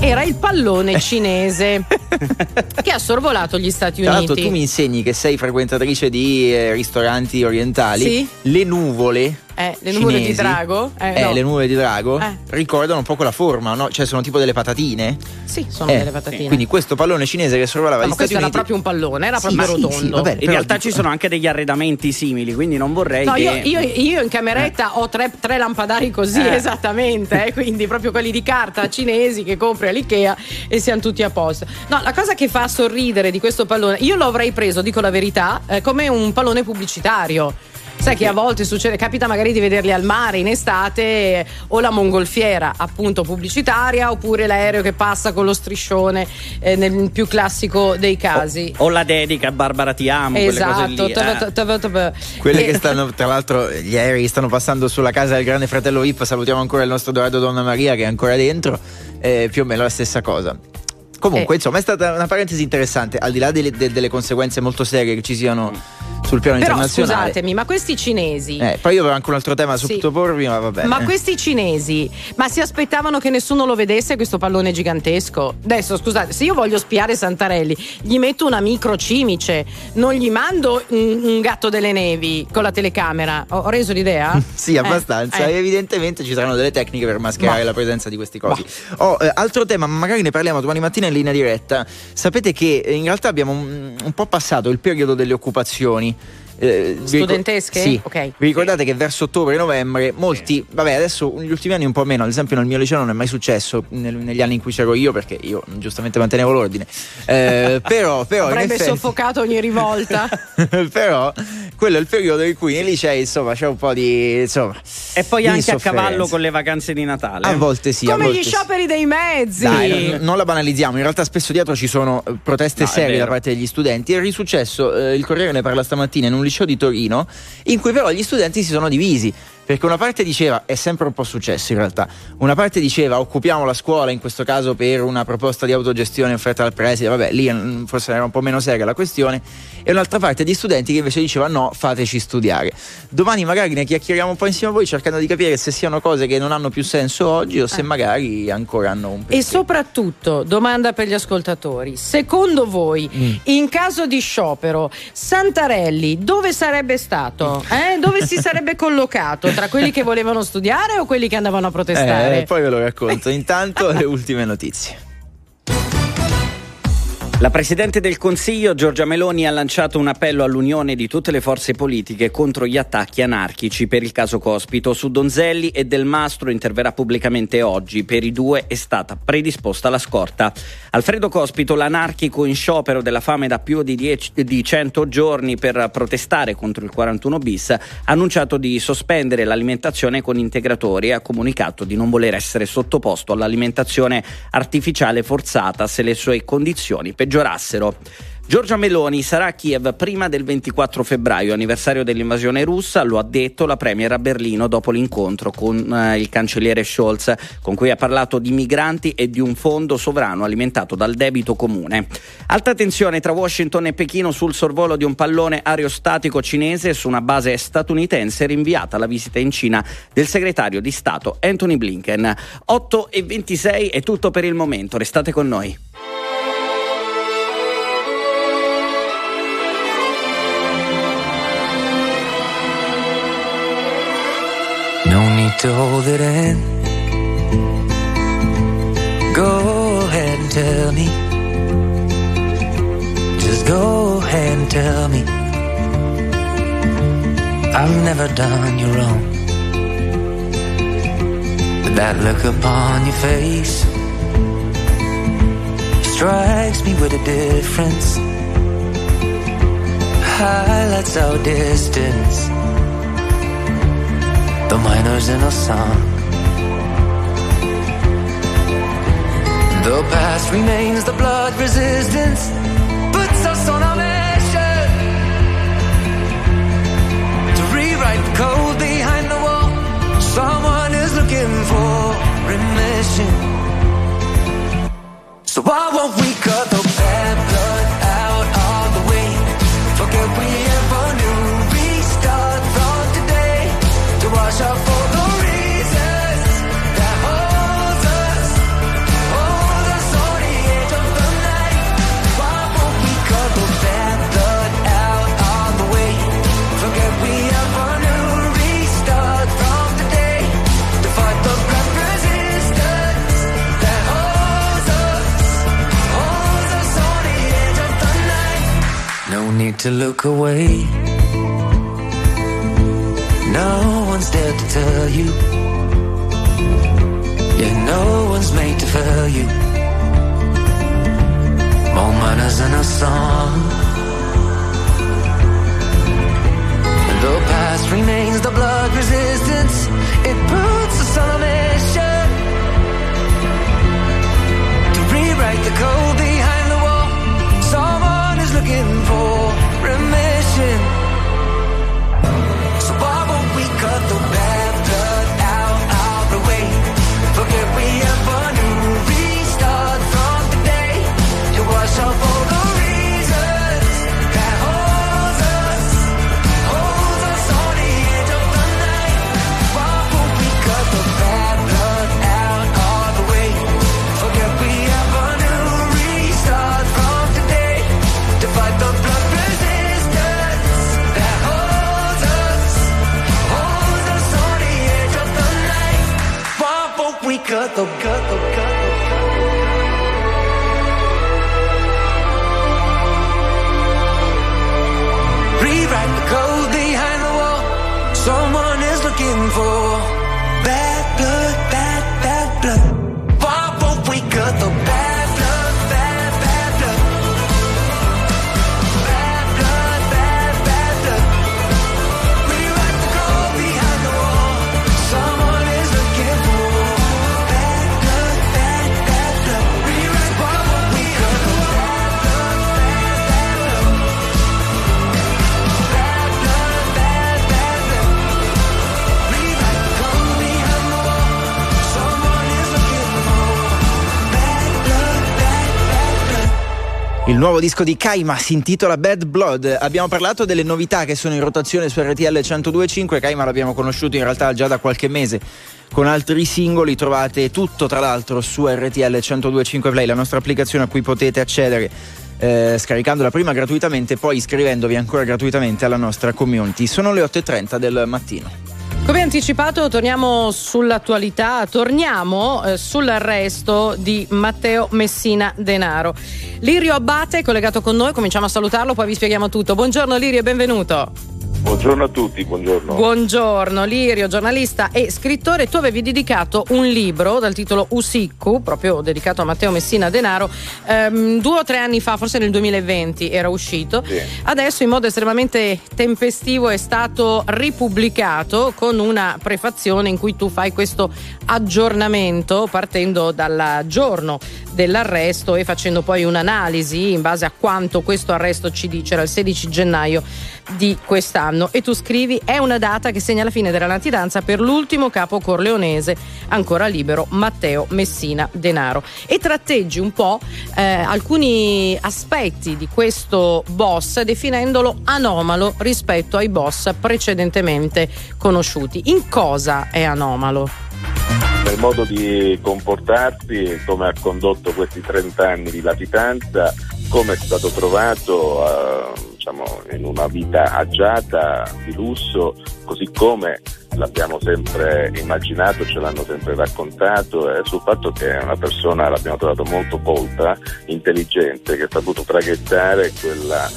Era il pallone cinese che ha sorvolato gli Stati Tra l'altro Uniti. tu mi insegni che sei frequentatrice di eh, ristoranti orientali. Sì. Le nuvole. Eh, le nuvole di cinesi, drago? Eh, eh, no. le nuvole di drago Eh. ricordano un po' quella forma, no? Cioè sono tipo delle patatine. Sì, sono Eh, delle patatine. Quindi questo pallone cinese che sorvolava No, gli ma Stati questo era Uniti. proprio un pallone, era Sì, proprio sì, rotondo. sì, vabbè, In realtà dico- ci sono anche degli arredamenti simili, quindi non vorrei No, che. io, io- io in cameretta ho tre, tre lampadari così Eh. esattamente, eh, quindi proprio quelli di carta cinesi che compri all'Ikea e siamo tutti a posto. No, la cosa che fa sorridere di questo pallone, io lo avrei preso, dico la verità, eh, come un pallone pubblicitario. Sai che a volte succede, capita magari di vederli al mare in estate eh, o la mongolfiera appunto pubblicitaria oppure l'aereo che passa con lo striscione eh, nel più classico dei casi. O la dedica a Barbara Ti amo, quelle cose Esatto, eh. Quelle che stanno, tra l'altro, gli aerei stanno passando sulla casa del grande fratello VIP. Salutiamo ancora il nostro Dorado Donna Maria che è ancora dentro. eh, più o meno la stessa cosa. Comunque, Eh. insomma, è stata una parentesi interessante. Al di là delle, de- delle conseguenze molto serie che ci siano sul piano Però internazionale. scusatemi, ma questi cinesi Eh, poi io avevo anche un altro tema da Sì. sottoporvi, ma va bene. Ma questi cinesi, ma si aspettavano che nessuno lo vedesse questo pallone gigantesco? Adesso scusate, se io voglio spiare Santarelli, gli metto una micro cimice, non gli mando un, un gatto delle nevi con la telecamera. Ho, ho reso l'idea? Sì, Eh, abbastanza. eh. E evidentemente ci saranno delle tecniche per mascherare Ma- la presenza di questi cosi. Oh, eh, altro tema, ma magari ne parliamo domani mattina in linea diretta. Sapete che eh, in realtà abbiamo un, un po' passato il periodo delle occupazioni. money. Eh, Studentesche? Sì. Ok. Vi ricordate che verso ottobre-novembre molti, vabbè adesso negli ultimi anni un po' meno, ad esempio nel mio liceo non è mai successo nel- negli anni in cui c'ero io perché io giustamente mantenevo l'ordine. Eh, però, però Avrebbe effetti- soffocato ogni rivolta. però quello è il periodo in cui nei licei insomma c'è un po' di insomma E poi di anche a cavallo con le vacanze di Natale. a volte sì a Come volte gli sì. scioperi dei mezzi. Dai, non, non la banalizziamo, in realtà spesso dietro ci sono proteste No, serie da parte degli studenti. È risuccesso, eh, il Corriere ne parla stamattina, in un liceo di Torino, in cui però gli studenti si sono divisi. Perché una parte diceva, è sempre un po' successo in realtà, una parte diceva occupiamo la scuola in questo caso per una proposta di autogestione offerta dal preside, vabbè lì forse era un po' meno seria la questione, e un'altra parte di studenti che invece diceva no, fateci studiare. Domani magari ne chiacchieriamo un po' insieme a voi cercando di capire se siano cose che non hanno più senso oggi o se magari ancora hanno un E soprattutto, domanda per gli ascoltatori, secondo voi, Mm. in caso di sciopero, Santarelli dove sarebbe stato? Eh? Dove si sarebbe collocato? Tra quelli che volevano studiare o quelli che andavano a protestare? Eh, poi ve lo racconto. Intanto le ultime notizie. La Presidente del Consiglio Giorgia Meloni ha lanciato un appello all'unione di tutte le forze politiche contro gli attacchi anarchici per il caso Cospito. Su Donzelli e Del Mastro interverrà pubblicamente oggi. Per i due è stata predisposta la scorta. Alfredo Cospito, l'anarchico in sciopero della fame da più di, 10 di 100 giorni per protestare contro il 41 bis, ha annunciato di sospendere l'alimentazione con integratori e ha comunicato di non voler essere sottoposto all'alimentazione artificiale forzata se le sue condizioni peggiorassero. Giorgia Meloni sarà a Kiev prima del 24 febbraio, anniversario dell'invasione russa, lo ha detto la Premier a Berlino dopo l'incontro con eh, il cancelliere Scholz, con cui ha parlato di migranti e di un fondo sovrano alimentato dal debito comune. Alta tensione tra Washington e Pechino sul sorvolo di un pallone aerostatico cinese su una base statunitense rinviata alla visita in Cina del segretario di Stato Anthony Blinken. 8 e 26 è tutto per il momento, restate con noi. To hold it in. Go ahead and tell me. Just go ahead and tell me. I've never done you wrong. But that look upon your face strikes me with a difference. Highlights our distance the miners in a song. The past remains, the blood resistance puts us on our mission to rewrite the code behind the wall. Someone is looking for remission. So why won't we cut the away nuovo disco di Kaima si intitola Bad Blood. Abbiamo parlato delle novità che sono in rotazione su RTL 1025. Kaima l'abbiamo conosciuto in realtà già da qualche mese con altri singoli. Trovate tutto tra l'altro su RTL 1025 Play, la nostra applicazione a cui potete accedere. eh, scaricandola prima gratuitamente e poi iscrivendovi ancora gratuitamente alla nostra community. Sono le 8.30 del mattino. Come anticipato, torniamo sull'attualità, torniamo eh, sull'arresto di Matteo Messina Denaro. Lirio Abbate è collegato con noi, cominciamo a salutarlo, poi vi spieghiamo tutto. Buongiorno Lirio e benvenuto. Buongiorno a tutti, buongiorno. Buongiorno Lirio, giornalista e scrittore. Tu avevi dedicato un libro dal titolo Usiccu, proprio dedicato a Matteo Messina Denaro, ehm, due o tre anni fa, forse nel 2020 era uscito. Adesso in modo estremamente tempestivo è stato ripubblicato con una prefazione in cui tu fai questo aggiornamento partendo dal giorno dell'arresto e facendo poi un'analisi in base a quanto questo arresto ci dice, era il 16 gennaio di quest'anno. E tu scrivi è una data che segna la fine della latitanza per l'ultimo capo corleonese ancora libero Matteo Messina Denaro. E tratteggi un po' eh, alcuni aspetti di questo boss definendolo anomalo rispetto ai boss precedentemente conosciuti. In cosa è anomalo? Nel modo di comportarsi, come ha condotto questi 30 anni di latitanza, come è stato trovato eh, diciamo, in una vita agiata, di lusso, così come l'abbiamo sempre immaginato, ce l'hanno sempre raccontato, e sul fatto che è una persona, l'abbiamo trovato molto colta, intelligente, che ha saputo traghettare quella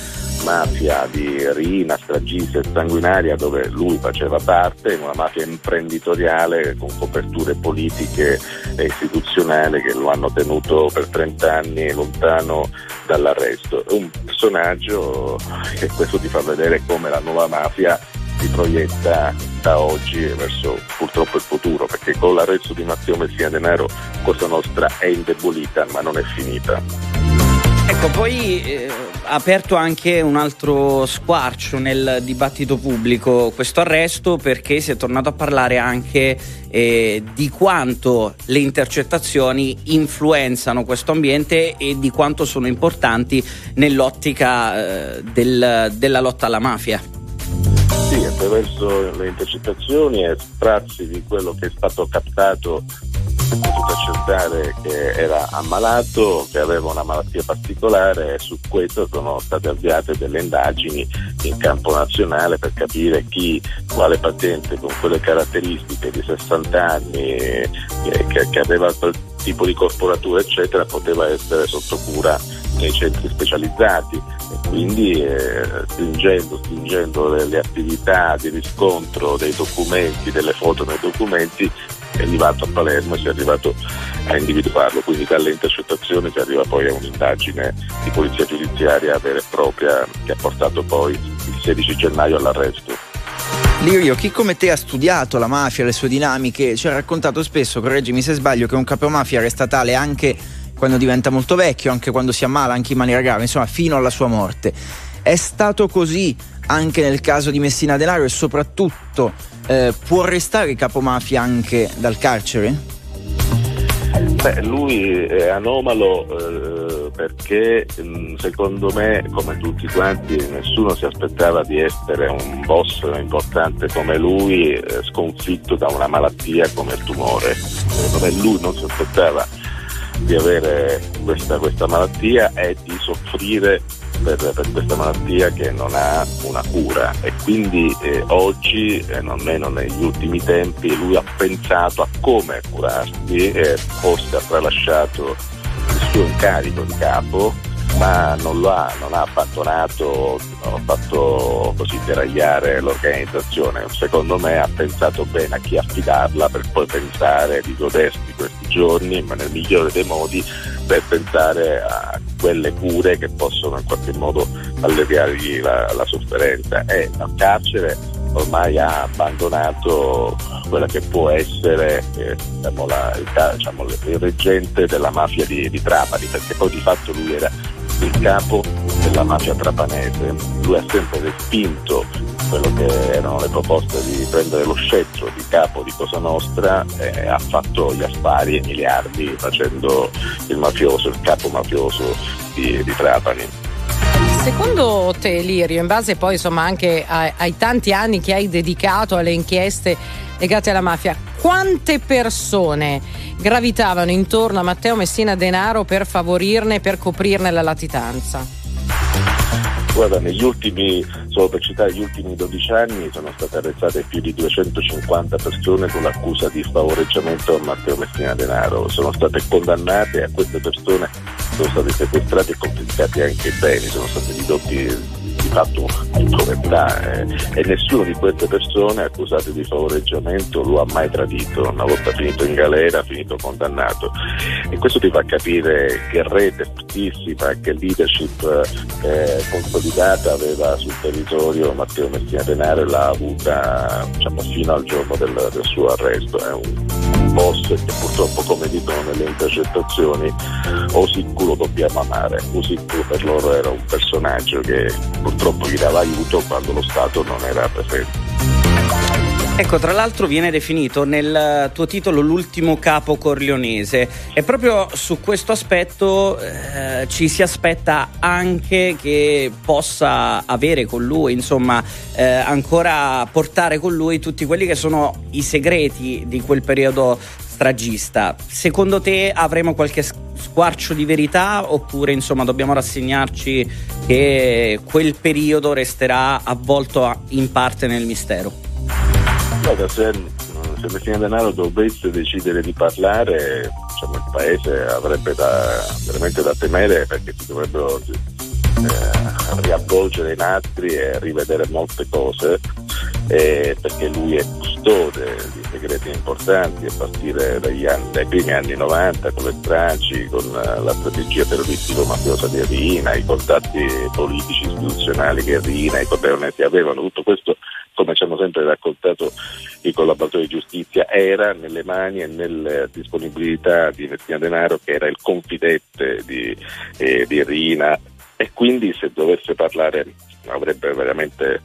mafia di Rina, stragista e sanguinaria dove lui faceva parte, una mafia imprenditoriale con coperture politiche e istituzionali che lo hanno tenuto per 30 anni lontano dall'arresto. Un personaggio che questo ti fa vedere come la nuova mafia si proietta da oggi verso purtroppo il futuro, perché con l'arresto di Matteo Messina Denaro Cosa Nostra è indebolita ma non è finita. Ecco, poi eh, ha aperto anche un altro squarcio nel dibattito pubblico questo arresto perché si è tornato a parlare anche eh, di quanto le intercettazioni influenzano questo ambiente e di quanto sono importanti nell'ottica eh, del- della lotta alla mafia. Sì, attraverso le intercettazioni e sprazzi di quello che è stato captato accertare che era ammalato, che aveva una malattia particolare e su questo sono state avviate delle indagini in campo nazionale per capire chi, quale patente con quelle caratteristiche di 60 anni eh, che, che aveva quel tipo di corporatura eccetera poteva essere sotto cura nei centri specializzati. E quindi eh, stringendo, stringendo le, le attività di riscontro dei documenti, delle foto nei documenti è arrivato a Palermo e si è arrivato a individuarlo, quindi dalle intercettazioni si arriva poi a un'indagine di polizia giudiziaria vera e propria che ha portato poi il 16 gennaio all'arresto. Lirio, chi come te ha studiato la mafia, le sue dinamiche, ci ha raccontato spesso, correggimi se sbaglio, che un capomafia resta tale anche quando diventa molto vecchio, anche quando si ammala, anche in maniera grave, insomma, fino alla sua morte. È stato così anche nel caso di Messina Denaro e soprattutto eh, può restare capomafia anche dal carcere? Beh, lui è anomalo eh, perché mh, secondo me, come tutti quanti, nessuno si aspettava di essere un boss importante come lui, eh, sconfitto da una malattia come il tumore. Secondo me lui non si aspettava di avere questa, questa malattia e di soffrire per, per, questa malattia che non ha una cura. E quindi eh, oggi, eh, non meno negli ultimi tempi, lui ha pensato a come curarsi e forse ha tralasciato il suo incarico di capo ma non, lo ha, non ha abbandonato, non ha fatto così deragliare l'organizzazione. Secondo me ha pensato bene a chi affidarla per poi pensare di godersi questi giorni, ma nel migliore dei modi per pensare a quelle cure che possono in qualche modo alleviargli la, la sofferenza. E al carcere ormai ha abbandonato quella che può essere eh, diciamo, la, il, diciamo, il, reggente della mafia di, di Trapani, perché poi di fatto lui era il capo della mafia trapanese. Lui ha sempre respinto quello che erano le proposte di prendere lo scettro di capo di Cosa Nostra e ha fatto gli affari e miliardi facendo il mafioso, il capo mafioso di, di Trapani. Secondo te, Lirio, in base poi insomma anche ai, ai tanti anni che hai dedicato alle inchieste legate alla mafia, quante persone gravitavano intorno a Matteo Messina Denaro per favorirne, per coprirne la latitanza? Guarda, negli ultimi, solo per citare gli ultimi 12 anni, sono state arrestate più di 250 persone con l'accusa di favoreggiamento a Matteo Messina Denaro. Sono state condannate a queste persone sono stati sequestrati e confiscati anche i beni, sono stati ridotti di fatto povertà eh, e nessuno di queste persone accusate di favoreggiamento lo ha mai tradito, una volta finito in galera, finito condannato. E questo ti fa capire che rete fortissima, che leadership eh, consolidata aveva sul territorio Matteo Messina Denaro e l'ha avuta diciamo, fino al giorno del, del suo arresto. È boss che purtroppo come dicono nelle intercettazioni Osicco lo dobbiamo amare Osicco per loro era un personaggio che purtroppo gli dava aiuto quando lo Stato non era presente. Ecco, tra l'altro viene definito nel tuo titolo l'ultimo capo corleonese e proprio su questo aspetto eh, ci si aspetta anche che possa avere con lui, insomma, eh, ancora portare con lui tutti quelli che sono i segreti di quel periodo stragista. Secondo te avremo qualche squarcio di verità oppure insomma dobbiamo rassegnarci che quel periodo resterà avvolto in parte nel mistero? Guarda, se, se Messina Denaro dovesse decidere di parlare, diciamo, il paese avrebbe da, veramente da temere perché si dovrebbero eh, riavvolgere i nastri e rivedere molte cose eh, perché lui è custode di segreti importanti a partire dagli anni, dai primi anni 90 con le stragi, con uh, la strategia terroristico-mafiosa di Rina, i contatti politici istituzionali che Rina e i Corleonesi avevano, tutto questo come ci hanno sempre raccontato i collaboratori di giustizia, era nelle mani e nella disponibilità di Messina Denaro che era il confidente di, eh, di Rina e quindi se dovesse parlare avrebbe veramente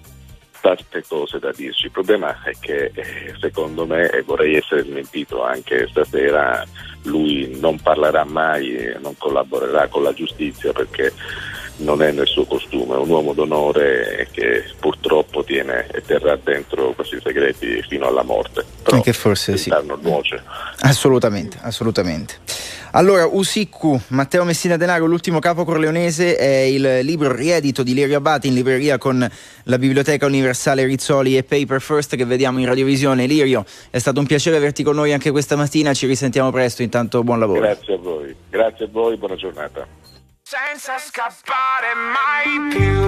tante cose da dirci. Il problema è che eh, secondo me, e vorrei essere smentito anche stasera, lui non parlerà mai non collaborerà con la giustizia perché non è nel suo costume, è un uomo d'onore che purtroppo tiene e terrà dentro questi segreti fino alla morte. Però che forse sì. nuoce. Assolutamente, assolutamente. Allora, Usiccu, Matteo Messina Denaro, l'ultimo capo corleonese, è il libro riedito di Lirio Abati in libreria con la Biblioteca Universale Rizzoli e Paper First che vediamo in radiovisione. Lirio, è stato un piacere averti con noi anche questa mattina, ci risentiamo presto, intanto buon lavoro. Grazie a voi, grazie a voi, buona giornata. Senza scappare mai più.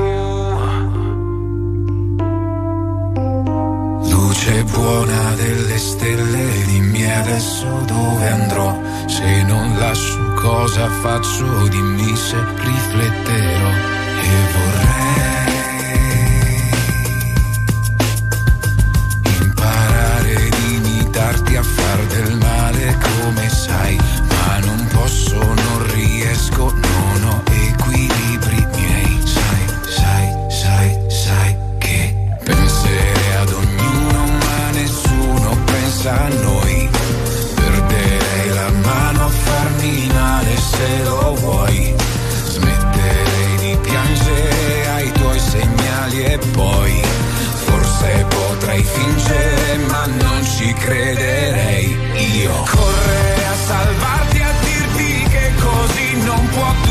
Luce buona delle stelle, dimmi adesso dove andrò. Se non lascio cosa faccio, dimmi se rifletterò e vorrei a far del male come sai, ma non posso, non riesco, non pensa a noi. Perderei la mano a farmi male se lo vuoi. Smetterei di piangere ai tuoi segnali e poi forse potrei fingere ma non ci crederei io. Correre a salvarti a dirti che così non può durare.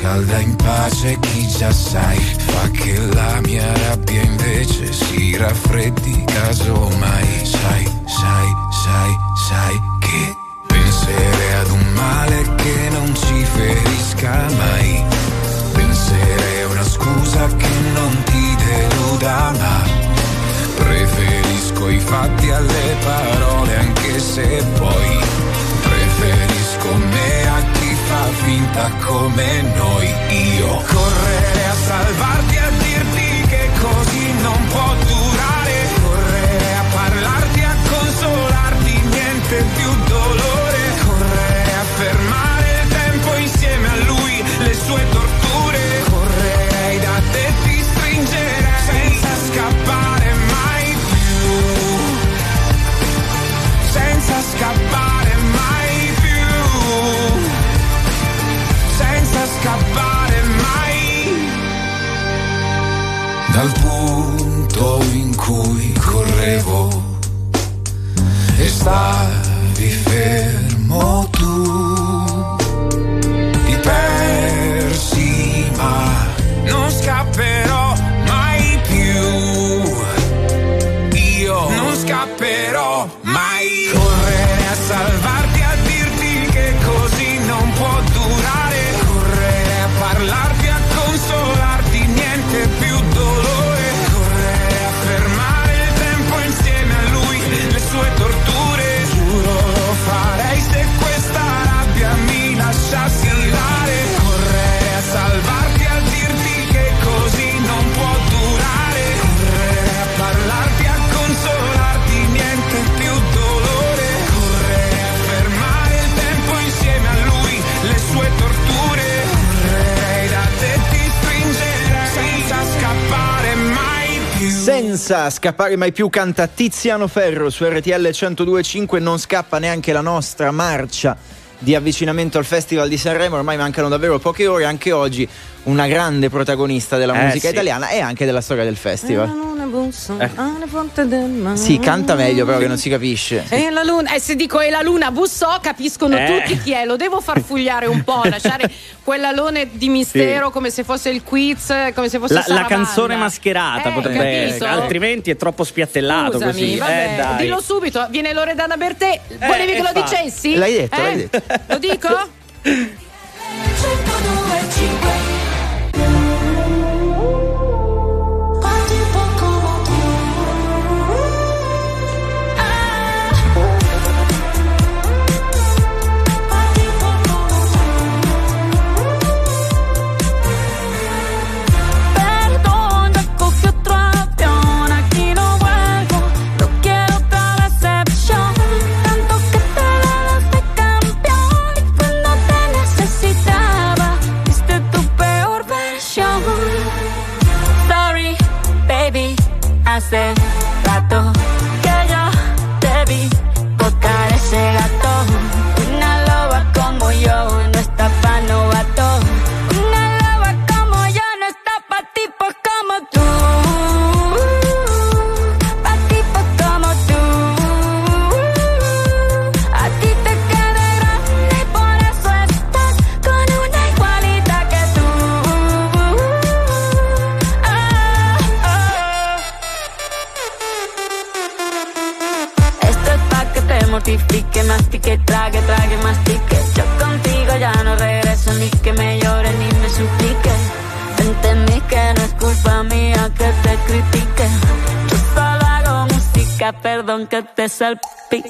Scalda in pace chi già sai. Fa che la mia rabbia invece si raffreddi casomai. Sai, sai, sai, sai che penserei ad un male che non ci ferisca mai. Penserei a una scusa che non ti deluda ma Preferisco i fatti alle parole anche se poi Preferisco me a chi finta come noi Io. Correre a salvarti a dirti che così non può durare. Correre a parlarti a consolarti niente più dolore dal punto in cui correvo e stavi fermo tu Senza scappare mai più canta Tiziano Ferro su RTL 1025 non scappa neanche la nostra marcia di avvicinamento al Festival di Sanremo, ormai mancano davvero poche ore, anche oggi una grande protagonista della Eh, musica sì. italiana e anche della storia del festival. Bussa Eh. Sì, canta meglio però che non si capisce. E la luna, eh, se dico e la luna bussò, capiscono Eh. tutti chi è. Lo devo far fugliare un po', lasciare quell'alone di mistero Sì. come se fosse il quiz, come se fosse La, la canzone mascherata Eh, potrebbe essere, altrimenti è troppo spiattellato Scusami, così. vabbè, Eh, dillo subito, viene Loredana Bertè. Volevi eh, che lo dicessi? L'hai detto, l'hai detto. Lo dico? faces te salpique.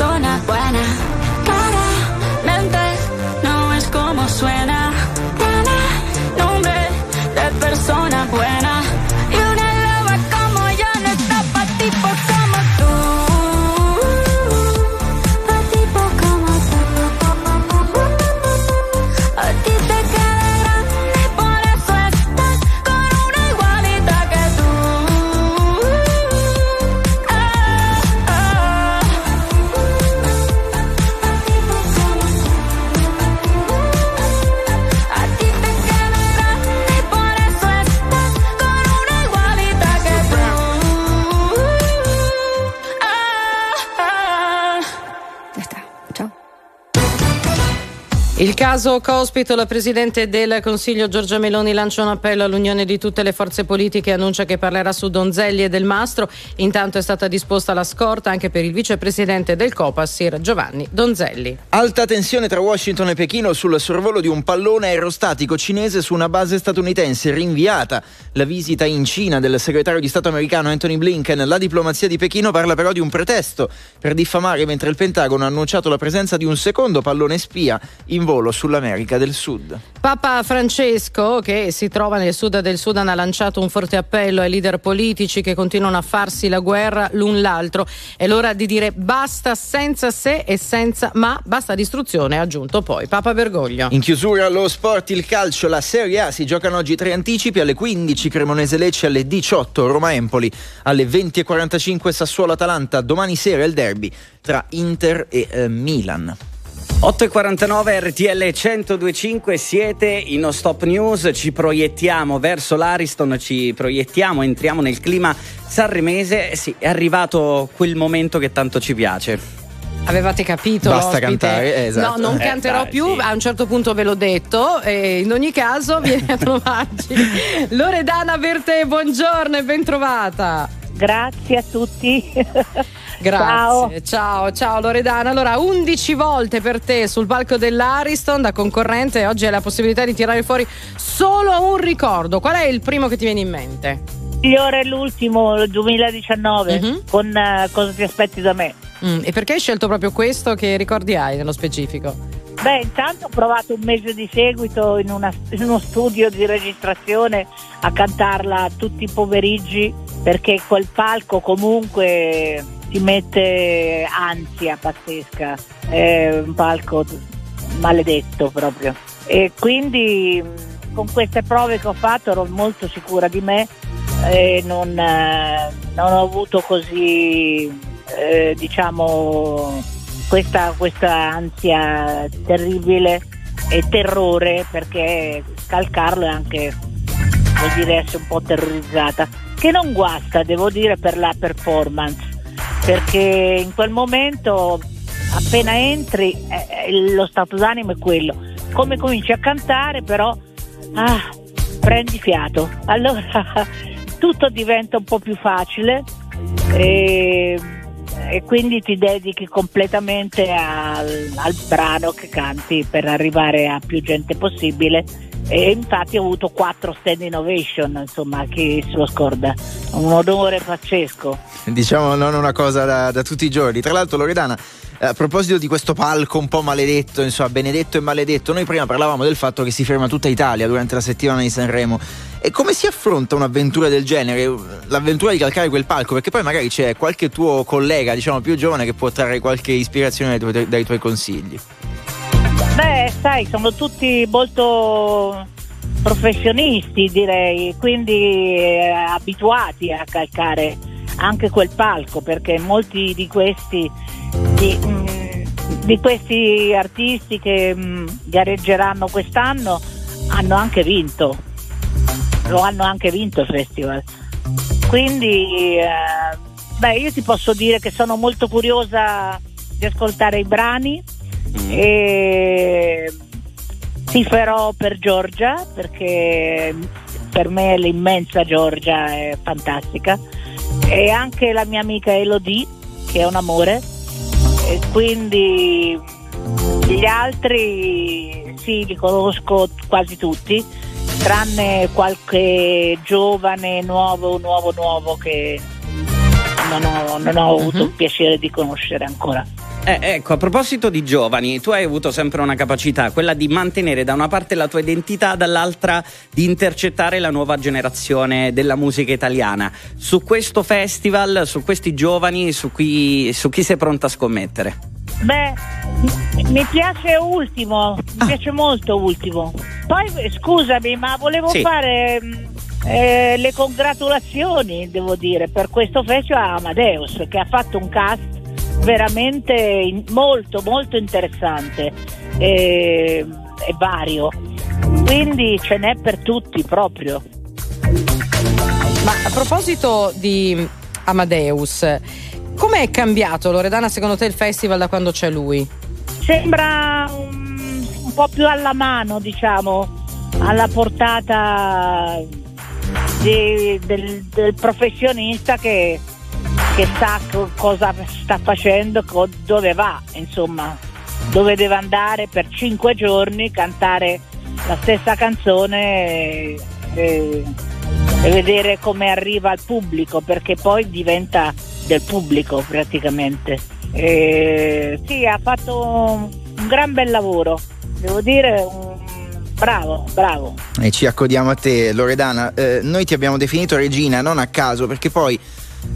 persona buena. Claramente no es como suena. Tiene nombre de persona buena. Caso Cospito, la Presidente del Consiglio Giorgia Meloni lancia un appello all'unione di tutte le forze politiche e annuncia che parlerà su Donzelli e Del Mastro. Intanto è stata disposta la scorta anche per il vicepresidente del Copasir Giovanni Donzelli. Alta tensione tra Washington e Pechino sul sorvolo di un pallone aerostatico cinese su una base statunitense rinviata. La visita in Cina del segretario di Stato americano Anthony Blinken. La diplomazia di Pechino parla però di un pretesto per diffamare mentre il Pentagono ha annunciato la presenza di un secondo pallone spia in volo sull'America del Sud. Papa Francesco, che si trova nel sud del Sudan, ha lanciato un forte appello ai leader politici che continuano a farsi la guerra l'un l'altro. È l'ora di dire basta senza se e senza ma, basta distruzione, ha aggiunto poi Papa Bergoglio. In chiusura lo sport, il calcio, la Serie A si giocano oggi tre anticipi alle 15 Cremonese Lecce, alle 18 Roma Empoli, alle 20.45 Sassuolo Atalanta, domani sera il derby tra Inter e eh, Milan. 8.49 RTL 1025 siete in No Stop News, ci proiettiamo verso l'Ariston, ci proiettiamo, entriamo nel clima sanremese, sì, è arrivato quel momento che tanto ci piace. Avevate capito? Basta l'ospite? cantare, eh, esatto. No, non Eh, canterò dai, più, sì. a un certo punto ve l'ho detto. E in ogni caso, vieni a trovarci. Loredana per te, buongiorno e ben trovata. Grazie a tutti. Grazie, ciao. ciao, Loredana. Allora, 11 volte per te sul palco dell'Ariston da concorrente. Oggi hai la possibilità di tirare fuori solo un ricordo. Qual è il primo che ti viene in mente? Migliore è l'ultimo, il 2019, con eh, Cosa ti aspetti da me. Mm, e perché hai scelto proprio questo? Che ricordi hai nello specifico? Beh, intanto ho provato un mese di seguito in, una- in uno studio di registrazione a cantarla tutti i pomeriggi perché quel palco comunque ti mette ansia pazzesca, è un palco maledetto proprio. E quindi mh, con queste prove che ho fatto ero molto sicura di me e non, eh, non ho avuto così, eh, diciamo, questa, questa ansia terribile e terrore perché calcarlo è anche vuol dire essere un po' terrorizzata che non guasta devo dire per la performance perché in quel momento appena entri eh, eh, lo stato d'animo è quello. Come cominci a cantare però ah, prendi fiato. Allora tutto diventa un po' più facile e, e quindi ti dedichi completamente al, al brano che canti per arrivare a più gente possibile e infatti ho avuto quattro stand innovation, insomma, chi se lo scorda, un onore pazzesco. Diciamo non una cosa da, da tutti i giorni. Tra l'altro Loredana, eh, a proposito di questo palco un po' maledetto, insomma, benedetto e maledetto, noi prima parlavamo del fatto che si ferma tutta Italia durante la settimana di Sanremo. E come si affronta un'avventura del genere? L'avventura di calcare quel palco? Perché poi magari c'è qualche tuo collega, diciamo più giovane, che può trarre qualche ispirazione dai tuoi, dai tuoi consigli. Beh, sai, sono tutti molto professionisti, direi, quindi eh, abituati a calcare anche quel palco, perché molti di questi, di, mm, di questi artisti che mm, gareggeranno quest'anno hanno anche vinto, lo hanno anche vinto il festival. Quindi, eh, beh, io ti posso dire che sono molto curiosa di ascoltare i brani e tiferò per Giorgia perché per me l'immensa Giorgia è fantastica. E anche la mia amica Elodie che è un amore. E quindi gli altri sì li conosco quasi tutti tranne qualche giovane nuovo nuovo nuovo che non ho, non ho avuto il piacere di conoscere ancora Eh, ecco, a proposito di giovani, tu hai avuto sempre una capacità, quella di mantenere da una parte la tua identità, dall'altra di intercettare la nuova generazione della musica italiana. Su questo festival, su questi giovani, su chi, su chi sei pronta a scommettere? Beh, mi piace Ultimo, mi piace molto Ultimo. Poi scusami, ma volevo Sì. fare eh, le congratulazioni, devo dire, per questo festival a Amadeus che ha fatto un cast veramente molto molto interessante e, e vario. Quindi ce n'è per tutti proprio. Ma a proposito di Amadeus, com'è cambiato Loredana secondo te il festival da quando c'è lui? Sembra un, un po' più alla mano, diciamo, alla portata di- del, del professionista che, che sa co- cosa sta facendo, co- dove va, insomma, dove deve andare per cinque giorni, cantare la stessa canzone e, e- e vedere come arriva al pubblico, perché poi diventa del pubblico praticamente. E, sì, ha fatto un, un gran bel lavoro, devo dire, un- bravo, bravo. E ci accodiamo a te, Loredana. Eh, noi ti abbiamo definito regina non a caso, perché poi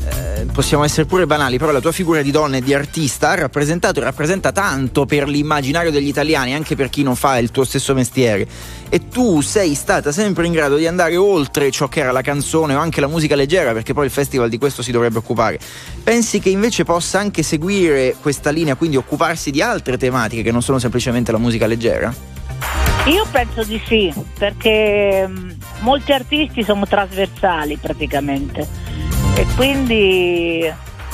eh, possiamo essere pure banali, però la tua figura di donna e di artista ha rappresentato e rappresenta tanto per l'immaginario degli italiani, anche per chi non fa il tuo stesso mestiere. E tu sei stata sempre in grado di andare oltre ciò che era la canzone o anche la musica leggera, perché poi il festival di questo si dovrebbe occupare. Pensi che invece possa anche seguire questa linea, quindi occuparsi di altre tematiche che non sono semplicemente la musica leggera? Io penso di sì, perché mh, molti artisti sono trasversali praticamente. E quindi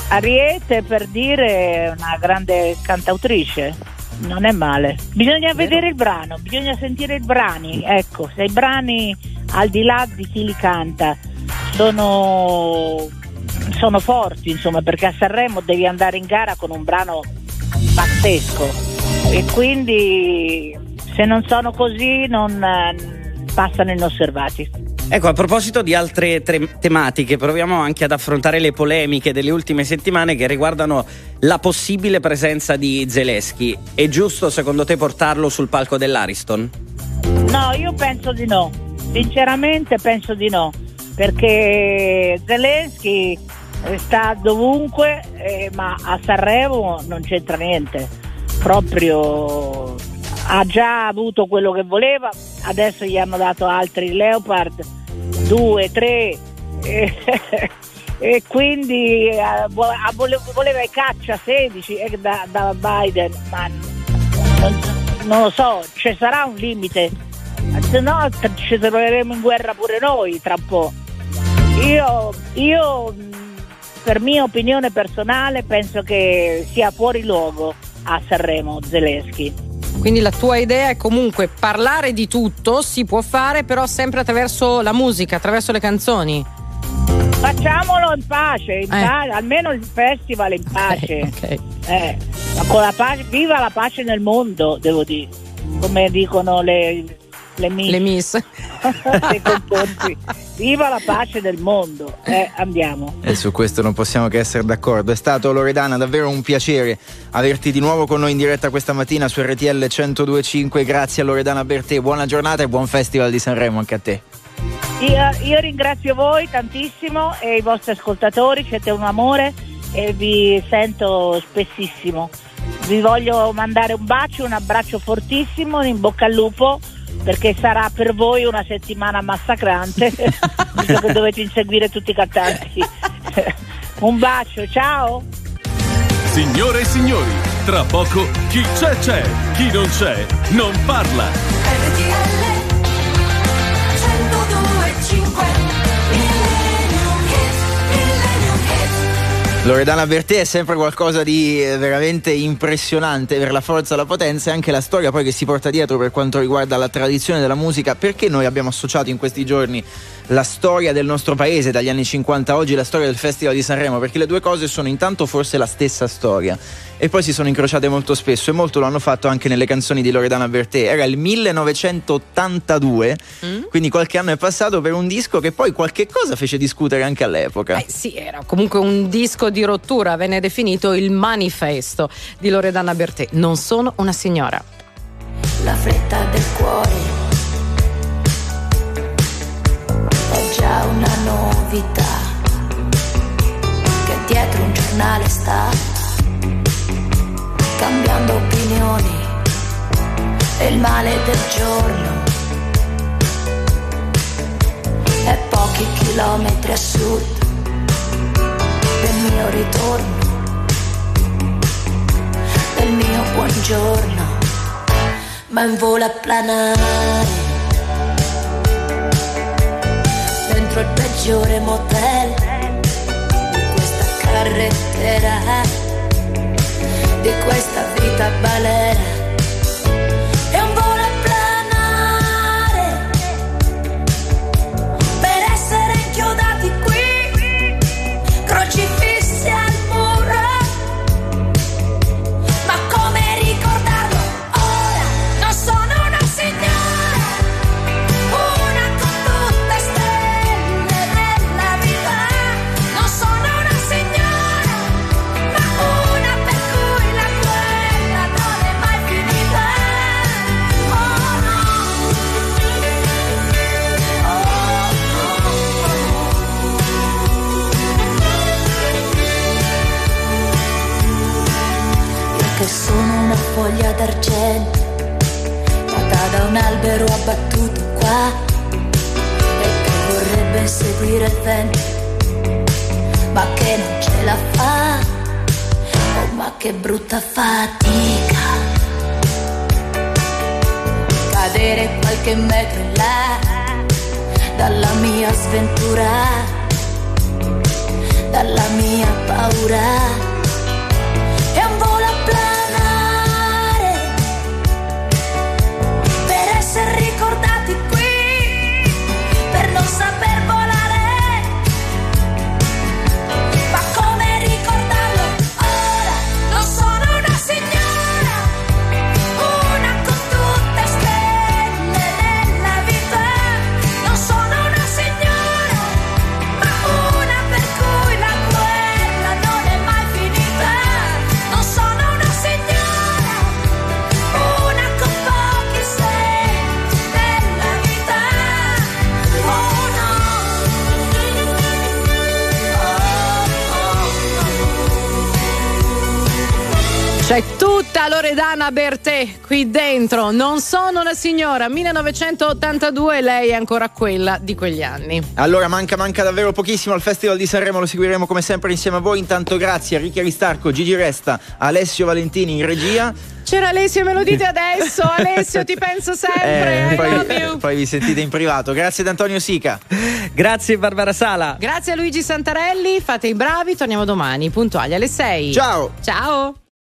Ariete per dire è una grande cantautrice, non è male. Bisogna vedere il brano, bisogna sentire i brani, ecco, se i brani al di là di chi li canta sono, sono forti, insomma, perché a Sanremo devi andare in gara con un brano pazzesco. E quindi se non sono così non eh, passano inosservati. Ecco, a proposito di altre tre- tematiche, proviamo anche ad affrontare le polemiche delle ultime settimane che riguardano la possibile presenza di Zelensky. È giusto secondo te portarlo sul palco dell'Ariston? No, io penso di no, sinceramente penso di no, perché Zelensky sta dovunque, eh, ma a Sanremo non c'entra niente, proprio ha già avuto quello che voleva, adesso gli hanno dato altri Leopard, due, tre, e, e quindi eh, vo- vole- voleva i caccia 16 eh, da, da Biden, ma non, non lo so, ci sarà un limite, se no ci troveremo in guerra pure noi tra un po'. Io, io per mia opinione personale penso che sia fuori luogo a Sanremo Zelensky. Quindi la tua idea è comunque parlare di tutto, si può fare però sempre attraverso la musica, attraverso le canzoni. Facciamolo in pace, in Eh. pace, almeno il festival in pace. ok. Eh, ma con la pace, viva la pace nel mondo, devo dire, come dicono le, le miss. Le miss. Viva la pace del mondo. Eh, andiamo. E su questo non possiamo che essere d'accordo. È stato Loredana davvero un piacere averti di nuovo con noi in diretta questa mattina su RTL 1025. Grazie a Loredana Bertè, buona giornata e buon festival di Sanremo anche a te. Io, io ringrazio voi tantissimo e i vostri ascoltatori, siete un amore e vi sento spessissimo. Vi voglio mandare un bacio, un abbraccio fortissimo, in bocca al lupo perché sarà per voi una settimana massacrante, visto che dovete inseguire tutti i cantanti. un bacio, ciao! Signore e signori, tra poco chi c'è c'è, chi non c'è non parla. Loredana Bertè è sempre qualcosa di eh, veramente impressionante per la forza, la potenza e anche la storia poi che si porta dietro per quanto riguarda la tradizione della musica. Perché noi abbiamo associato in questi giorni la storia del nostro paese dagli anni 50 a oggi, la storia del Festival di Sanremo? Perché le due cose sono intanto forse la stessa storia e poi si sono incrociate molto spesso e molto lo hanno fatto anche nelle canzoni di Loredana Bertè. Era il 1982, quindi qualche anno è passato per un disco che poi qualche cosa fece discutere anche all'epoca. Eh sì, era comunque un disco di rottura, venne definito il manifesto di Loredana Bertè. Non sono una signora. La fretta del cuore è già una novità che dietro un giornale sta cambiando opinioni e il male del giorno è pochi chilometri a sud del mio ritorno del mio buongiorno ma in volo a planare dentro il peggiore motel. Di questa carrettera di questa vita balera foglia d'argento. Nata da un albero abbattuto qua. E che vorrebbe seguire il vento. Ma che non ce la fa. Oh ma che brutta fatica. Cadere qualche metro in là. Dalla mia sventura. Dalla mia paura C'è tutta Loredana Bertè qui dentro. Non sono una signora. 1982, lei è ancora quella di quegli anni. Allora manca, manca davvero pochissimo al Festival di Sanremo, lo seguiremo come sempre insieme a voi. Intanto grazie a Ricchi Aristarco, Gigi Resta, Alessio Valentini in regia. C'era Alessio, me lo dite adesso. Alessio, ti penso sempre. Eh, I love poi, you. poi vi sentite in privato. Grazie ad Antonio Sica. Grazie Barbara Sala. Grazie a Luigi Santarelli, fate i bravi, torniamo domani puntuali alle 6. Ciao. Ciao.